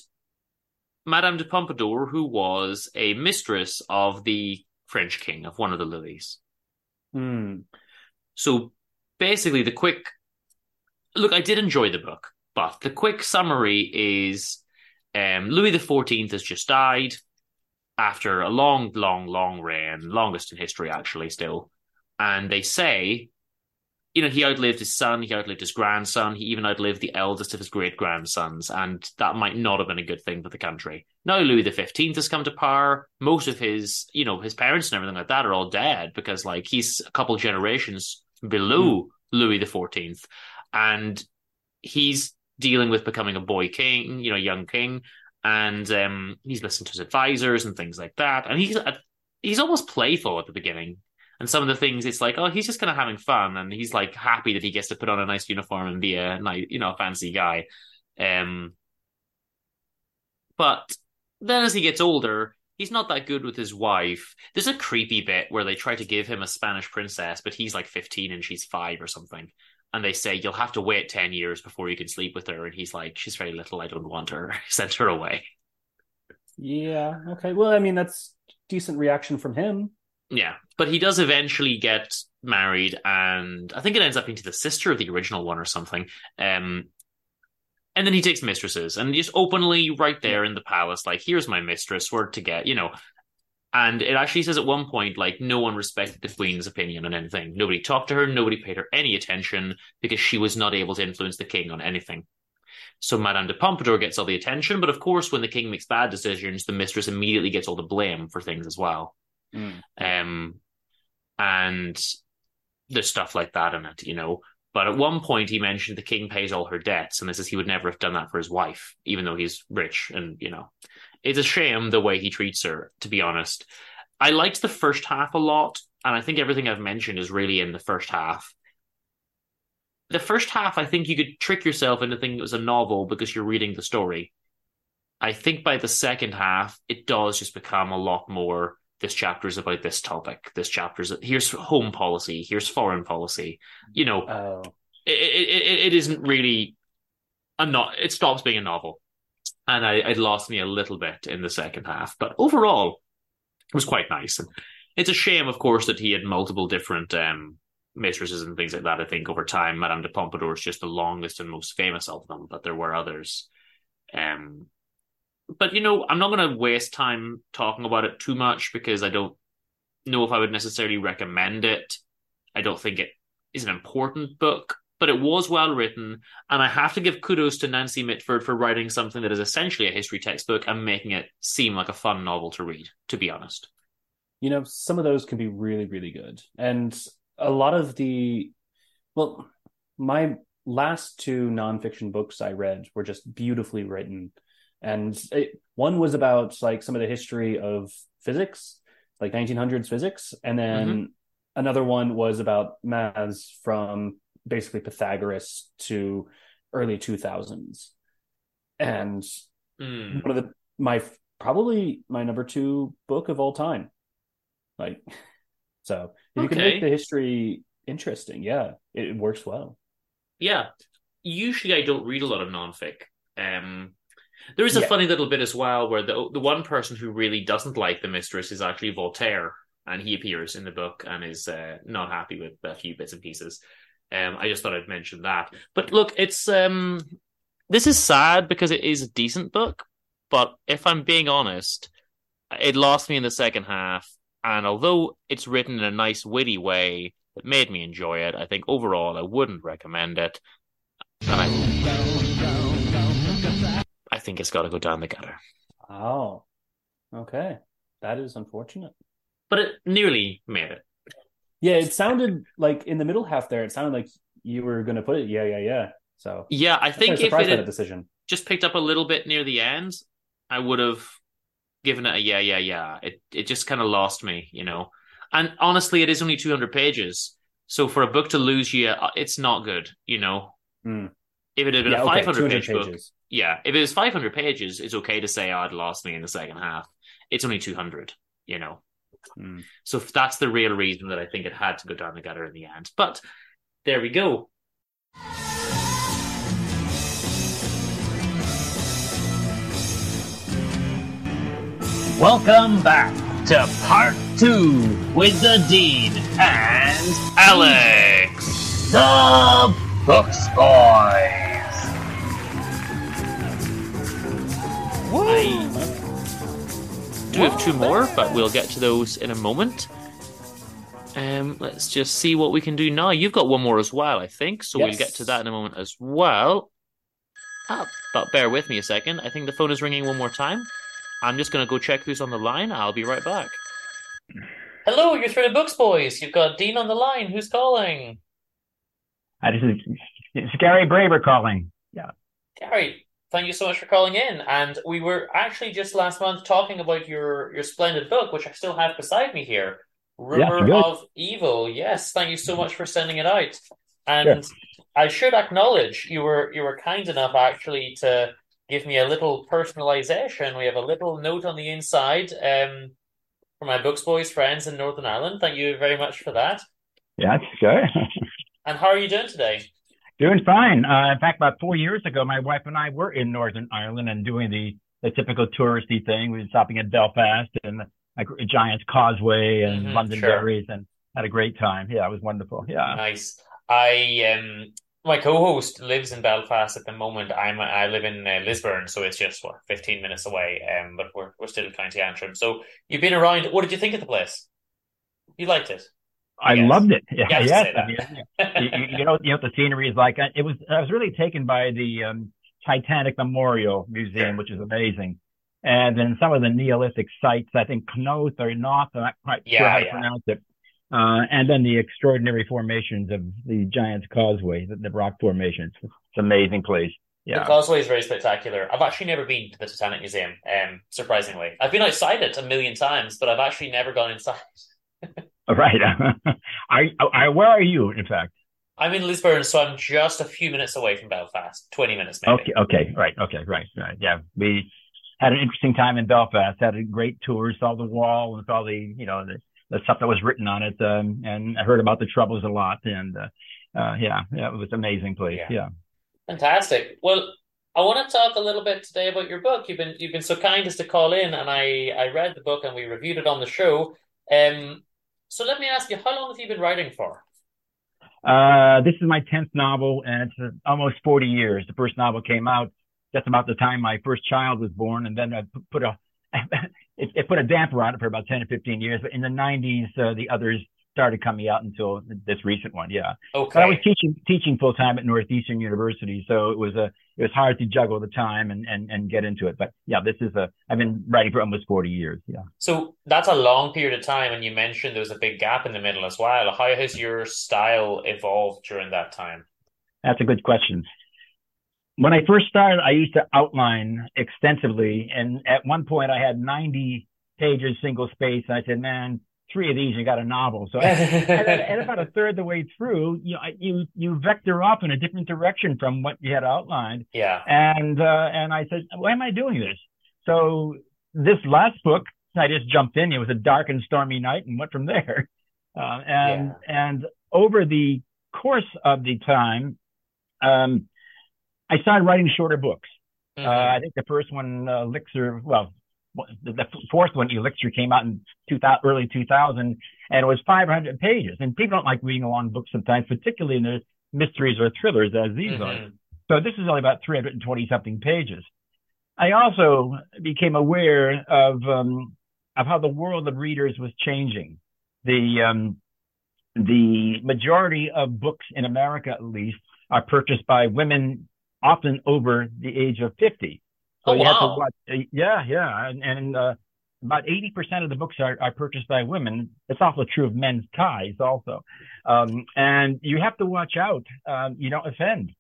Madame de Pompadour, who was a mistress of the French king, of one of the Louis. Hmm. So basically, the quick look, I did enjoy the book, but the quick summary is um, Louis XIV has just died after a long, long, long reign, longest in history, actually, still. And they say, you know, he outlived his son, he outlived his grandson, he even outlived the eldest of his great grandsons, and that might not have been a good thing for the country. Now Louis XV has come to power. Most of his, you know, his parents and everything like that are all dead because, like, he's a couple generations below hmm. Louis XIV, and he's dealing with becoming a boy king, you know, young king, and um, he's listened to his advisors and things like that, and he's he's almost playful at the beginning. And some of the things, it's like, oh, he's just kind of having fun, and he's like happy that he gets to put on a nice uniform and be a nice, you know, fancy guy. Um, but then as he gets older, he's not that good with his wife. There's a creepy bit where they try to give him a Spanish princess, but he's like 15 and she's five or something. And they say, you'll have to wait 10 years before you can sleep with her. And he's like, she's very little. I don't want her. [laughs] Send her away. Yeah. Okay. Well, I mean, that's decent reaction from him. Yeah, but he does eventually get married, and I think it ends up being to the sister of the original one or something. Um, and then he takes mistresses, and just openly, right there in the palace, like, "Here's my mistress. We're to get," you know. And it actually says at one point, like, no one respected the queen's opinion on anything. Nobody talked to her. Nobody paid her any attention because she was not able to influence the king on anything. So Madame de Pompadour gets all the attention, but of course, when the king makes bad decisions, the mistress immediately gets all the blame for things as well. Um, and there's stuff like that in it, you know. But at one point, he mentioned the king pays all her debts, and this is he would never have done that for his wife, even though he's rich. And you know, it's a shame the way he treats her. To be honest, I liked the first half a lot, and I think everything I've mentioned is really in the first half. The first half, I think you could trick yourself into thinking it was a novel because you're reading the story. I think by the second half, it does just become a lot more. This chapter is about this topic. This chapter is here's home policy. Here's foreign policy. You know, Oh. it, it, it, it isn't really a not. It stops being a novel, and I it lost me a little bit in the second half. But overall, it was quite nice. And it's a shame, of course, that he had multiple different um, mistresses and things like that. I think over time, Madame de Pompadour is just the longest and most famous of them, but there were others. Um, but you know, I'm not going to waste time talking about it too much because I don't know if I would necessarily recommend it. I don't think it is an important book, but it was well written, and I have to give kudos to Nancy Mitford for writing something that is essentially a history textbook and making it seem like a fun novel to read. To be honest, you know some of those can be really really good. And a lot of the well my last two nonfiction books i read were just beautifully written. And it, one was about like some of the history of physics like 1900s physics. And then mm-hmm. another one was about maths from basically Pythagoras to early 2000s. And Mm. one of the my probably my number two book of all time. Like [laughs] so if you can make the history interesting, yeah, it works well. Yeah. Usually I don't read a lot of nonfic. Um, there is a Yeah. funny little bit as well where the the one person who really doesn't like the mistress is actually Voltaire, and he appears in the book and is uh, not happy with a few bits and pieces. Um, I just thought I'd mention that. But look, it's um, this is sad because it is a decent book, but if I'm being honest, it lost me in the second half. And although it's written in a nice, witty way that made me enjoy it, I think overall I wouldn't recommend it. And I, I think it's got to go down the gutter. Oh. Okay. That is unfortunate. But it nearly made it. Yeah, it sounded like in the middle half there, it sounded like you were gonna put it, yeah, yeah, yeah. So Yeah, I think if it had decision. just picked up a little bit near the end, I would have given it a yeah, yeah, yeah. It it just kind of lost me, you know. And honestly, it is only 200 pages. So for a book to lose you, uh, it's not good, you know. Hmm. If it had been Yeah, a 500 200 page book, pages. yeah, if it was 500 pages, it's okay to say, oh, it lost me in the second half. It's only 200, you know. Hmm. So that's the real reason that I think it had to go down the gutter in the end. But there we go. Welcome back to part two with the Dean and Alex, the Books Boys. I do have two more, but we'll get to those in a moment. Um, let's just see what we can do now. You've got one more as well, I think, so we'll get to that in a moment as well. Ah, but bear with me a second. I think the phone is ringing one more time. I'm just going to go check who's on the line. I'll be right back. Hello, you're through the Books Boys. You've got Dean on the line. Who's calling? Hi, this is it's Gary Braver calling. Yeah. Gary, thank you so much for calling in. And we were actually just last month talking about your your splendid book, which I still have beside me here, Rumor good. of Evil. Yes, thank you so much for sending it out. And I should acknowledge you were you were kind enough actually to give me a little personalization. We have a little note on the inside um, for my Books Boys friends in Northern Ireland. Thank you very much for that. Yeah, good. [laughs] And how are you doing today? Doing fine. Uh, in fact, about four years ago, my wife and I were in Northern Ireland and doing the, the typical touristy thing. We were stopping at Belfast and like Giant's Causeway and Mhm, Londonderry's and had a great time. Yeah, it was wonderful. Yeah. Nice. I um my co-host lives in Belfast at the moment. I'm I live in uh, Lisburn, so it's just what 15 minutes away. Um, but we're we're still in County Antrim. So you've been around. What did you think of the place? You liked it? I Yes. loved it. Yeah, yes. I mean, you, you know, you know what the scenery is like. It was. I was really taken by the um, Titanic Memorial Museum, which is amazing, and then some of the Neolithic sites. I think Knowth or Knowth. I'm not quite sure Yeah, how to pronounce it. Uh, and then the extraordinary formations of the Giant's Causeway, the, the rock formations. It's an amazing place. Yeah. The Yeah. causeway is very spectacular. I've actually never been to the Titanic Museum. Um, surprisingly, I've been outside it a million times, but I've actually never gone inside. [laughs] [laughs] Right. I, I, where are you, in fact? I'm in Lisburn, so I'm just a few minutes away from Belfast. Twenty minutes, maybe. Okay, okay, right, okay, right, right. Yeah, we had an interesting time in Belfast. Had a great tour, saw the wall and saw the, you know, the, the stuff that was written on it. Um, and I heard about the troubles a lot. And uh, uh, yeah, yeah, it was an amazing place. Yeah. Yeah. Fantastic. Well, I want to talk a little bit today about your book. You've been you've been so kind as to call in, and I I read the book and we reviewed it on the show. Um, so let me ask you, how long have you been writing for? Uh, this is my tenth novel, and it's uh, almost forty years. The first novel came out just about the time my first child was born, and then I put a [laughs] it, it put a damper on it for about ten or fifteen years. But in the nineties, uh, the others started coming out until this recent one. Yeah. But I was teaching teaching full time at Northeastern University, so it was a it was hard to juggle the time and and and get into it. But yeah, this is a I've been writing for almost forty years. Yeah. So that's a long period of time, and you mentioned there was a big gap in the middle as well. How has your style evolved during that time? That's a good question. When I first started, I used to outline extensively, and at one point I had 90 pages single space. And I said, man, three of these, you got a novel. So, [laughs] and, and about a third of the way through, you you you vector off in a different direction from what you had outlined. Yeah. And uh, and I said, why am I doing this? So this last book, I just jumped in. It was a dark and stormy night, and went from there. [laughs] Uh, and and over the course of the time, um, I started writing shorter books. Uh, I think the first one, uh, Elixir, well, the, fourth one, Elixir, came out in 2000, early 2000, and it was 500 pages. And people don't like reading a long book sometimes, particularly in the mysteries or thrillers as these are. So this is only about 320 something pages. I also became aware of um, of how the world of readers was changing. The um, the majority of books in America, at least, are purchased by women, often over the age of 50. So Oh, you have to watch. uh, Yeah, yeah, and, and uh, about 80% of the books are, are purchased by women. It's also true of men's ties, also. Um, and you have to watch out. Um, you don't offend.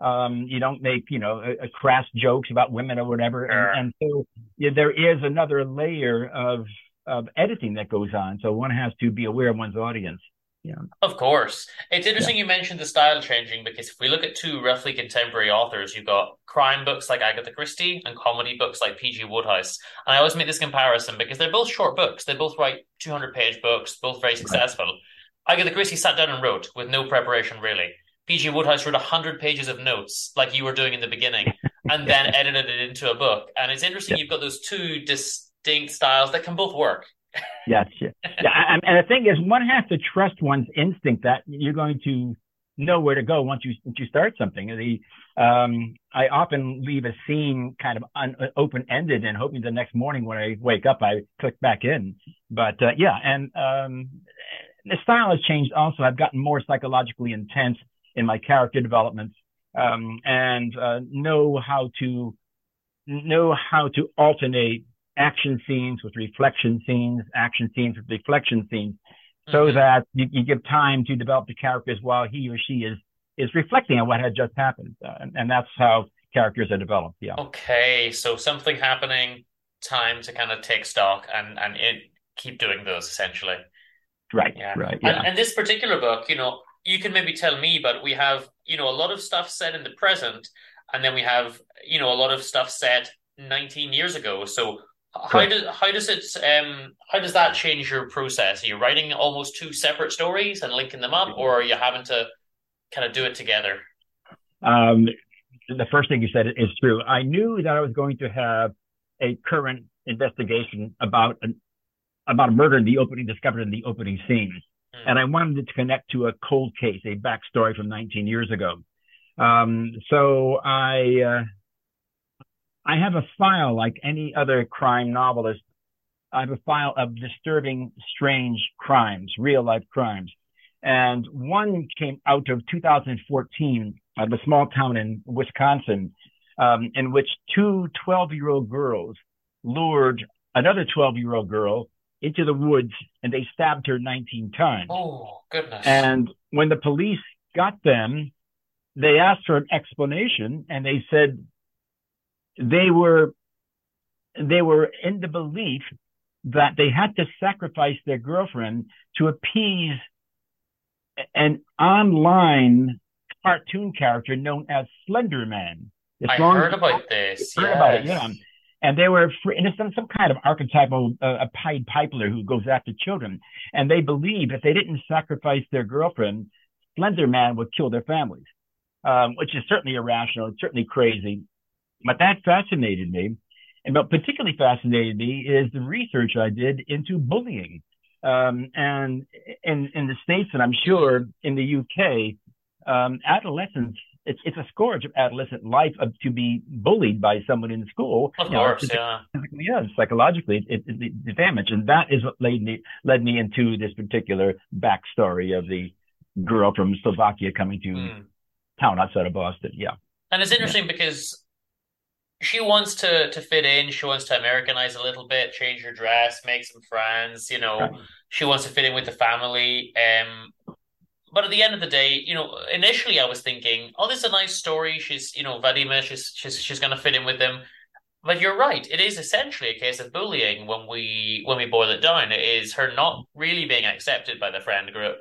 Um, you don't make, you know, a, a crass jokes about women or whatever. And, and so yeah, there is another layer of of editing that goes on. So one has to be aware of one's audience. Yeah. Of course. It's interesting you mentioned the style changing because if we look at two roughly contemporary authors, you've got crime books like Agatha Christie and comedy books like P.G. Wodehouse. And I always make this comparison because they're both short books. They both write 200 page books, both very successful. Agatha Christie sat down and wrote with no preparation, really. P.G. Wodehouse wrote 100 pages of notes, like you were doing in the beginning, and [laughs] then edited it into a book. And it's interesting you've got those two distinct styles that can both work. Yes, yeah. And, the thing is, one has to trust one's instinct that you're going to know where to go once you once you start something. The um, I often leave a scene kind of un, open ended and hoping the next morning when I wake up I click back in. But uh, yeah, and um, the style has changed. Also, I've gotten more psychologically intense in my character development um, and uh, know how to know how to alternate action scenes with reflection scenes, action scenes with reflection scenes, so Mhm. that you, you give time to develop the characters while he or she is is reflecting on what had just happened, uh, and, and that's how characters are developed. Yeah. Okay, so something happening, time to kind of take stock and and it, keep doing those essentially. Right. Yeah. Right. And, Yeah. and this particular book, you know, you can maybe tell me, but we have, you know, a lot of stuff set in the present, and then we have, you know, a lot of stuff set 19 years ago. So how does how does it um how does that change your process? Are you writing almost two separate stories and linking them up, or are you having to kind of do it together? Um, the first thing you said is true. I knew that I was going to have a current investigation about an about a murder in the opening discovered in the opening scene, and I wanted it to connect to a cold case, a backstory from 19 years ago. Um, so I uh, I have a file like any other crime novelist. I have a file of disturbing, strange crimes, real life crimes. And one came out of 2014 out of a small town in Wisconsin, um, in which two 12 year old girls lured another 12 year old girl into the woods and they stabbed her 19 times. Oh goodness! And when the police got them, they asked for an explanation and they said they were they were in the belief that they had to sacrifice their girlfriend to appease an online cartoon character known as Slender Man. I heard about this. Heard about it, yeah. And they were free, and it's some, some kind of archetypal uh, a Pied Piper who goes after children. And they believe if they didn't sacrifice their girlfriend, Slender Man would kill their families, um, which is certainly irrational. It's certainly crazy. But that fascinated me. And what particularly fascinated me is the research I did into bullying. Um, and in, in the States, and I'm sure in the UK, um, adolescents, it's, it's a scourge of adolescent life of, to be bullied by someone in school. Of know, course, it's- yeah. yeah, psychologically, it, it, it, the damage, and that is what led me led me into this particular backstory of the girl from Slovakia coming to Hmm. town outside of Boston. Yeah, And it's interesting because she wants to to fit in. She wants to Americanize a little bit, change her dress, make some friends. You know, Right. she wants to fit in with the family. Um, but at the end of the day, you know, initially I was thinking, oh, this is a nice story. She's, you know, Vadima. She's she's she's gonna fit in with them. But you're right. It is essentially a case of bullying when we when we boil it down. It is her not really being accepted by the friend group,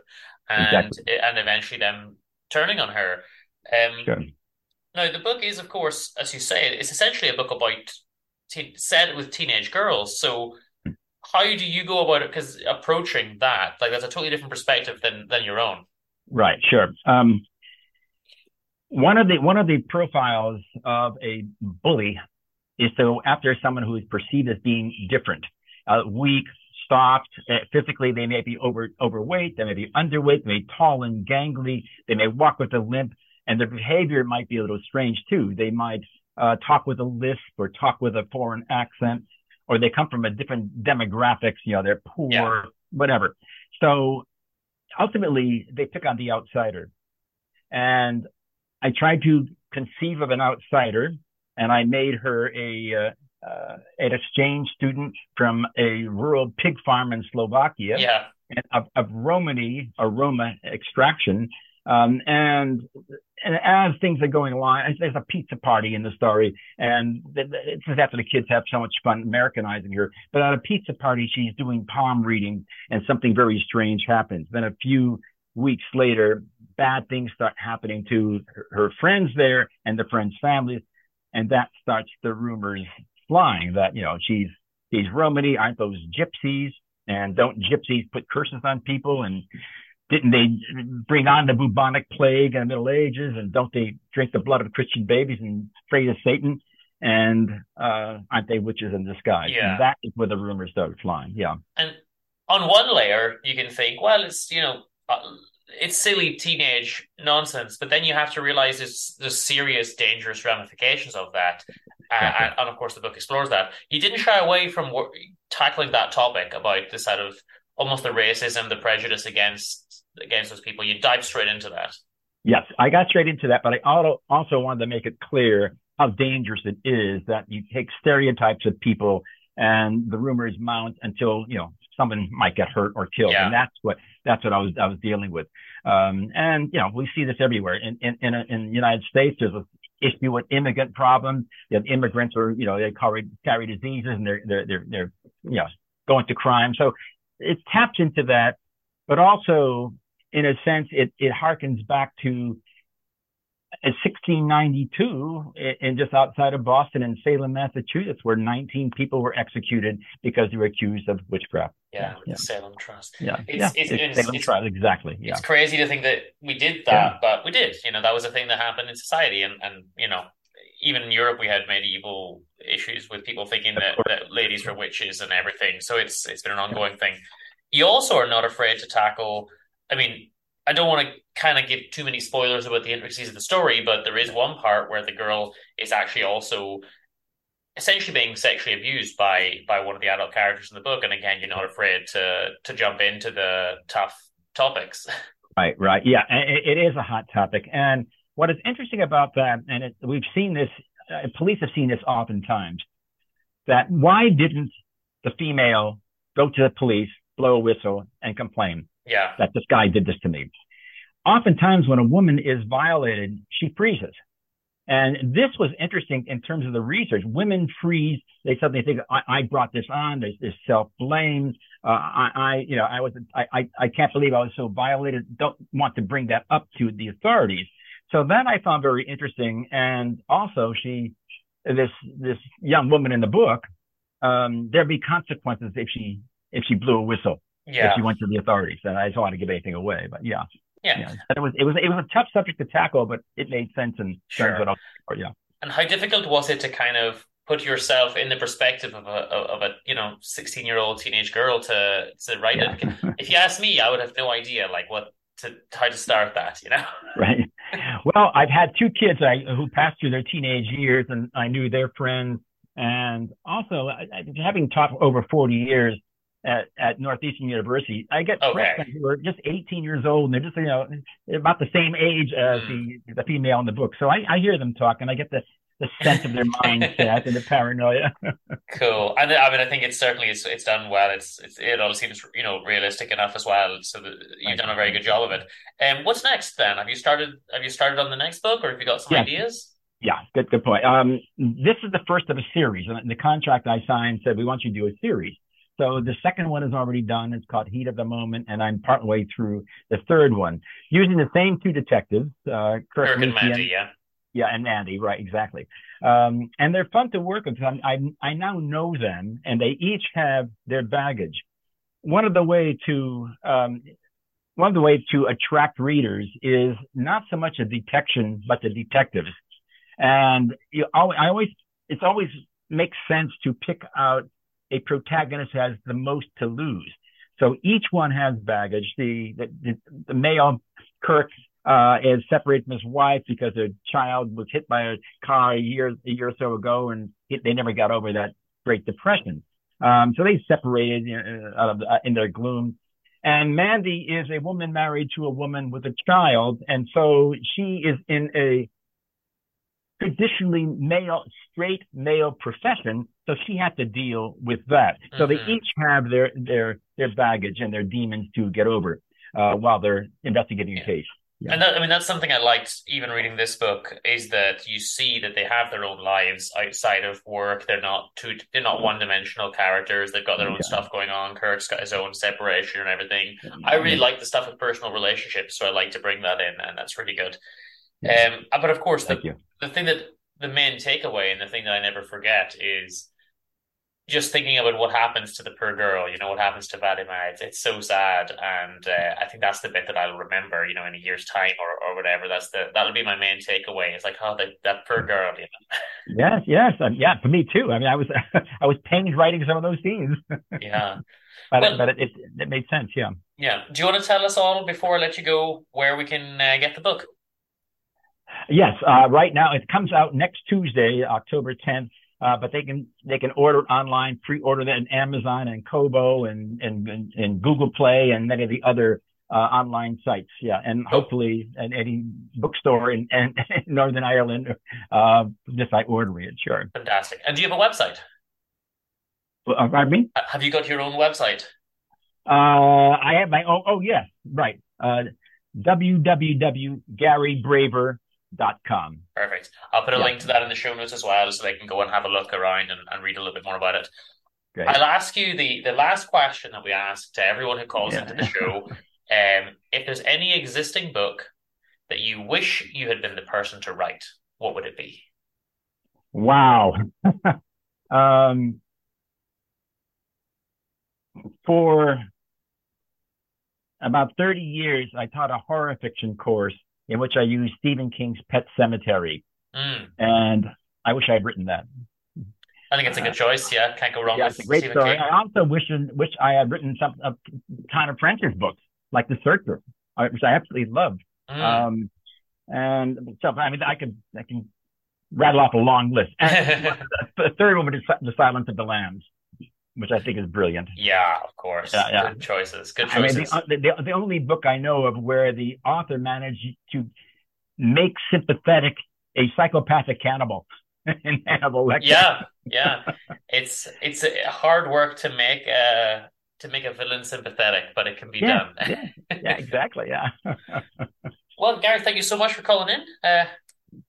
and Exactly. and eventually them turning on her. Um, Sure. Now the book is, of course, as you say, it's essentially a book about teen, set with teenage girls. So how do you go about it? Because approaching that, like, that's a totally different perspective than than your own. Right, sure. Um, one of the one of the profiles of a bully is to go after someone who is perceived as being different, uh, weak, soft. Uh, physically, they may be over overweight, they may be underweight, they may be tall and gangly, they may walk with a limp, and their behavior might be a little strange too. They might uh, talk with a lisp or talk with a foreign accent, or they come from a different demographics. You know, they're poor, Yeah. whatever. So ultimately, they pick on the outsider. And I tried to conceive of an outsider, and I made her a uh, uh, an exchange student from a rural pig farm in Slovakia, Yeah. and of, of Romani or Roma extraction. Um, and, and as things are going along, there's a pizza party in the story, and it's just after the kids have so much fun Americanizing her. But at a pizza party, she's doing palm reading, and something very strange happens. Then a few weeks later, bad things start happening to her, her friends there and the friends' families, and that starts the rumors flying that you know she's she's Romany, aren't those gypsies? And don't gypsies put curses on people? And didn't they bring on the bubonic plague in the Middle Ages? And don't they drink the blood of Christian babies and pray to Satan? And uh, aren't they witches in disguise? Yeah. And that is where the rumors started flying. Yeah. And on one layer, you can think, well, it's you know, uh, it's silly teenage nonsense, but then you have to realize there's there's serious, dangerous ramifications of that. Uh, Exactly. and, and of course, the book explores that. You didn't shy away from wor- tackling that topic about the sort of almost the racism, the prejudice against against those people. You dive straight into that. Yes, I got straight into that, but I also also wanted to make it clear how dangerous it is that you take stereotypes of people and the rumors mount until you know someone might get hurt or killed, Yeah. and that's what that's what I was I was dealing with. Um, and you know we see this everywhere in in in, in the United States. There's a issue with immigrant problems. You have immigrants are you know they carry carry diseases and they're they're they're, they're you know going to crime. So it taps into that, but also in a sense, it, it harkens back to uh, 1692 in, in just outside of Boston in Salem, Massachusetts, where 19 people were executed because they were accused of witchcraft. Yeah, Yeah. the Salem Trust. Yeah, It's- yeah, it's- it's it's- Salem it's- trial, exactly. Yeah, It's crazy to think that we did that, Yeah. but we did. You know, that was a thing that happened in society, and and you know, even in Europe, we had medieval issues with people thinking that, that ladies were witches and everything. So it's it's been an ongoing thing. You also are not afraid to tackle. I mean, I don't want to kind of give too many spoilers about the intricacies of the story, but there is one part where the girl is actually also essentially being sexually abused by by one of the adult characters in the book, and again, you're not afraid to to jump into the tough topics. [laughs] Right, right. Yeah, it, it is a hot topic. And what is interesting about that, and it, we've seen this, uh, police have seen this oftentimes, that why didn't the female go to the police, blow a whistle, and complain Yeah. that this guy did this to me? Oftentimes, when a woman is violated, she freezes. And this was interesting in terms of the research. Women freeze. They suddenly think, I, I brought this on. There's this self blame. Uh, I, I, you know, I was, I, I, I can't believe I was so violated. Don't want to bring that up to the authorities. So that I found very interesting. And also she, this, this young woman in the book, um, there'd be consequences if she, if she blew a whistle. Yeah. If she went to the authorities. And I don't want to give anything away, but yeah. Yeah. Yeah. It was, it was, it was a tough subject to tackle, but it made sense in Sure. terms of what I yeah. And how difficult was it to kind of put yourself in the perspective of a of a you know sixteen year old teenage girl to to write it? If you ask me, I would have no idea like what to how to start that. You know. right? Well, I've had two kids I, who passed through their teenage years, and I knew their friends. And also, I, I, having taught over 40 years at, at Northeastern University, I get Okay. freshmen who are just 18 years old, and they're just, you know, about the same age as mm. the, the female in the book. So I, I hear them talk, and I get the, the sense of their mindset and the paranoia. [laughs] Cool. And I mean, I think it's certainly it's it's done well. It's, it's it all seems you know realistic enough as well. So that you've done a very good job of it. And um, what's next then? Have you started? Have you started on the next book, or have you got some Yeah. ideas? Yeah, good good point. Um, this is the first of a series, and the contract I signed said we want you to do a series. So the second one is already done. It's called Heat of the Moment, and I'm partway through the third one, using the same two detectives, uh, Kirk, Kirk and Mandy, yeah. Yeah, and Andy, right, exactly. Um, and they're fun to work with. I, I, I now know them, and they each have their baggage. One of the way to um, one of the ways to attract readers is not so much a detection, but the detectives. And you always, I always, it's always makes sense to pick out a protagonist has the most to lose. So each one has baggage. The the, the, the male Kirk uh, is separated from his wife because a child was hit by a car a year a year or so ago, and it, they never got over that Great Depression. Um, so they separated uh, out of uh, in their gloom. And Mandy is a woman married to a woman with a child, and so she is in a traditionally male, straight male profession. So she had to deal with that. So they each have their their their baggage and their demons to get over uh, while they're investigating a case. Yeah. And that, I mean, that's something I liked even reading this book is that you see that they have their own lives outside of work. They're not two, they're not one dimensional characters. They've got their own Yeah. stuff going on. Kirk's got his own separation and everything. I really like the stuff of personal relationships, so I like to bring that in, and that's really good. Um, but of course, the, Thank you. the thing that the main takeaway and the thing that I never forget is just thinking about what happens to the poor girl, you know, what happens to Vadima. It's, it's so sad. And uh, I think that's the bit that I'll remember, you know, in a year's time or, or whatever. That's the, that'll be my main takeaway. It's like, oh, that, that poor girl, you know. [laughs] Yes, yes, um, yeah. For me too. I mean, I was [laughs] I was pained writing some of those scenes, [laughs] Yeah. but Well- but it, it it made sense. Yeah. Yeah. Do you want to tell us all before I let you go where we can uh, get the book? Yes. Uh, right now it comes out next Tuesday, October 10th. Uh, but they can they can order online, pre-order that in Amazon and Kobo and and and, and Google Play and many of the other uh, online sites. Yeah, and hopefully at any bookstore in, [laughs] in, Northern Ireland, uh, just by ordering it. Sure. Fantastic. And do you have a website? Uh, pardon me. Have you got your own website? Uh, I have my own. Oh, yes, right. Uh, www.garybraver.com. Perfect. I'll put a Yeah. link to that in the show notes as well so they can go and have a look around and, and read a little bit more about it. Great. I'll ask you the, the last question that we ask to everyone who calls Yeah. into the show. [laughs] Um, if there's any existing book that you wish you had been the person to write, what would it be? Wow. [laughs] um, for about 30 years, I taught a horror fiction course in which I used Stephen King's Pet Sematary, Mm, and I wish I had written that. I think it's a good choice. Yeah, can't go wrong Yeah, with it's a great Stephen story. King. I also wish wish I had written some of Tana French's books, like The Searcher, uh, which I absolutely loved. Mm. Um, and so, I mean, I could I can rattle off a long list. [laughs] The third one is The Silence of the Lambs, which I think is brilliant. yeah, of course. Yeah, yeah. Good choices. Good I mean, the, the, the only book I know of where the author managed to make sympathetic a psychopathic cannibal [laughs] in Hannibal Lecter. yeah, yeah. It's it's hard work to make uh to make a villain sympathetic, but it can be Yeah, done. yeah, yeah, exactly. Yeah. [laughs] Well, Gary, thank you so much for calling in. Uh,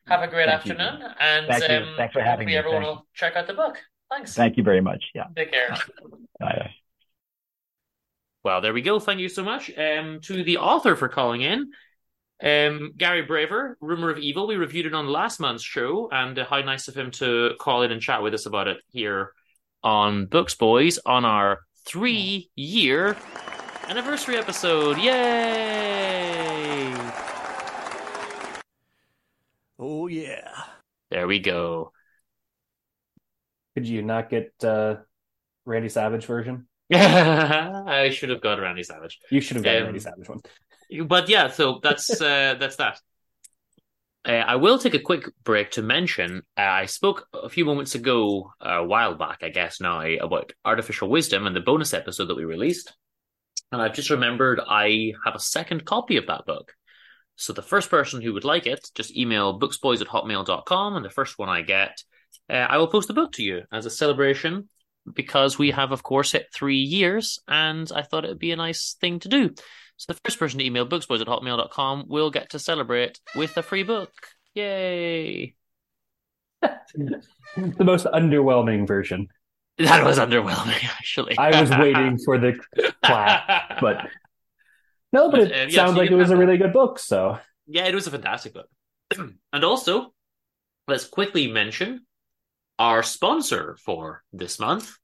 have a great Thank you. afternoon, and Thank you. um, Thanks for having hopefully me. everyone will check out the book. Thanks. Thank you very much. Yeah. Take care. Bye. Well, there we go. Thank you so much um, to the author for calling in. Um, Gary Braver, Rumor of Evil. We reviewed it on last month's show, and uh, how nice of him to call in and chat with us about it here on Books Boys on our three year anniversary episode. Yay! Oh, yeah. There we go. Could you not get uh, Randy Savage version? [laughs] I should have got Randy Savage. You should have got Um, Randy Savage one. But yeah, so that's uh, [laughs] that's that. Uh, I will take a quick break to mention uh, I spoke a few moments ago, uh, a while back, I guess now, about artificial wisdom and the bonus episode that we released. And I've just remembered I have a second copy of that book. So the first person who would like it, just email booksboys at hotmail.com. And the first one I get, uh, I will post the book to you as a celebration because we have, of course, hit three years. And I thought it would be a nice thing to do. So the first person to email booksboys at hotmail.com will get to celebrate with a free book. Yay! [laughs] the most underwhelming version. That was underwhelming, [laughs] actually. I was waiting for the clap, but no, but it uh, yeah, sounds so like it was a really good book. So Yeah, it was a fantastic book. [clears throat] and also, let's quickly mention our sponsor for this month.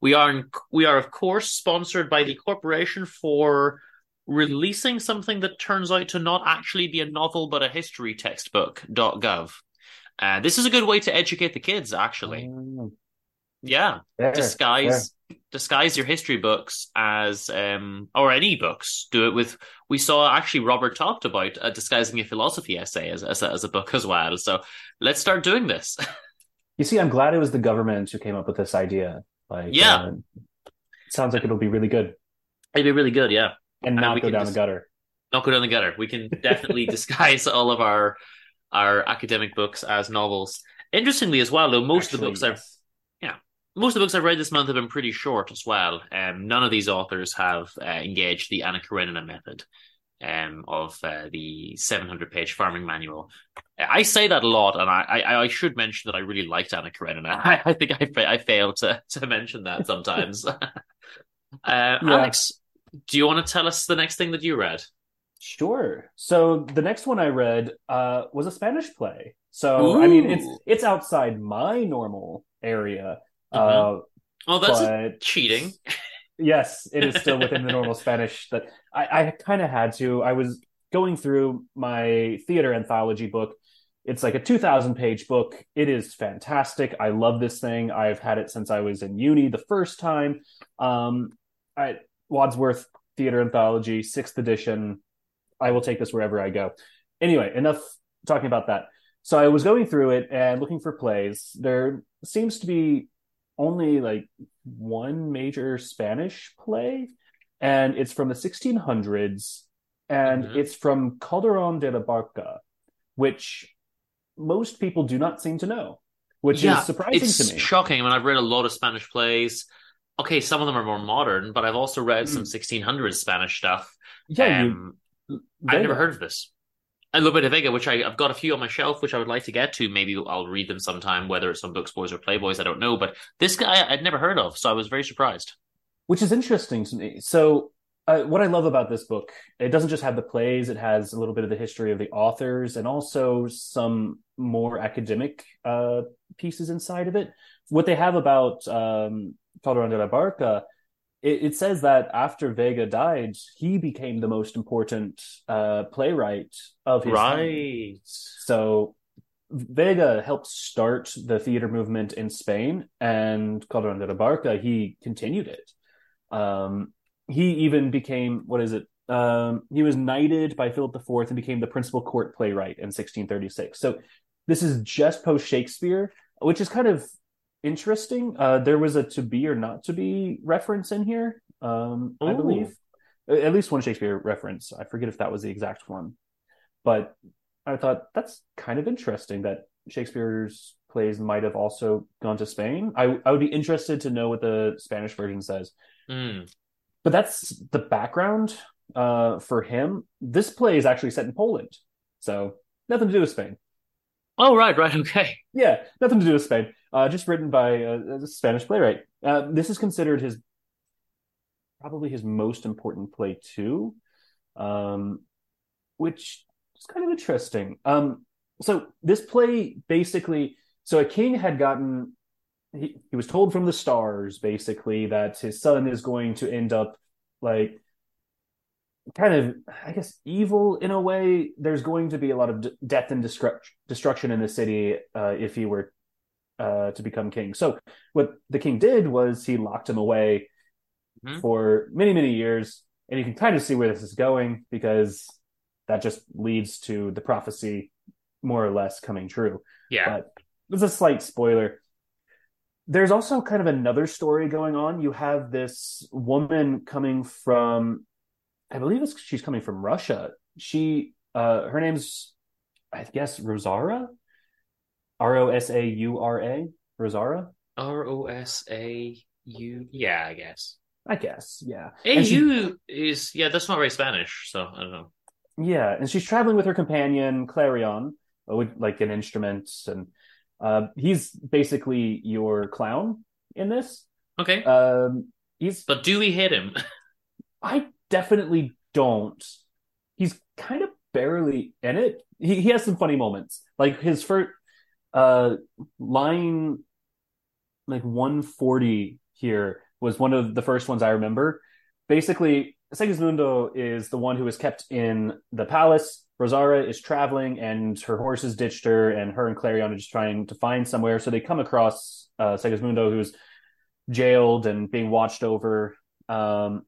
We are in, we are of course sponsored by the corporation for releasing something that turns out to not actually be a novel but a history textbook.gov. Uh, this is a good way to educate the kids, actually. Yeah, Fair, disguise disguise your history books as um or any books. Do it with. We saw actually Robert talked about uh, disguising a philosophy essay as as as a book as well. So let's start doing this. [laughs] you see, I'm glad it was the government who came up with this idea. Like, Yeah. uh, it sounds like it'll be really good It'd be really good, yeah. and not we go down just- the gutter. Not go down the gutter. We can definitely [laughs] disguise all of our our academic books as novels. Interestingly, as well, though, most of the Actually, books I've yeah, most of the books I've read this month have been pretty short as well. Um, none of these authors have uh, engaged the Anna Karenina method um, of uh, the 700 page farming manual. I say that a lot, and I, I, I should mention that I really liked Anna Karenina. [laughs] I, I think I, I fail to, to mention that sometimes. [laughs] uh, Alex, do you want to tell us the next thing that you read? Sure. So the next one I read uh, was a Spanish play. So I mean, it's it's outside my normal area. Uh, Mhm. Oh, that's but cheating. [laughs] yes, it is still within the normal [laughs] Spanish that I, I kind of had to. I was going through my theater anthology book. It's like a 2000 page book. It is fantastic. I love this thing. I've had it since I was in uni the first time. Um, I, Wadsworth Theater Anthology, sixth edition. I will take this wherever I go. Anyway, enough talking about that. So I was going through it and looking for plays. There seems to be only like one major Spanish play, and it's from the 1600s, and Mhm. it's from Calderon de la Barca, which most people do not seem to know, which yeah, is surprising it's to me. shocking. I mean, I've read a lot of Spanish plays. Okay, some of them are more modern, but I've also read some Mm. 1600s Spanish stuff. Yeah, you- um, I've never heard of this. A little bit of Vega, which I, I've got a few on my shelf, which I would like to get to. Maybe I'll read them sometime, whether it's on Books Boys or Playboys, I don't know. But this guy I'd never heard of, so I was very surprised. which is interesting to me. So, uh, what I love about this book, it doesn't just have the plays; it has a little bit of the history of the authors and also some more academic uh, pieces inside of it. What they have about um, Calderon de la Barca, it, it says that after Vega died, he became the most important uh, playwright of his time. Right. So Vega helped start the theater movement in Spain, and Calderon de la Barca he continued it. Um, he even became what is it? Um, he was knighted by Philip IV and became the principal court playwright in 1636. So this is just post Shakespeare, which is kind of interesting. Uh, there was a to be or not to be reference in here, um, I believe. At least one Shakespeare reference. I forget if that was the exact one, but I thought that's kind of interesting that Shakespeare's plays might have also gone to Spain. I I would be interested to know what the Spanish version says. Mm. But that's the background uh, for him. This play is actually set in Poland, so nothing to do with Spain. Oh, right, right, [laughs] okay. Yeah, nothing to do with Spain. Uh, just written by a, a Spanish playwright. Uh, this is considered his probably his most important play too, um, which is kind of interesting. Um, so this play basically, so a king had gotten he, he was told from the stars basically that his son is going to end up like kind of i guess evil in a way there's going to be a lot of d- death and destruct- destruction in the city uh, if he were uh, to become king so what the king did was he locked him away Mhm. for many many years and you can kind of see where this is going because that just leads to the prophecy more or less coming true Yeah. but it's a slight spoiler there's also kind of another story going on. You have this woman coming from, I believe it's, she's coming from Russia. She, uh, her name's, I guess, Rosara, R O S A U R A, Rosara. R O S A U. Yeah, I guess. I guess, yeah. AU she- is yeah. That's not very Spanish, so I don't know. Yeah, and she's traveling with her companion Clarion, uh, with like an instrument, and Uh, he's basically your clown in this. Okay. Um, he's but do we hit him? [laughs] I definitely don't. He's kind of barely in it. He he has some funny moments. Like his first uh line like 140 here was one of the first ones I remember. Basically, Segismundo is the one who is kept in the palace. Rosara is traveling and her horses ditched her, and her and Clarion are just trying to find somewhere. So they come across uh, Segismundo, who's jailed and being watched over um,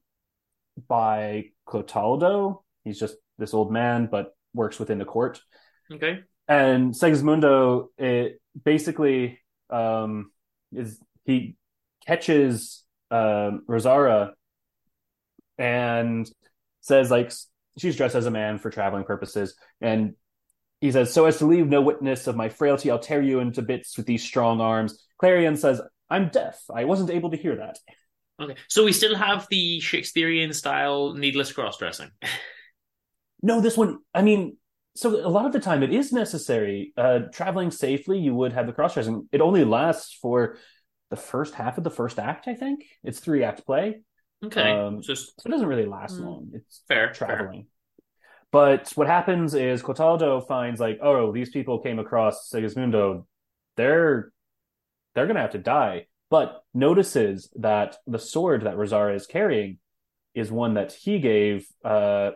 by Clotaldo. He's just this old man, but works within the court. Okay. And Segismundo, it basically um, is he catches um, Rosara and says like she's dressed as a man for traveling purposes, and he says, "So as to leave no witness of my frailty, I'll tear you into bits with these strong arms." Clarion says, "I'm deaf. I wasn't able to hear that." Okay. So we still have the Shakespearean style needless cross dressing. No, this one. I mean, so a lot of the time it is necessary. Uh, traveling safely, you would have the cross dressing. It only lasts for the first half of the first act. I think it's three act play. Okay. Um, Just so it doesn't really last Mm. long. It's fair. traveling. But what happens is Clotaldo finds like, oh, these people came across Sigismundo. They're they're gonna have to die. But notices that the sword that Rosara is carrying is one that he gave uh,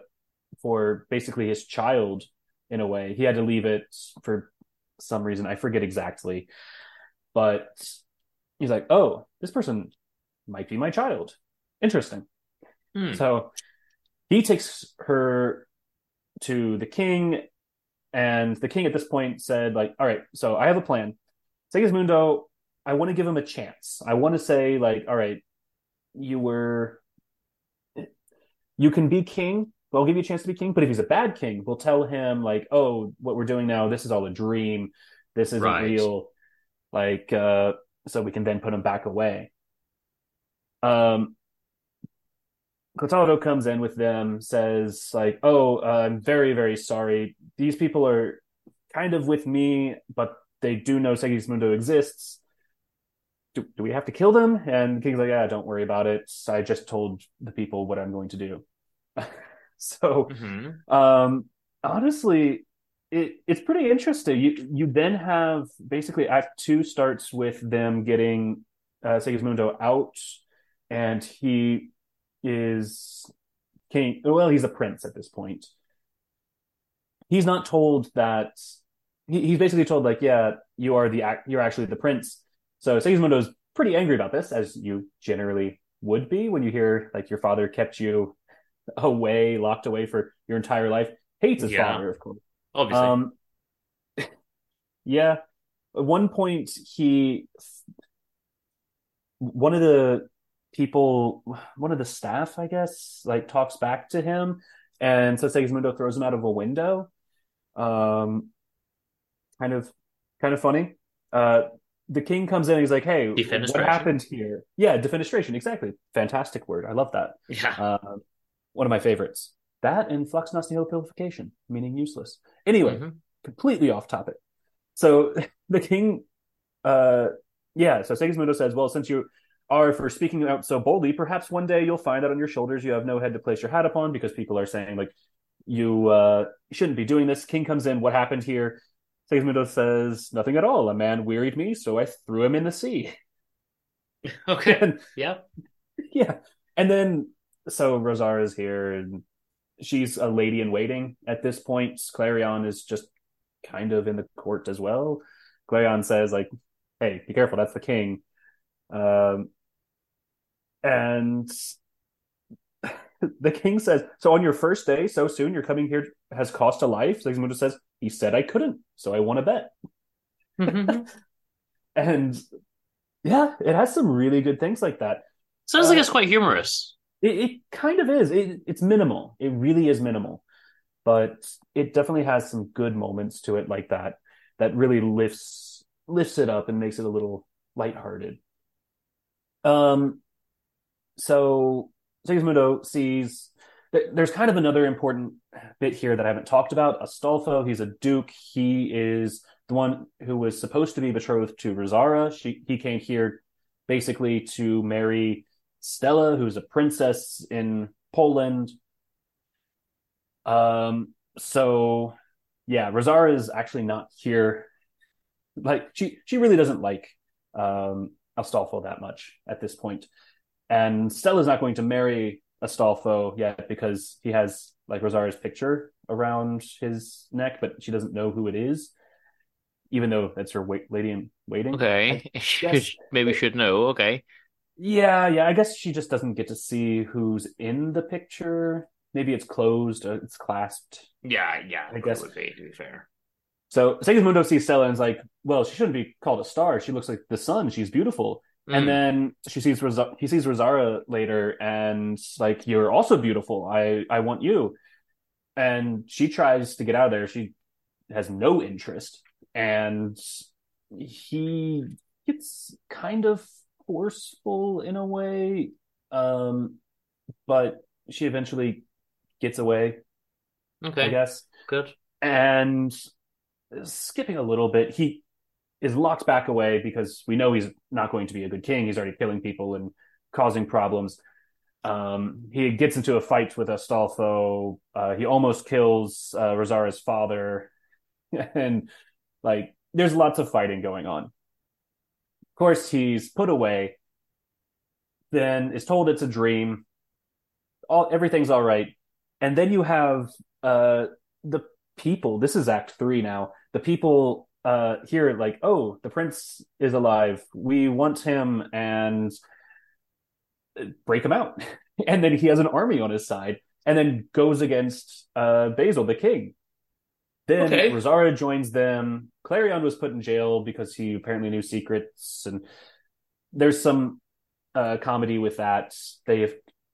for basically his child in a way. He had to leave it for some reason. I forget exactly. But he's like, oh, this person might be my child. Interesting. Hmm. So he takes her to the king, and the king at this point said, like, all right, so I have a plan. Segismundo, I want to give him a chance. I want to say, like, all right, you were you can be king. I'll give you a chance to be king. But if he's a bad king, we'll tell him, like, oh, what we're doing now, this is all a dream. This isn't Right. real. Like, uh, so we can then put him back away. Um, Clotaldo comes in with them, says like, "Oh, uh, I'm very, very sorry. These people are kind of with me, but they do know Segismundo exists. Do, do we have to kill them?" And the king's like, "Yeah, don't worry about it. I just told the people what I'm going to do." [laughs] so, Mhm. um, honestly, it it's pretty interesting. You you then have basically Act Two starts with them getting uh, Segismundo out, and he is king. Well, he's a prince at this point. He's not told that. He, he's basically told like, yeah, you are the you're actually the prince. So Segismundo's pretty angry about this, as you generally would be when you hear like your father kept you [laughs] away, locked away for your entire life. Hates his Yeah. father, of course. Obviously. Um, [laughs] yeah. At one point, he, one of the people, one of the staff, I guess, like talks back to him, and so Segismundo throws him out of a window. Um, kind of, kind of funny. Uh, the king comes in and he's like, "Hey, what happened here?" Yeah, defenestration. Exactly. Fantastic word. I love that. Yeah. Uh, one of my favorites. That and floccinaucinihilipilification, meaning useless. Anyway, Mhm. completely off topic. So [laughs] the king, uh, yeah. So Segismundo says, "Well, since you are for speaking out so boldly, perhaps one day you'll find that on your shoulders you have no head to place your hat upon, because people are saying like you uh, shouldn't be doing this." King comes in. What happened here? Segismundo says, "Nothing at all. A man wearied me, so I threw him in the sea." [laughs] Okay. And- yeah. [laughs] yeah. And then so Rosara's here and she's a lady in waiting at this point. Clarion is just kind of in the court as well. Clarion says, like, hey, be careful, that's the king. Um and [laughs] the king says, So on your first day, so soon you're coming here has cost a life? Sigismundo says, He said I couldn't, so I won a bet. [laughs] and yeah, it has some really good things like that. Sounds like Uh, it's quite humorous. It, it kind of is. It, it's minimal. It really is minimal, but it definitely has some good moments to it, like that. That really lifts lifts it up and makes it a little lighthearted. Um, so Sigismundo sees. th- There's kind of another important bit here that I haven't talked about. Astolfo, he's a duke. He is the one who was supposed to be betrothed to Rosara. She he came here basically to marry Stella, who's a princess in Poland. Um, so yeah, Rosara is actually not here. Like she she really doesn't like um Astolfo that much at this point. And Stella's not going to marry Astolfo yet because he has like Rosara's picture around his neck, but she doesn't know who it is, even though that's her wait- lady in waiting. Okay, [laughs] maybe should know. Okay, Yeah, yeah. I guess she just doesn't get to see who's in the picture. Maybe it's closed, uh, it's clasped. yeah, yeah. I guess- would be to be fair. So Segismundo sees Stella and is like, "Well, she shouldn't be called a star. She looks like the sun. She's beautiful." And Mm. then she sees he sees Rosara later, and like, "You're also beautiful. I I want you." And she tries to get out of there. She has no interest, and he gets kind of forceful in a way. Um, but she eventually gets away. Okay, I guess good. and skipping a little bit, he is locked back away because we know he's not going to be a good king. He's already killing people and causing problems. Um, he gets into a fight with Astolfo. Uh, he almost kills uh, Rosara's father, [laughs] and like there's lots of fighting going on. Course, he's put away. Then is told it's a dream. All everything's all right, and then you have uh, the people. This is Act Three now. The people uh, hear like, "Oh, the prince is alive. We want him," and break him out. [laughs] and then he has an army on his side, and then goes against uh, Basil, the king. Then Okay. Rosara joins them. Clarion was put in jail because he apparently knew secrets, and there's some uh, comedy with that. They have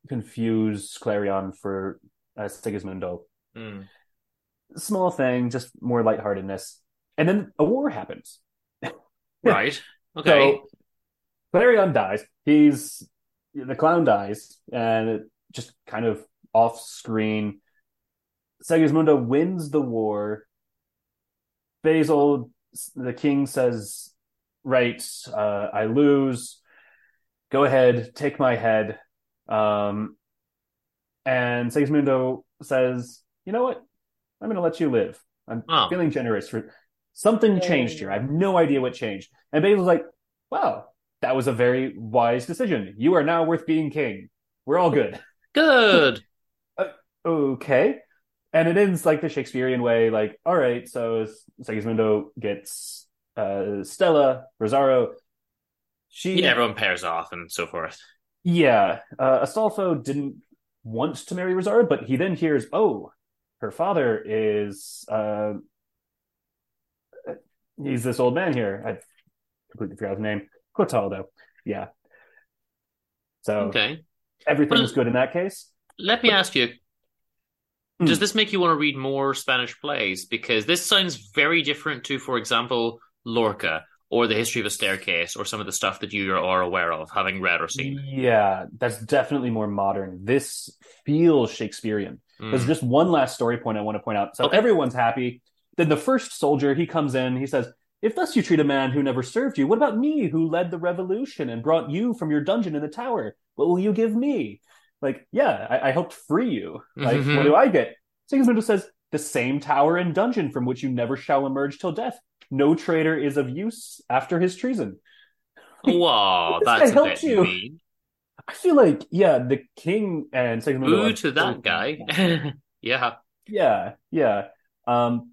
confused Clarion for uh, Sigismundo. Mm. Small thing, just more lightheartedness. And then a war happens. [laughs] Right. Okay. So Clarion dies. He's the clown dies, and it just kind of off screen. Segismundo wins the war. Basil, the king, says, "Right, uh, I lose. Go ahead, take my head." Um, and Segismundo says, "You know what? I'm going to let you live. I'm Oh. feeling generous for something changed here. I have no idea what changed." And Basil's like, "Wow, that was a very wise decision. You are now worth being king. We're all good." Good. [laughs] okay. And it ends like the Shakespearean way, like, all right, so Segismundo gets uh, Stella, Rosaro. She, Yeah, everyone pairs off and so forth. yeah, uh, Astolfo didn't want to marry Rosaro, but he then hears, oh, her father is, uh, he's this old man here. I completely forgot his name. Clotaldo. Yeah. So Okay. everything's Well- good in that case. Let me ask you. Hmm. Does this make you want to read more Spanish plays? Because this sounds very different to, for example, Lorca or The History of a Staircase or some of the stuff that you are aware of, having read or seen. Yeah, that's definitely more modern. This feels Shakespearean. There's Mm. just one last story point I want to point out. So Okay. everyone's happy. Then the first soldier, he comes in, he says, If thus you treat a man who never served you, what about me who led the revolution and brought you from your dungeon in the tower? What will you give me? Like, yeah, I, I helped free you. Like, Mhm. what do I get? Sigismundo says, The same tower and dungeon from which you never shall emerge till death. No traitor is of use after his treason. [laughs] Wow, that's a helped bit you. mean. I feel like, yeah, the king and Sigismundo. Boo are to that guy. [laughs] yeah. Yeah, yeah. Um,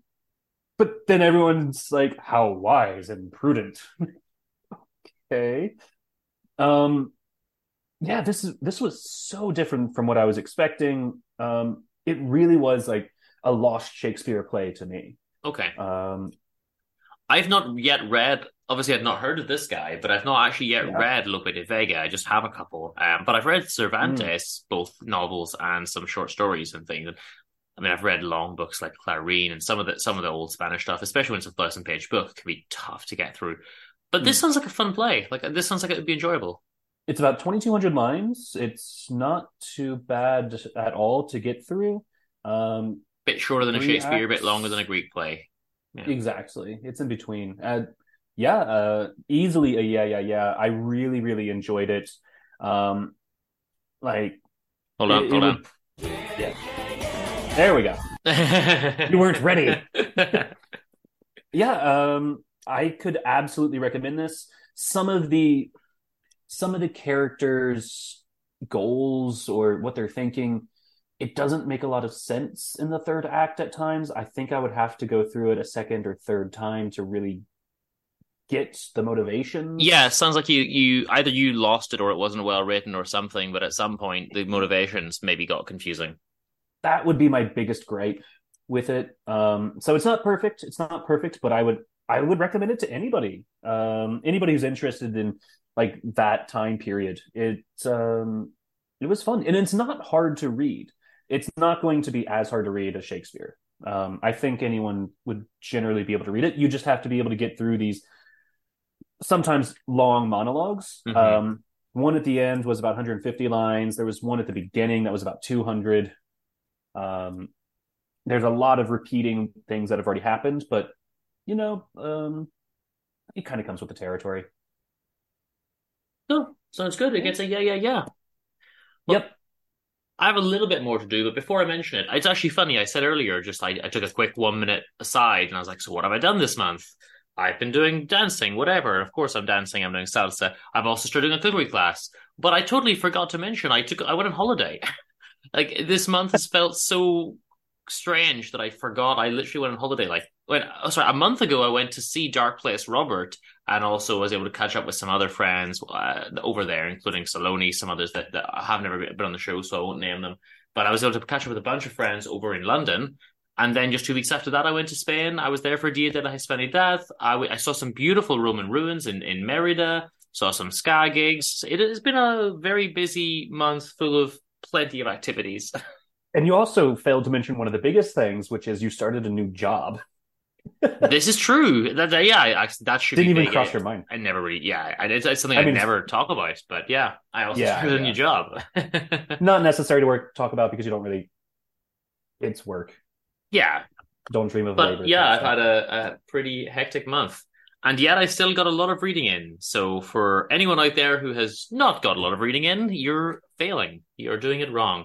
but then everyone's like, "How wise and prudent." [laughs] okay. Um, yeah. This is this was so different from what I was expecting. Um, it really was like a lost Shakespeare play to me. Okay. Um, I've not yet read. Obviously, I've not heard of this guy, but I've not actually yet Yeah. read Lope de Vega. I just have a couple. Um, but I've read Cervantes, Hmm. both novels and some short stories and things. And I mean, I've read long books like Clarín and some of the some of the old Spanish stuff, especially when it's a thousand page book, can be tough to get through. But this Hmm. sounds like a fun play. Like this sounds like it would be enjoyable. It's about twenty two hundred lines. It's not too bad at all to get through. Um, Bit shorter than a Shakespeare, a bit longer than a Greek play. Yeah. Exactly. It's in between. Uh, yeah, uh, easily a yeah, yeah, yeah. I really, really enjoyed it. Um, like, Hold on, it- it hold would- on. Yeah. There we go. [laughs] you weren't ready. [laughs] yeah, um, I could absolutely recommend this. Some of the some of the characters' goals or what they're thinking, it doesn't make a lot of sense in the third act at times. I think I would have to go through it a second or third time to really get the motivation. Yeah, it sounds like you you either you lost it or it wasn't well written or something. But at some point, the motivations maybe got confusing. that would be my biggest gripe with it. Um, so it's not perfect. It's not perfect, but I would I would recommend it to anybody. Um, anybody who's interested in like that time period. It um, it was fun, and it's not hard to read. It's not going to be as hard to read as Shakespeare. Um, I think anyone would generally be able to read it. You just have to be able to get through these sometimes long monologs Mhm. Um, one at the end was about 150 lines. There was one at the beginning that was about 200. Um, there's a lot of repeating things that have already happened, but you know, um, it kind of comes with the territory. No, sounds good. It gets a yeah, yeah, yeah. yep. I have a little bit more to do, but before I mention it, it's actually funny. I said earlier, just I, I took a quick one minute aside, and I was like, "So what have I done this month?" I've been doing dancing, whatever. Of course, I'm dancing. I'm doing salsa. I've also started doing a cookery class, but I totally forgot to mention I took I went on holiday. [laughs] like this month has felt so strange that I forgot. I literally went on holiday. Like when oh, sorry, a month ago, I went to see Dark Place Robert, and also was able to catch up with some other friends uh, over there, including Saloni, some others that, that have never been on the show, so I won't name them. But I was able to catch up with a bunch of friends over in London. And then just two weeks after that, I went to Spain. I was there for Dia de la Hispanidad. I, I saw some beautiful Roman ruins in, in Merida, saw some ska gigs. It has been a very busy month full of plenty of activities. [laughs] And you also failed to mention one of the biggest things, which is you started a new job. This is true. That, that- yeah, I, that should Didn't even big. cross I- your mind. I never really, yeah, I, it's, it's something I I, mean- never talk about. But yeah, I also Yeah, started a new job. [laughs] Not necessary to work talk about because you don't really. It's work. yeah, Don't dream of labor. but yeah, I've had a, a pretty hectic month. And yet I still got a lot of reading in. So for anyone out there who has not got a lot of reading in, you're failing. You're doing it wrong.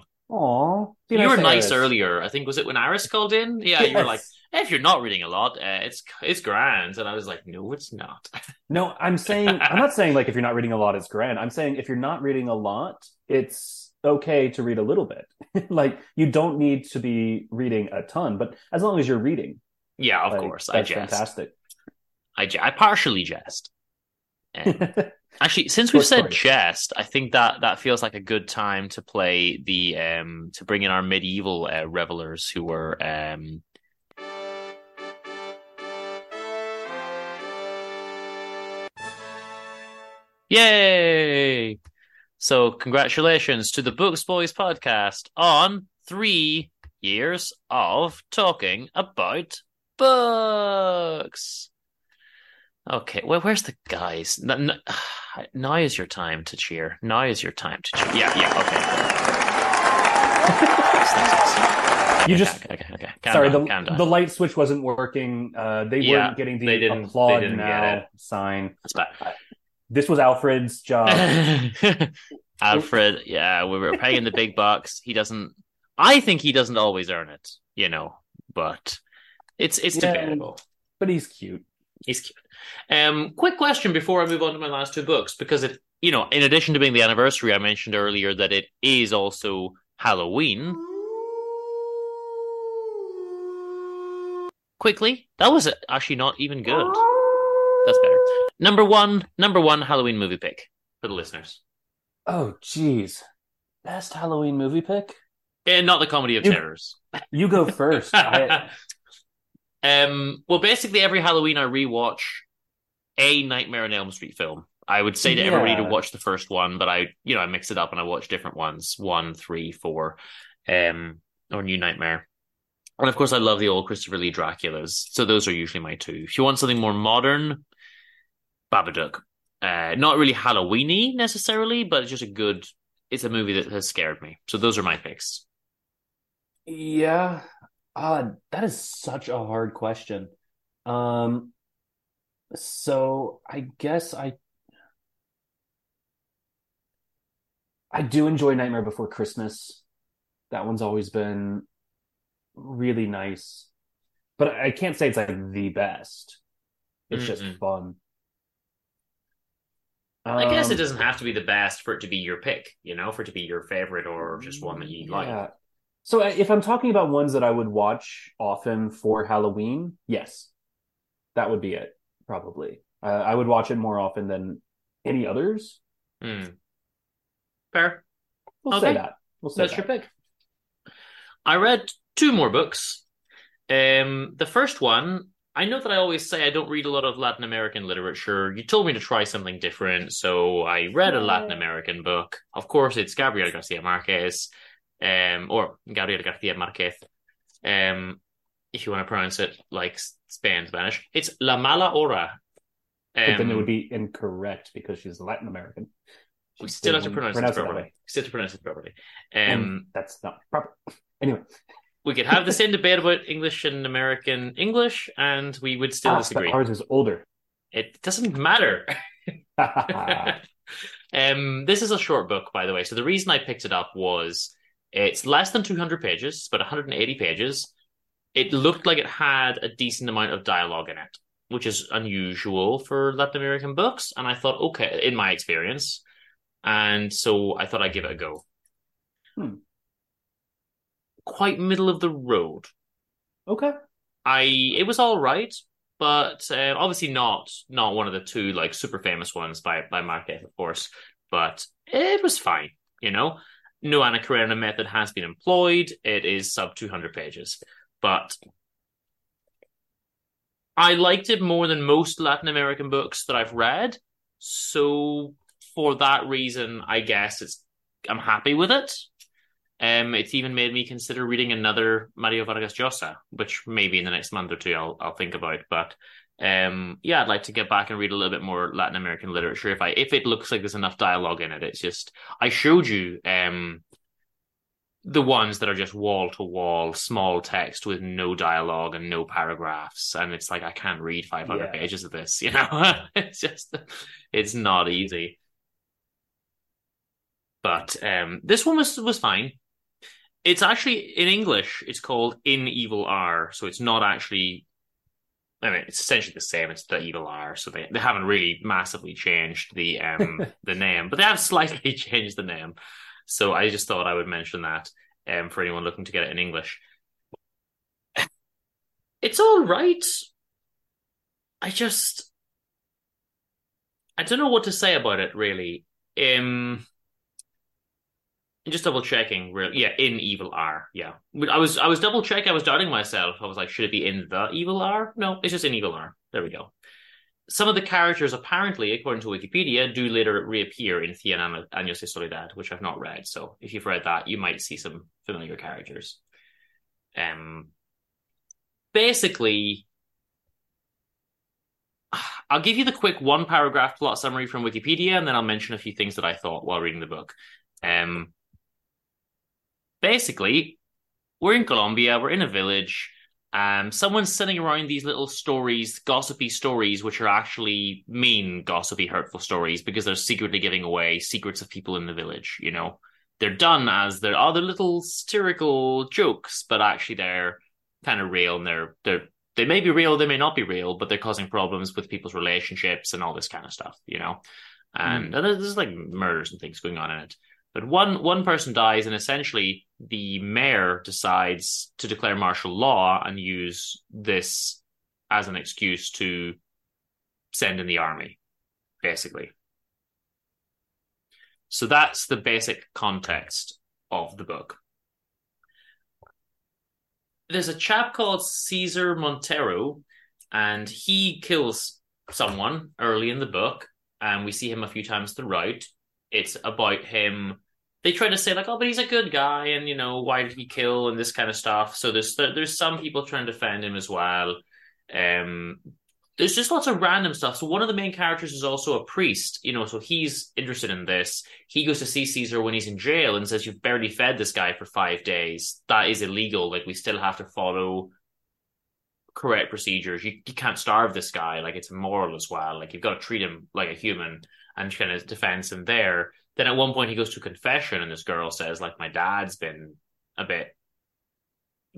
Be you were nice earlier. I think was it when Iris [laughs] called in? Yeah, you were Yes. like, if you're not reading a lot, uh, it's it's grand. And I was like, no, it's not. [laughs] No, I'm saying I'm not saying like if you're not reading a lot, it's grand. I'm saying if you're not reading a lot, it's okay to read a little bit. [laughs] like you don't need to be reading a ton, but as long as you're reading, yeah, of like, course, I jest. fantastic. I, I partially jest. Um, actually, since we've said chest, I think that that feels like a good time to play the um to bring in our medieval uh, revelers who were um. Yay! So, congratulations to the Books Boys podcast on three years of talking about books. Okay, well, where's the guys? N- n- [sighs] now is your time to cheer. Now is your time to cheer. Yeah, yeah, okay. [laughs] You Okay, just okay, okay, okay. Calm sorry, down, the calm down. the light switch wasn't working. Uh, they Yeah, weren't getting the they didn't- applaud they didn't get now it. sign. That's bad. This was Alfred's job. [laughs] Alfred, yeah, we were paying the big bucks. He doesn't. I think he doesn't always earn it, you know, but it's it's Yeah. debatable. but he's cute. He's cute. Um, quick question before I move on to my last two books, because it, you know, in addition to being the anniversary, I mentioned earlier that it is also Halloween. Quickly, that was actually not even good. That's better. Number one, number one Halloween movie pick for the listeners, Oh, jeez. Best Halloween movie pick? and not the comedy of You- terrors. You go [laughs] first. I, um, well, basically every Halloween I rewatch a Nightmare on Elm Street film. I would say to everybody to watch the first one, but I, you know, I mix it up and I watch different ones, one, three, four, um, or New Nightmare. And of course, I love the old Christopher Lee Draculas. So those are usually my two. If you want something more modern, Babadook. Uh, not really Halloweeny necessarily, but it's just a good. It's a movie that has scared me. So those are my picks. yeah. Uh, that is such a hard question. Um, so I guess I I do enjoy Nightmare Before Christmas. That one's always been really nice, but I can't say it's like the best. It's just Mhm. fun. I guess it Um, doesn't have to be the best for it to be your pick, you know, for it to be your favorite or just one that you like. Yeah. So uh, if I'm talking about ones that I would watch often for Halloween, yes, that would be it, probably. Uh, I would watch it more often than any others. Hmm. Fair. We'll Okay. say that. We'll say That's that. your pick. I read two more books. Um, the first one, I know that I always say I don't read a lot of Latin American literature. You told me to try something different, so I read a Latin American book. Of course, it's Gabriel Garcia Marquez, um, or Gabriel Garcia Marquez, um, if you want to pronounce it like Spain Spanish. It's La Mala Hora. But then it Um, would be incorrect because she's Latin American. we still have to didn't pronounce, it properly. Still have to pronounce it properly. Um, that's not proper. [laughs] Anyway, we could have the same [laughs] debate about English and American English, and we would still Ah, disagree. ours is older. It doesn't matter. [laughs] um, this is a short book, by the way. So the reason I picked it up was it's less than 200 pages, but 180 pages. It looked like it had a decent amount of dialogue in it, which is unusual for Latin American books. And I thought, okay, in my experience. And so I thought I'd give it a go. Hmm. Quite middle of the road. Okay. I it was all right, but uh, obviously not not one of the two like super famous ones by by Marquez, of course. But it was fine, you know. No Anna Karenina method has been employed. It is sub two hundred pages, but I liked it more than most Latin American books that I've read. So for that reason, I guess it's I'm happy with it. Um, it's even made me consider reading another Mario Vargas Llosa, which maybe in the next month or two I'll I'll think about. But um, yeah, I'd like to get back and read a little bit more Latin American literature if I if it looks like there's enough dialogue in it. It's just I showed you um the ones that are just wall to wall small text with no dialogue and no paragraphs, and it's like I can't read 500 Yeah. pages of this. [laughs] You know, it's just it's not easy. But um, this one was was fine. It's actually in English. It's called In Evil Hour, so it's not actually. I mean, it's essentially the same. It's the Evil Hour, so they, they haven't really massively changed the um [laughs] the name, but they have slightly [laughs] changed the name. So I just thought I would mention that um for anyone looking to get it in English. [laughs] It's all right. I just I don't know what to say about it really. Um just double checking, yeah, in Evil Hour, yeah. I was I was double checking. I was doubting myself. I was like, should it be in the Evil Hour? No, it's just in Evil Hour. There we go. Some of the characters, apparently, according to Wikipedia, do later reappear in Cien Año- Años Soledad, which I've not read. So if you've read that, you might see some familiar characters. Um, basically, [sighs] I'll give you the quick one paragraph plot summary from Wikipedia, and then I'll mention a few things that I thought while reading the book. Um, basically, we're in Colombia, we're in a village. Um, someone's sending around these little stories, gossipy stories, which are actually mean, gossipy, hurtful stories because they're secretly giving away secrets of people in the village. You know, they're done as they're other little satirical jokes, but actually they're kind of real and they're they're they may be real, they may not be real, but they're causing problems with people's relationships and all this kind of stuff. You know, and there's, there's like murders and things going on in it. But one one person dies, and essentially the mayor decides to declare martial law and use this as an excuse to send in the army, basically. So that's the basic context of the book. There's a chap called Caesar Montero, and he kills someone early in the book, and we see him a few times throughout. It's about him. They try to say like, oh, but he's a good guy, and you know, why did he kill and this kind of stuff. So there's there's some people trying to defend him as well. Um, there's just lots of random stuff. So one of the main characters is also a priest, you know, so he's interested in this. He goes to see Caesar when he's in jail and says, You've barely fed this guy for five days. That is illegal. Like we still have to follow correct procedures. You you can't starve this guy. Like it's immoral as well. Like you've got to treat him like a human and kind of defense him there. Then at one point he goes to confession, and this girl says, like, my dad's been a bit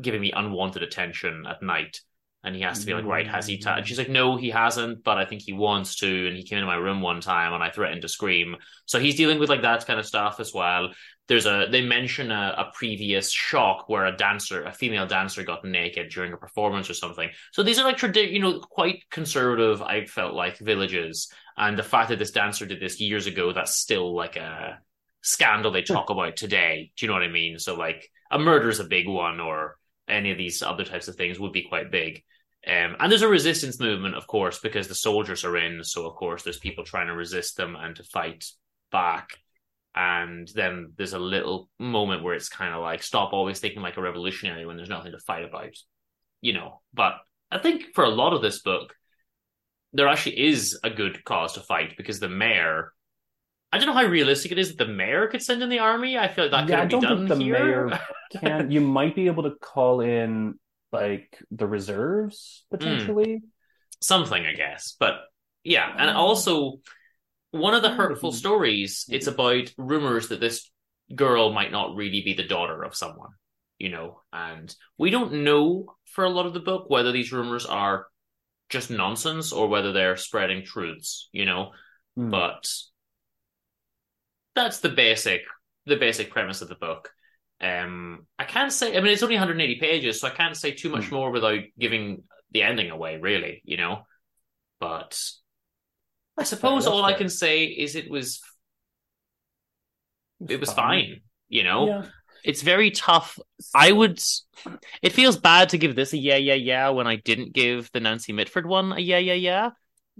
giving me unwanted attention at night. And he has to be like, right, has he? Mm. Ta-? And she's like, no, he hasn't, but I think he wants to. And he came into my room one time and I threatened to scream. So he's dealing with like that kind of stuff as well. There's a, they mention a, a previous shock where a dancer, a female dancer got naked during a performance or something. So these are like, tradi- you know, quite conservative, I felt like villages. And the fact that this dancer did this years ago, that's still like a scandal they talk about today. Do you know what I mean? So like a murder is a big one or any of these other types of things would be quite big. Um, and there's a resistance movement, of course, because the soldiers are in. So, of course, there's people trying to resist them and to fight back. And then there's a little moment where it's kind of like, stop always thinking like a revolutionary when there's nothing to fight about, you know. But I think for a lot of this book, there actually is a good cause to fight because the mayor. I don't know how realistic it is that the mayor could send in the army. I feel like that yeah, I couldn't be don't done think the here. mayor [laughs] can. You might be able to call in like the reserves hmm. potentially. something, I guess. But yeah, and also one of the hurtful stories, it's about rumors that this girl might not really be the daughter of someone, you know, and we don't know for a lot of the book whether these rumors are just nonsense or whether they're spreading truths, you know. Hmm. But that's the basic the basic premise of the book. Um, I can't say. I mean, it's only 180 pages, so I can't say too much more without giving the ending away. Really, you know. But I suppose all I can say is it was it was fine. fine. You know, Yeah. it's very tough. I would. It feels bad to give this a yeah, yeah, yeah when I didn't give the Nancy Mitford one a yeah, yeah, yeah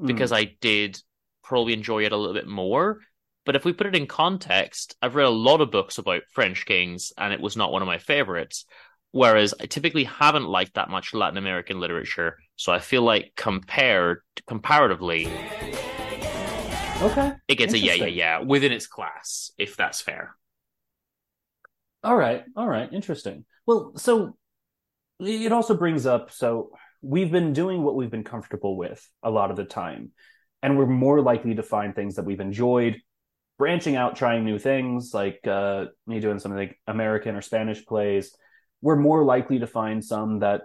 because I did probably enjoy it a little bit more. But if we put it in context, I've read a lot of books about French kings, and it was not one of my favorites. Whereas I typically haven't liked that much Latin American literature, so I feel like compared comparatively, Okay. it gets a yeah, yeah, yeah within its class, if that's fair. All right. All right. Interesting. Well, so it also brings up so we've been doing what we've been comfortable with a lot of the time, and we're more likely to find things that we've enjoyed, branching out, trying new things, like uh, me doing something like American or Spanish plays. We're more likely to find some that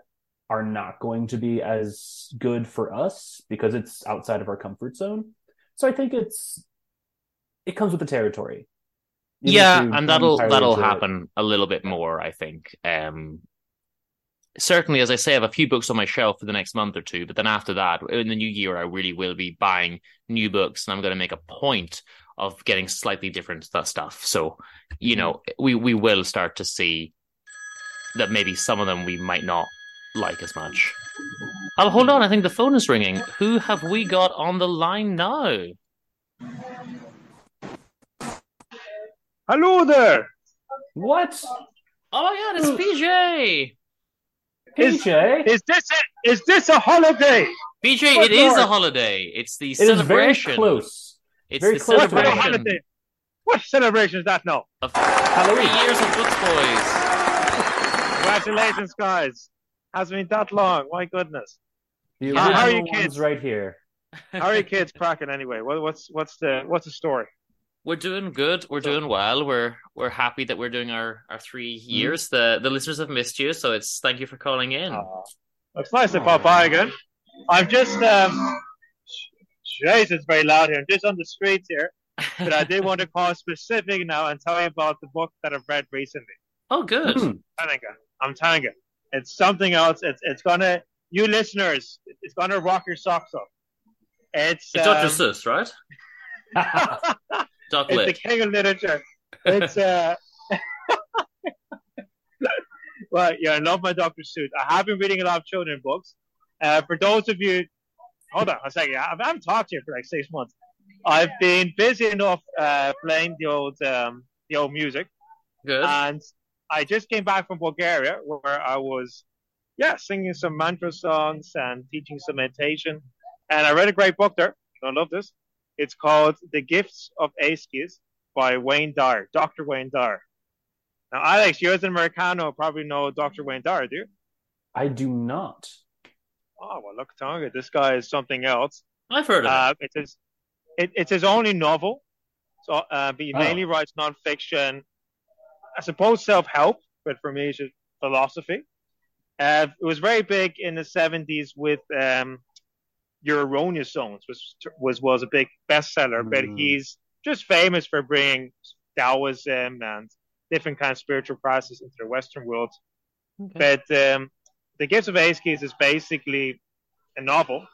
are not going to be as good for us because it's outside of our comfort zone. So I think it's it comes with the territory. Even yeah, and that'll that'll enjoy it. happen a little bit more, I think. Um, certainly, as I say, I have a few books on my shelf for the next month or two, but then after that, in the new year, I really will be buying new books, and I'm going to make a point of getting slightly different stuff. So, you mm-hmm. know, we we will start to see that maybe some of them we might not like as much. Oh, hold on, I think the phone is ringing. Who have we got on the line now? Hello there. What? Oh my god, it's hmm. PJ. PJ? is this a, is this a holiday? PJ, Good it is a holiday. It's the celebration. It is very celebration. close. It's Very the close to What a celebration? What celebration is that now? of three years of Books Boys. Congratulations, guys. Has been that long. My goodness. The How- how are you original one's kids? right here. How are you kids cracking anyway? What, what's what's the what's the story? We're doing good. We're doing well. We're we're happy that we're doing our, our three years. The the listeners have missed you, so it's thank you for calling in. It's nice to pop by again. I'm just um Jeez, it's very loud here. I'm just on the streets here. But I did want to call specific now and tell you about the book that I've read recently. Oh, good. I'm telling you. I'm telling you. It's something else. It's it's gonna you listeners, it's gonna rock your socks off. It's It's Dr. um, Seuss, right? [laughs] Doc it's the king of literature. It's uh [laughs] well, yeah, I love my Dr. Seuss. I have been reading a lot of children books. Uh, for those of you, hold on a second. I I haven't talked to you for like six months. I've been busy enough uh, playing the old um, the old music, Good. and I just came back from Bulgaria where I was, yeah, singing some mantra songs and teaching some meditation. And I read a great book there. I love this. It's called The Gifts of Eykis by Wayne Dyer, Dr. Wayne Dyer. Now, Alex, you as an Americano probably know Dr. Wayne Dyer, do you? I do not. Oh well, look, Tonga, this guy is something else. I've heard of Uh, it's his, it, it's his only novel. So, uh, but he Oh. mainly writes nonfiction. I suppose self-help, but for me, it's philosophy. Uh, it was very big in the seventies with um, Your Erroneous Zones, which was was a big bestseller. But Mm. he's just famous for bringing Taoism and different kinds of spiritual practices into the Western world. But um, The Gifts of Eykis is basically a novel,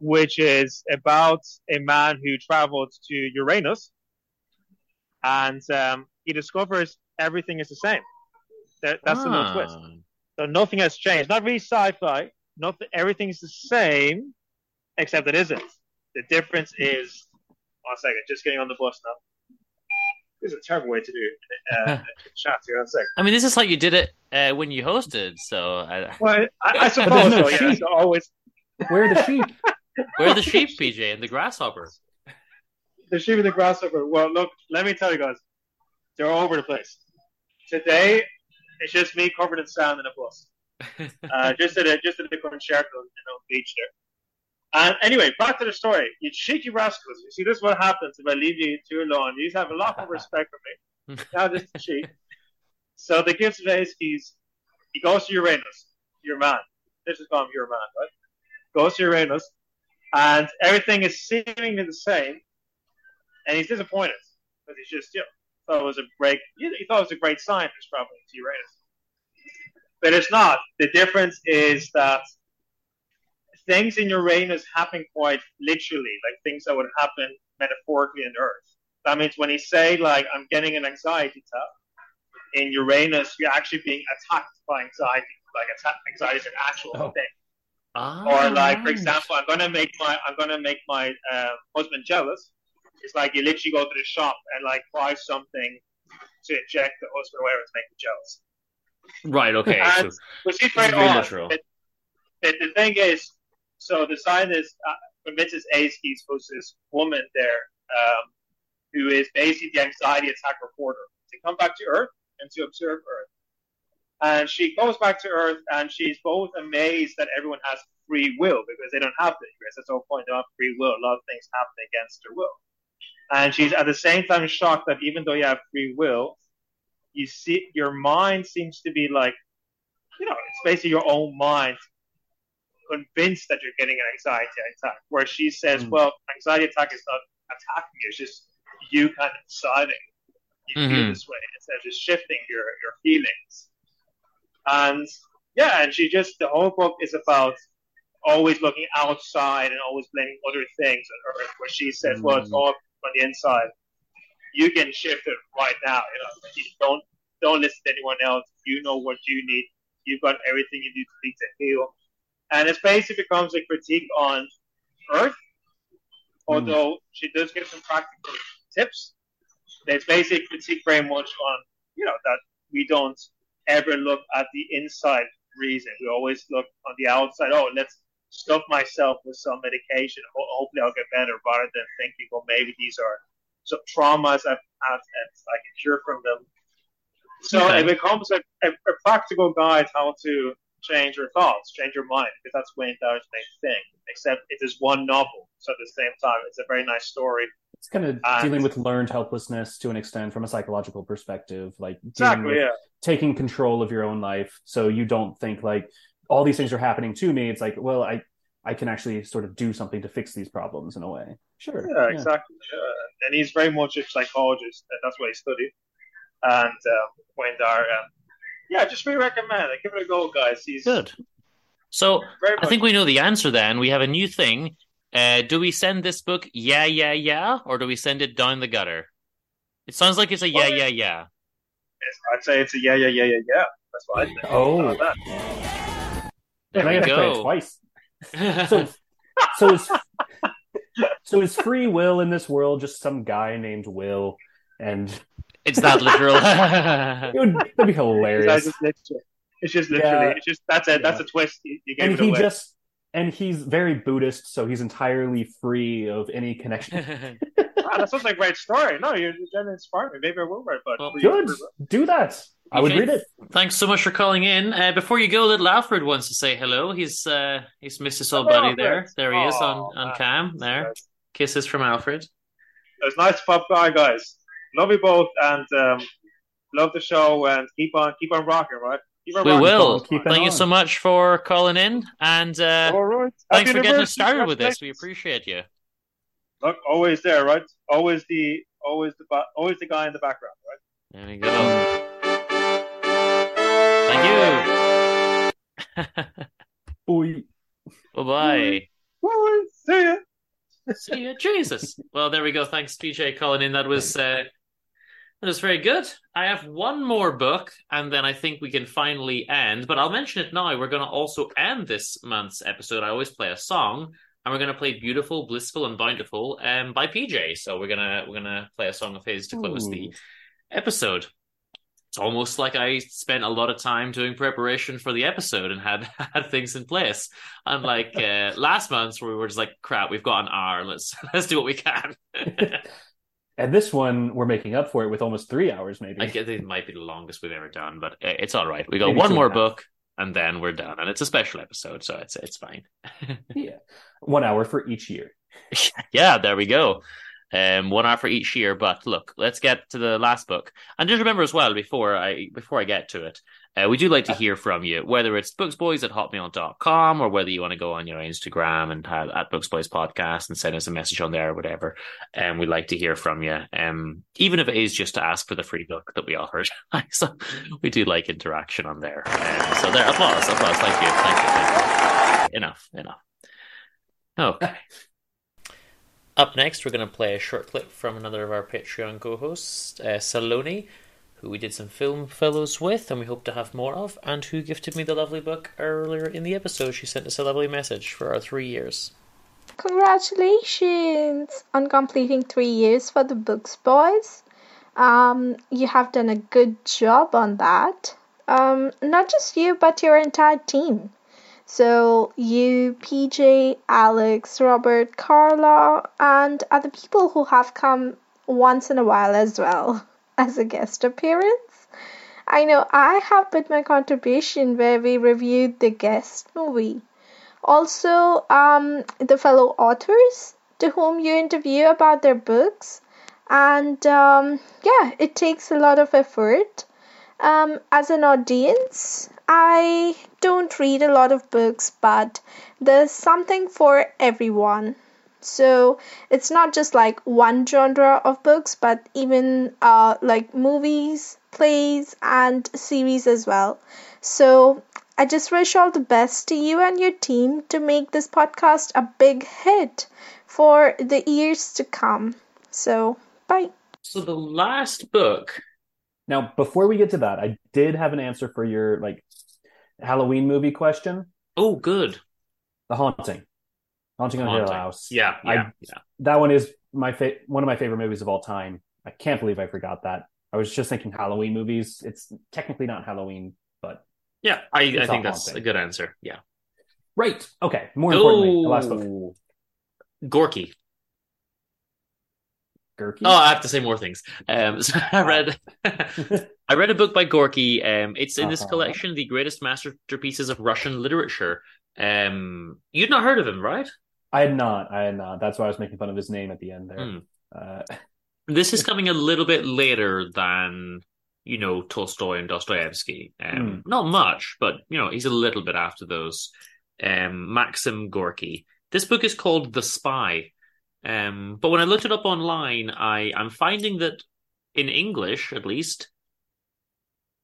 which is about a man who traveled to Uranus, and um, he discovers everything is the same. That, that's the little Ah. twist. So nothing has changed. Not really sci-fi. Nothing. Everything's the same, except it isn't. The difference is. One second, just getting on the bus now. This is a terrible way to do uh, [laughs] chat here. One second. I'm saying? I mean, this is like you did it uh, when you hosted. So I... [laughs] Well, I, I [laughs] suppose no so. Yeah. So always Where are the sheep? Where are the sheep, PJ, and the grasshopper? the sheep and the grasshopper. Well, look, let me tell you guys, they're all over the place. Today, it's just me covered in sand in a bus. Uh, just at a just at the current circle, you know, beach there. And anyway, back to the story. You cheeky rascals. You see, this is what happens if I leave you too long. You have a lot more respect for me. [laughs] Now this is cheat. So the gifts of Eykis, he goes to Uranus, your man. This is called your man, right? Goes to Uranus, and everything is seemingly the same, and he's disappointed because he's just, you know, thought it was a great, he thought it was a great scientist traveling to Uranus, but it's not. The difference is that things in Uranus happen quite literally, like things that would happen metaphorically on Earth. That means when he say like I'm getting an anxiety attack in Uranus, you're actually being attacked by anxiety. Like anxiety is an actual Oh. thing. Ah, Or like, for example, I'm gonna make my I'm gonna make my uh, husband jealous. It's like you literally go to the shop and like buy something to inject the husband or whatever to make him jealous. Right. Okay. And, So which is very is very odd. But, but the thing is, so the scientist uh, convinces Eykis was this woman there um, who is basically the anxiety attack reporter to come back to Earth and to observe Earth. And she goes back to Earth and she's both amazed that everyone has free will because they don't have it. Because that's the whole point of free will. A lot of things happen against their will. And she's at the same time shocked that even though you have free will, you see your mind seems to be like, you know, it's basically your own mind convinced that you're getting an anxiety attack. Where she says, Mm. well, anxiety attack is not attacking you, it's just you kind of deciding you feel Mhm. this way instead of just shifting your, your feelings. And yeah, and she just, the whole book is about always looking outside and always blaming other things on Earth, where she says, well, it's all on the inside. You can shift it right now. You know, you don't don't listen to anyone else. You know what you need. You've got everything you need to need to heal. And it basically becomes a critique on Earth, hmm. although she does give some practical tips. It's basically a critique very much on, you know, that we don't ever look at the inside reason. We always look on the outside. Oh, let's stuff myself with some medication. Hopefully, I'll get better, rather than thinking, well, maybe these are some traumas I've had and I can cure from them. So Okay. it becomes a, a, a practical guide how to change your thoughts, change your mind, because that's Wayne Dyer's main thing. Except it is one novel, so at the same time, it's a very nice story. It's kind of And- dealing with learned helplessness to an extent from a psychological perspective, like dealing Exactly, with yeah. taking control of your own life, so you don't think like all these things are happening to me. It's like, well, I I can actually sort of do something to fix these problems in a way. Sure. Yeah, exactly. Yeah. And he's very much a psychologist, and that's what he studied. And um, Wayne Dyer, um, yeah, just really recommend it. Give it a go, guys. He's Good. So I think we know the answer. Then we have a new thing. Uh, do we send this book yeah yeah yeah, or do we send it down the gutter? It sounds like it's a yeah yeah yeah. I'd say it's a yeah, yeah, yeah, yeah, yeah. That's what I think. Oh. About that? There And I got to play it twice. [laughs] So, so is so is free will in this world just some guy named Will, and It's that literal. [laughs] it would that'd be It's hilarious. just literally. It's just literally. Yeah. It's just that's it. That's a twist. You, you gave and it he away. just and he's very Buddhist, so he's entirely free of any connection. [laughs] Wow, that sounds like a great story. No, you're you're trying to inspire me. Maybe I will write but it. Good, do that. I would Okay. read it. Thanks so much for calling in. Uh, before you go, little Alfred wants to say hello. He's uh, he's missed his old Hello, buddy there. Alfred. There he is on on man. cam. There, kisses from Alfred. It was nice to pop by, guys. Love you both, and um, love the show, and keep on, keep on rocking, right? Keep on We rocking. will. keep it Thank you so much for calling in, and uh, All right. thanks Happy for getting us started with this. We appreciate you. Look, always there, right? Always the, always the, always the guy in the background, right? There we go. Thank you. [laughs] Boy. Bye bye. Bye. See ya. See you, Jesus. Well, there we go. Thanks, PJ, calling in. That was uh, that was very good. I have one more book, and then I think we can finally end. But I'll mention it now. We're going to also end this month's episode. I always play a song, and we're going to play "Beautiful, Blissful, and Bountiful" um, by PJ. So we're gonna we're gonna play a song of his to close the episode. It's almost like I spent a lot of time doing preparation for the episode and had [laughs] had things in place. Unlike [laughs] uh, last month, where we were just like, "Crap, we've got an hour. Let's [laughs] let's do what we can." And this one, we're making up for it with almost three hours, maybe. I guess it might be the longest we've ever done, but it's all right. We got Maybe one more and book, and then we're done. And it's a special episode, so it's it's fine. [laughs] yeah. One hour for each year. [laughs] yeah, there we go. Um, one hour for each year. But look, let's get to the last book. And just remember as well, before I before I get to it, uh, we do like to hear from you, whether it's booksboys at hotmail.com or whether you want to go on your Instagram and have at Booksboys Podcast and send us a message on there or whatever. And um, we'd like to hear from you. Um, even if it is just to ask for the free book that we offered. [laughs] so we do like interaction on there. Um, so there, applause, applause. Thank you, thank you, thank you. Enough, enough. Okay. Up next, we're going to play a short clip from another of our Patreon co-hosts, uh, Saloni, who we did some film fellows with, and we hope to have more of, and who gifted me the lovely book earlier in the episode. She sent us a lovely message for our three years. Congratulations on completing three years for the Books Boys. Um, you have done a good job on that. Um, not just you, but your entire team. So, you, PJ, Alex, Robert, Carla, and other people who have come once in a while as well as a guest appearance. I know I have put my contribution where we reviewed the guest movie. Also, um, the fellow authors to whom you interview about their books. And um, yeah, it takes a lot of effort. Um, as an audience, I don't read a lot of books, but there's something for everyone. So it's not just like one genre of books, but even uh, like movies, plays, and series as well. So I just wish all the best to you and your team to make this podcast a big hit for the years to come. So, bye. So the last book. Now, before we get to that, I did have an answer for your like Halloween movie question. Oh, good. The Haunting. Haunting on Hill House. Yeah, yeah, I, yeah. That one is my fa- one of my favorite movies of all time. I can't believe I forgot that. I was just thinking Halloween movies. It's technically not Halloween, but Yeah, I, I think that's haunting. a good answer. Yeah. right. Okay. More importantly, the last book. Oh, Gorky. Oh, I have to say more things. Um, [laughs] so I read, [laughs] I read a book by Gorky. Um, it's in this Uh-huh. collection, the greatest masterpieces of Russian literature. Um, you'd not heard of him, right? I had not. I had not. That's why I was making fun of his name at the end there. Hmm. Uh, [laughs] This is coming a little bit later than you know Tolstoy and Dostoevsky. Um, Not much, but you know he's a little bit after those. Um, Maxim Gorky. This book is called The Spy. Um, but when I looked it up online, I I'm finding that in English, at least,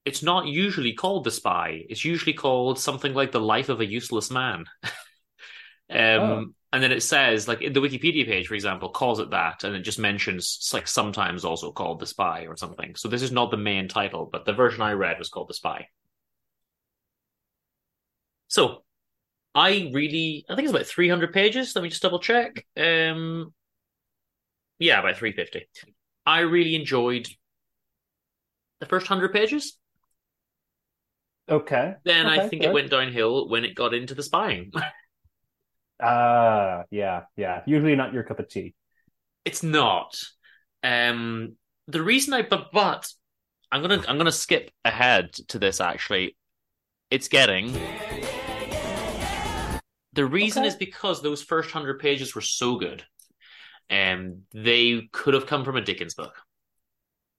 it's not usually called The Spy. It's usually called something like The Life of a Useless Man. [laughs] um, Oh. And then it says, like, the Wikipedia page, for example, calls it that, and it just mentions, like, sometimes also called The Spy or something. So this is not the main title, but the version I read was called The Spy. So, I really, I think it's about 300 pages. Let me just double check. Um, yeah, about 350. I really enjoyed the first 100 pages. okay. Then I think good. it went downhill when it got into the spying. [laughs] Ah, yeah, yeah. Usually not your cup of tea. It's not. Um, the reason I but but I'm gonna I'm gonna skip ahead to this actually. It's getting the reason Okay. is because those first hundred pages were so good. And they could have come from a Dickens book.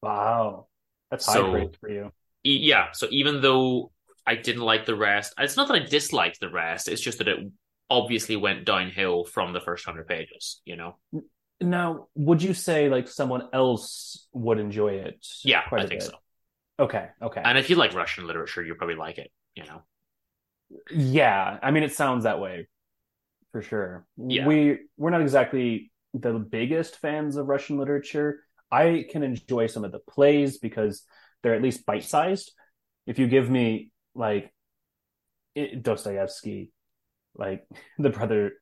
Wow. That's high So- praise for you. E- yeah, so even though I didn't like the rest, it's not that I disliked the rest, it's just that it obviously went downhill from the first hundred pages, you know? Now, would you say like someone else would enjoy it? Yeah, I think bit? so. Okay, okay. And if you like Russian literature, you'll probably like it, you know? Yeah, I mean, it sounds that way for sure. Yeah. We we're not exactly the biggest fans of Russian literature. I can enjoy some of the plays because they're at least bite-sized. If you give me like Dostoevsky, like [laughs] the brother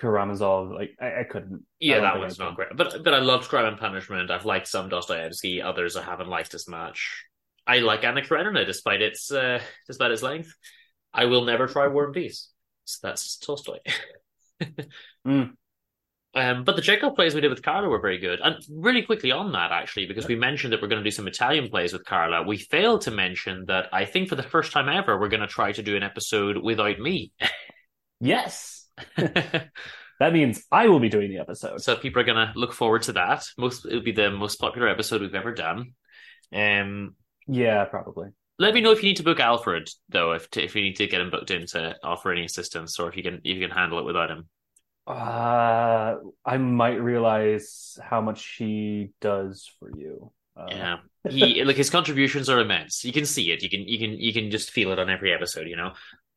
Karamazov, like I, I couldn't. Yeah, don't that one's not great. But but I loved Crime and Punishment. I've liked some Dostoevsky, others I haven't liked as much. I like Anna Karenina despite its uh, despite its length. I will never try War and Peace. So that's Tolstoy. [laughs] Mm. Um, but the Chekhov plays we did with Carla were very good. And really quickly on that, actually, because we mentioned that we're going to do some Italian plays with Carla, we failed to mention that I think for the first time ever, we're going to try to do an episode without me. [laughs] Yes. [laughs] that means I will be doing the episode. So people are going to look forward to that. Most it'll be the most popular episode we've ever done. Um, Yeah, probably. let me know if you need to book Alfred though, if to, if you need to get him booked in to offer any assistance, or if you can if you can handle it without him. Uh, I might realize how much he does for you. Uh, Yeah, [laughs] he like his contributions are immense. You can see it. You can you can you can just feel it on every episode, you know.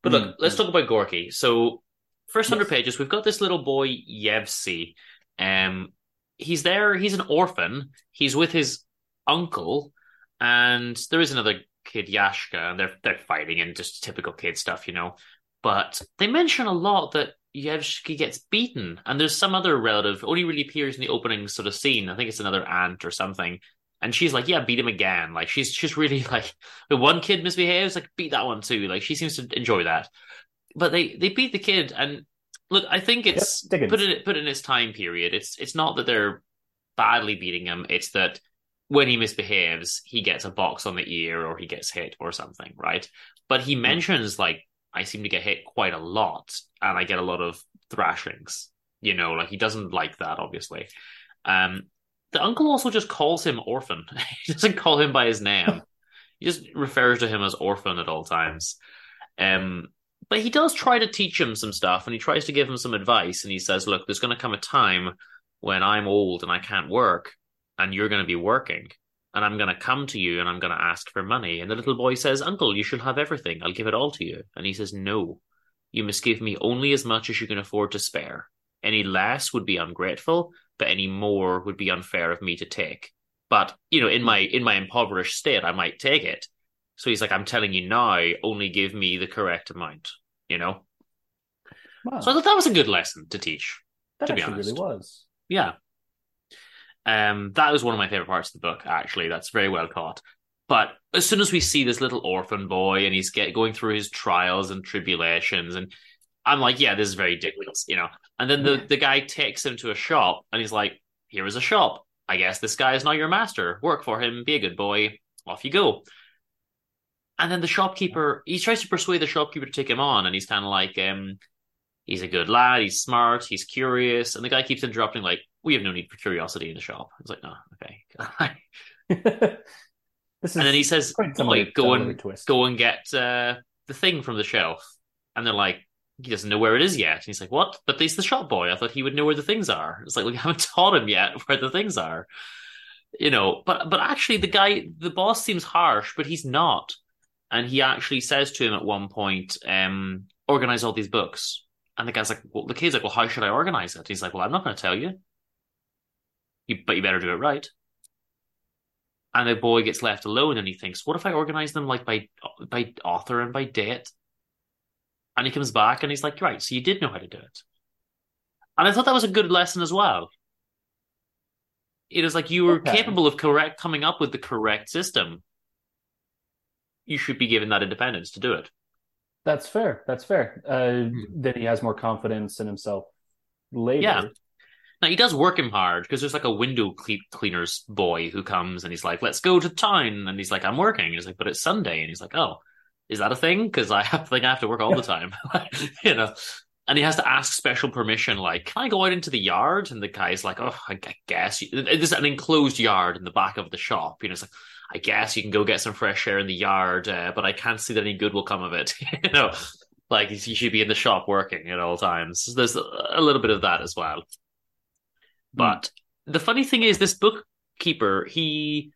But look, Mm, let's talk about Gorky. So, first hundred Yes. pages, we've got this little boy Yevsy. Um, he's there. He's an orphan. He's with his uncle, and there is another kid, Yashka, and they're they're fighting and just typical kid stuff, you know. But they mention a lot that Yevsky gets beaten, and there's some other relative only really appears in the opening sort of scene. I think it's another aunt or something. And she's like, "Yeah, beat him again." Like she's she's really [laughs] like, the one kid misbehaves, like beat that one too. Like she seems to enjoy that. But they they beat the kid, and look, I think it's Yep, put it put in its time period. It's it's not that they're badly beating him. It's that when he misbehaves, he gets a box on the ear or he gets hit or something, right? But he mentions like I seem to get hit quite a lot, and I get a lot of thrashings. You know, like he doesn't like that, obviously. Um, the uncle also just calls him orphan. [laughs] he doesn't call him by his name. [laughs] he just refers to him as orphan at all times. Um, but he does try to teach him some stuff, and he tries to give him some advice. And he says, "Look, there's going to come a time when I'm old and I can't work, and you're going to be working, and I'm going to come to you and I'm going to ask for money." And the little boy says, "Uncle, you should have everything. I'll give it all to you." And he says, "No, you must give me only as much as you can afford to spare. Any less would be ungrateful, but any more would be unfair of me to take. But you know, in my in my impoverished state, I might take it." So he's like, I'm telling you now, only give me the correct amount, you know? Wow. So I thought that was a good lesson to teach, that to be honest. really was. Yeah. Um, that was one of my favorite parts of the book, actually. That's very well caught. But as soon as we see this little orphan boy and he's get going through his trials and tribulations, and I'm like, yeah, this is very ridiculous, you know. And then the, the guy takes him to a shop and he's like, here is a shop. I guess this guy is now your master. Work for him, be a good boy. Off you go. And then the shopkeeper, he tries to persuade the shopkeeper to take him on, and he's kind of like, um, he's a good lad, he's smart, he's curious, and the guy keeps interrupting, like, we have no need for curiosity in the shop. It's like, no, okay. [laughs] This is and then he says, quite some "Boy, like go and go and get uh, the thing from the shelf." And they're like, "He doesn't know where it is yet." And he's like, "What? But he's the shop boy. I thought he would know where the things are." It's like, we [laughs] haven't taught him yet where the things are." You know, but but actually, the guy, the boss seems harsh, but he's not. And he actually says to him at one point, um, "Organize all these books." And the guy's like, "Well, the kid's like, well, how should I organize it?" He's like, "Well, I'm not going to tell you. You, but you better do it right." and the boy gets left alone and he thinks what if i organize them like by by author and by date and he comes back and he's like right so you did know how to do it and i thought that was a good lesson as well it is like you were Okay. capable of correct coming up with the correct system you should be given that independence to do it That's fair. That's fair. Uh, Then he has more confidence in himself later. Yeah. Now he does work him hard because there's like a window cle- cleaner's boy who comes and he's like, "Let's go to town," and he's like, "I'm working." And he's like, "But it's Sunday," and he's like, "Oh, is that a thing? Because I have think I have to work all the time, [laughs] you know." And he has to ask special permission, like, "Can I go out into the yard?" And the guy's like, "Oh, I guess." There's an enclosed yard in the back of the shop. You know, it's like, "I guess you can go get some fresh air in the yard, uh, but I can't see that any good will come of it." [laughs] you know, like you should be in the shop working at all times. There's a a little bit of that as well. But the funny thing is, this bookkeeper, he.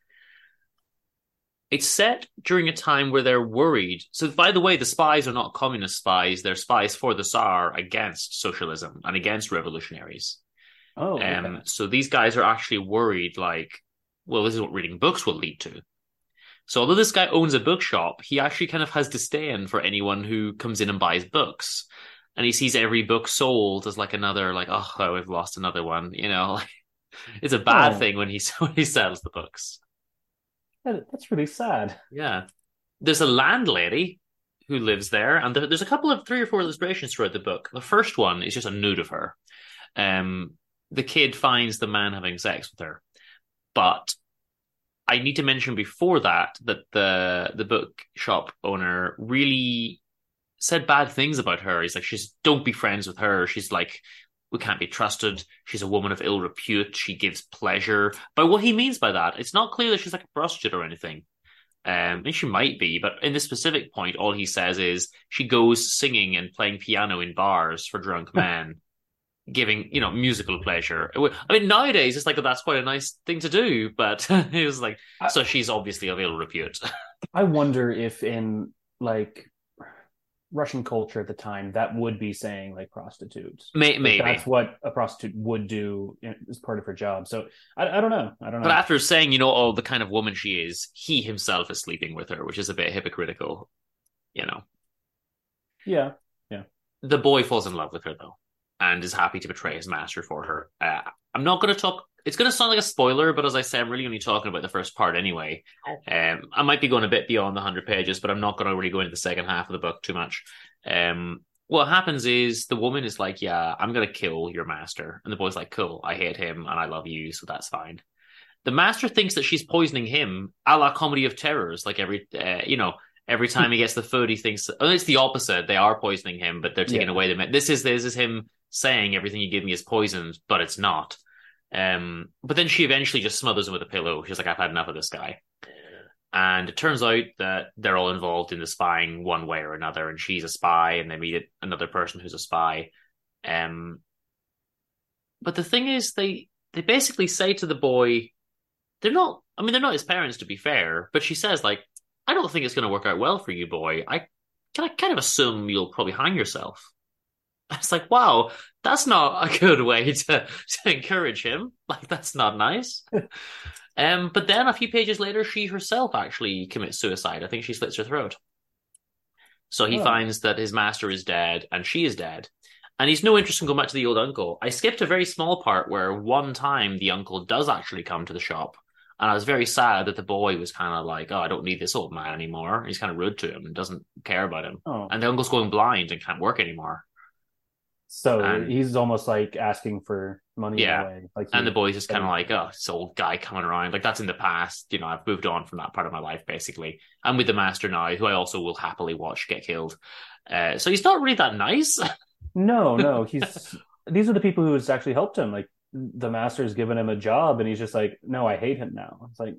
It's set during a time where they're worried. So, by the way, the spies are not communist spies. They're spies for the Tsar against socialism and against revolutionaries. Oh, okay. Um, so these guys are actually worried, like, well, this is what reading books will lead to. So although this guy owns a bookshop, he actually kind of has disdain for anyone who comes in and buys books. And he sees every book sold as like another, like, oh, we've lost another one. You know, [laughs] like, it's a bad Oh. thing when he [laughs] when he sells the books. That- That's really sad. Yeah. There's a landlady who lives there, and there, there's a couple of three or four illustrations throughout the book. The first one is just a nude of her. Um, the kid finds the man having sex with her, but I need to mention before that that the the bookshop owner really said bad things about her. He's like, she's don't be friends with her. She's like, we can't be trusted. She's a woman of ill repute. She gives pleasure. But what he means by that, it's not clear that she's like a prostitute or anything. Um, and she might be, but in this specific point, all he says is she goes singing and playing piano in bars for drunk men, giving you know musical pleasure. I mean, nowadays it's like that's quite a nice thing to do, but [laughs] he was like, so she's obviously of ill repute. [laughs] I wonder if in like Russian culture at the time that would be saying like prostitutes. Maybe. that's what a prostitute would do as part of her job. So I, I don't know. I don't know. But after saying, you know, oh, the kind of woman she is, he himself is sleeping with her, which is a bit hypocritical. You know, yeah, yeah. the boy falls in love with her though, and is happy to betray his master for her. Uh, I'm not going to talk. It's going to sound like a spoiler, but as I say, I'm really only talking about the first part anyway. Um, I might be going a bit beyond the hundred pages, but I'm not going to really go into the second half of the book too much. Um, what happens is the woman is like, "Yeah, I'm going to kill your master," and the boy's like, "Cool, I hate him and I love you, so that's fine." The master thinks that she's poisoning him, a la Comedy of Terrors. Like every, uh, you know, every time he gets the food, he thinks, oh, it's the opposite. They are poisoning him, but they're taking Yeah. away the. This is this is him saying everything you give me is poisoned, but it's not. Um, but then she eventually just smothers him with a pillow. She's like, I've had enough of this guy. And it turns out that they're all involved in the spying one way or another, and she's a spy, and they meet another person who's a spy. Um, but the thing is, they they basically say to the boy, they're not. I mean, they're not his parents, to be fair. But she says, like, I don't think it's going to work out well for you, boy. I can I kind of assume you'll probably hang yourself. It's like, wow, that's not a good way [laughs] to, to encourage him. Like, that's not nice. [laughs] um, but then a few pages later, she herself actually commits suicide. I think she slits her throat. So he Oh. finds that his master is dead and she is dead. And he's no interest in going back to the old uncle. I skipped a very small part where one time the uncle does actually come to the shop. And I was very sad that the boy was kind of like, oh, I don't need this old man anymore. He's kind of rude to him and doesn't care about him. Oh. And the uncle's going blind and can't work anymore. So And- he's almost like asking for money Yeah. away. Like And he- the boy's just kind of like, oh, this old guy coming around. Like, that's in the past. You know, I've moved on from that part of my life, basically. I'm with the master now, who I also will happily watch get killed. Uh, so he's not really that nice. [laughs] No, no, he's these are the people who has actually helped him. Like the master's given him a job, and he's just like, no, I hate him now. It's like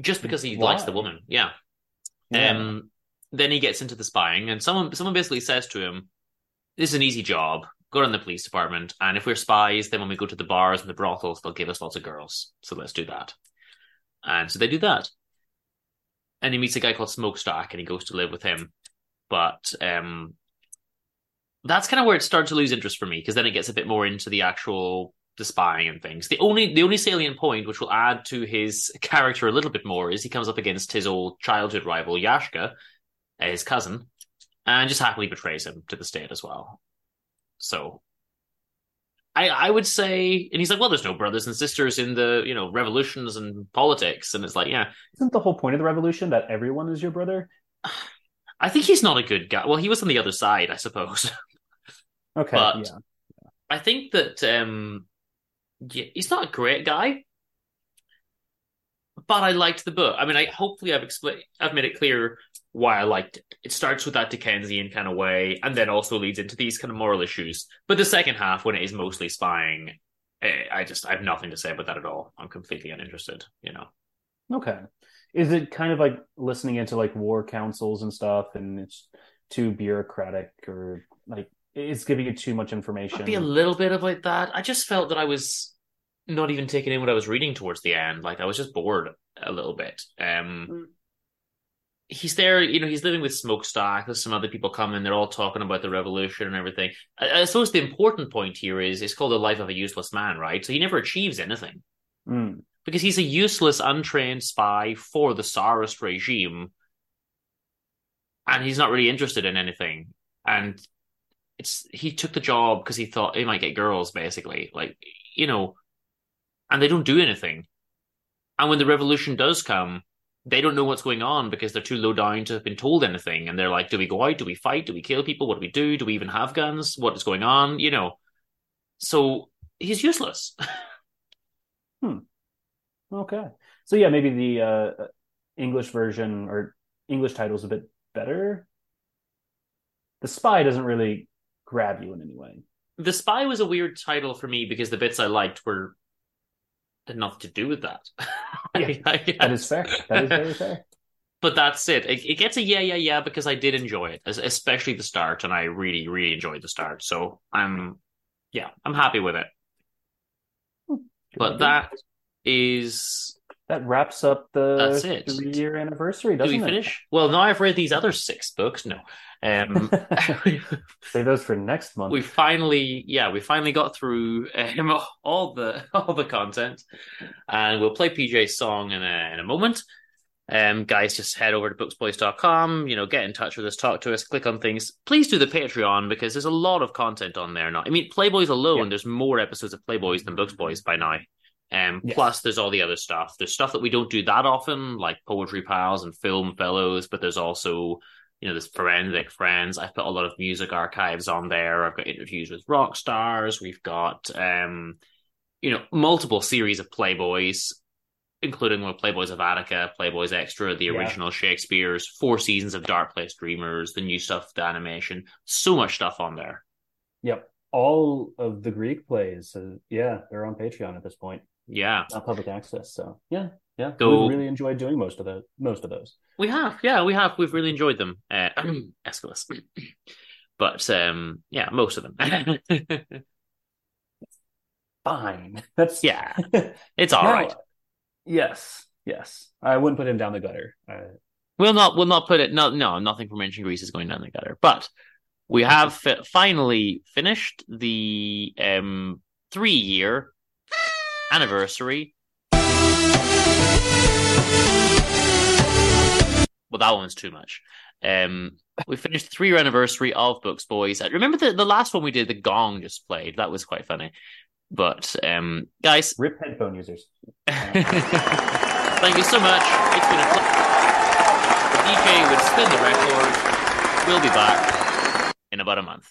just because he Why? likes the woman. Yeah. Yeah. Um. Then he gets into the spying, and someone someone basically says to him, "This is an easy job. Go in the police department, and if we're spies, then when we go to the bars and the brothels, they'll give us lots of girls. So let's do that." And so they do that. And he meets a guy called Smokestack, and he goes to live with him. But um, that's kind of where it started to lose interest for me because then it gets a bit more into the actual the spying and things. The only the only salient point which will add to his character a little bit more is he comes up against his old childhood rival Yashka, his cousin, and just happily betrays him to the state as well. So I I would say and he's like, well, there's no brothers and sisters in the, you know, revolutions and politics. And it's like, yeah. isn't the whole point of the revolution that everyone is your brother? [sighs] I think he's not a good guy. Well, he was on the other side, I suppose. [laughs] Okay, But yeah. I think that um, yeah, he's not a great guy, but I liked the book. I mean, I hopefully I've explained, I've made it clear why I liked it. It starts with that Dickensian kind of way, and then also leads into these kind of moral issues. But the second half, when it is mostly spying, eh, I just I have nothing to say about that at all. I'm completely uninterested. You know. Okay. Is it kind of like listening into like war councils and stuff, and it's too bureaucratic, or like it's giving you too much information? It'd be a little bit of like that. I just felt that I was not even taking in what I was reading towards the end. Like I was just bored a little bit. Um, he's there, you know, he's living with Smokestack. There's some other people coming. They're all talking about the revolution and everything. I, I suppose the important point here is it's called the life of a useless man, right? So he never achieves anything Mm. because he's a useless, untrained spy for the Tsarist regime, and he's not really interested in anything. And it's he took the job because he thought he might get girls, basically, like you know, and they don't do anything. And when the revolution does come, they don't know what's going on because they're too low down to have been told anything. And they're like, do we go out? Do we fight? Do we kill people? What do we do? Do we even have guns? What is going on? You know. So he's useless. [laughs] Hmm. Okay. So yeah, maybe the uh, English version or English title is a bit better. The Spy doesn't really grab you in any way. The Spy was a weird title for me because the bits I liked were had nothing to do with that. [laughs] That is fair. That is very fair. But that's it. it. It gets a yeah, yeah, yeah because I did enjoy it, especially the start, and I really, really enjoyed the start. So I'm, yeah, I'm happy with it. But that is That wraps up the That's it. three year anniversary, doesn't we it? finish? Well, now I've read these other six books. No, um, [laughs] Save those for next month. we finally, yeah, we finally got through um, [laughs] all the [laughs] all the content, and we'll play PJ's song in a in a moment. Um, guys, just head over to booksboys.com, you know, get in touch with us, talk to us, click on things. Please do the Patreon because there's a lot of content on there now. I mean, Playboys alone, there's more episodes of Playboys than Books Boys by now. Um, Yes. plus there's all the other stuff. There's stuff that we don't do that often, like Poetry Pals and Film Fellows, but there's also, you know, there's Forensic Friends. I've put a lot of music archives on there. I've got interviews with rock stars. We've got um, you know, multiple series of Playboys, including well, Playboys of Attica, Playboys Extra, the Yeah. original Shakespeare's, four seasons of Dark Place Dreamers, the new stuff, the animation. So much stuff on there. Yep. All of the Greek plays, uh, yeah, they're on Patreon at this point. Yeah. Not public access. So yeah, yeah. Go- We really enjoyed doing most of the most of those. We have, yeah, we have. We've really enjoyed them. Uh, [clears throat] Aeschylus. [clears throat] but um, yeah, most of them. [laughs] Fine. That's yeah, it's all right. Yes, yes. I wouldn't put him down the gutter. Uh, We'll not we'll not put it no no nothing from ancient Greece is going down the gutter. But we have fi- finally finished the um three year anniversary. Well, that one's too much. Um, we finished the three year anniversary of Books Boys. Remember the, the last one we did, the gong just played. That was quite funny. But um, guys, rip headphone users. [laughs] Thank you so much. It's been a pleasure. The DJ would spin the record. We'll be back in about a month.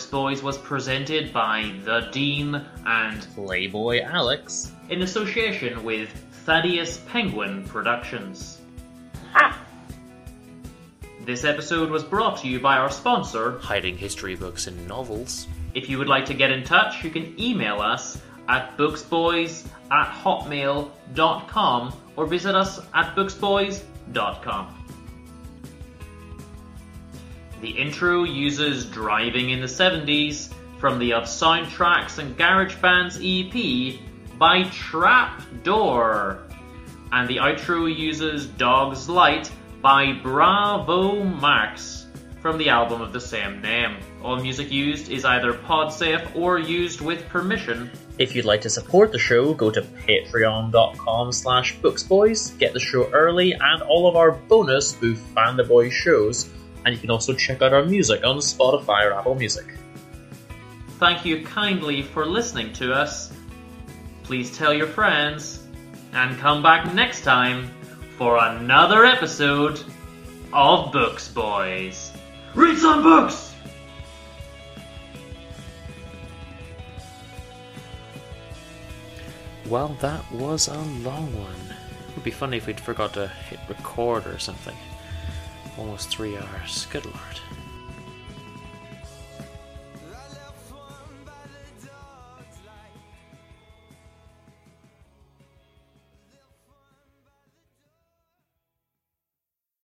Books Boys was presented by The Dean and Playboy Alex in association with Thaddeus Penguin Productions. Ah. This episode was brought to you by our sponsor, Hiding history books and novels. If you would like to get in touch, you can email us at booksboys at hotmail.com or visit us at booksboys.com. The intro uses Driving in the 70s from the Of Soundtracks and Garage Bands EP by Trapdoor. And the outro uses Dog's Light by Bravo Max from the album of the same name. All music used is either podsafe or used with permission. If you'd like to support the show, go to patreon.com slash booksboys, get the show early and all of our bonus Spoof Fan the Boys shows, and you can also check out our music on Spotify or Apple Music. Thank you kindly for listening to us. Please tell your friends, and come back next time for another episode of Books Boys. Read some books! Well, that was a long one. It would be funny if we'd forgot to hit record or something. Almost three hours. Good lord.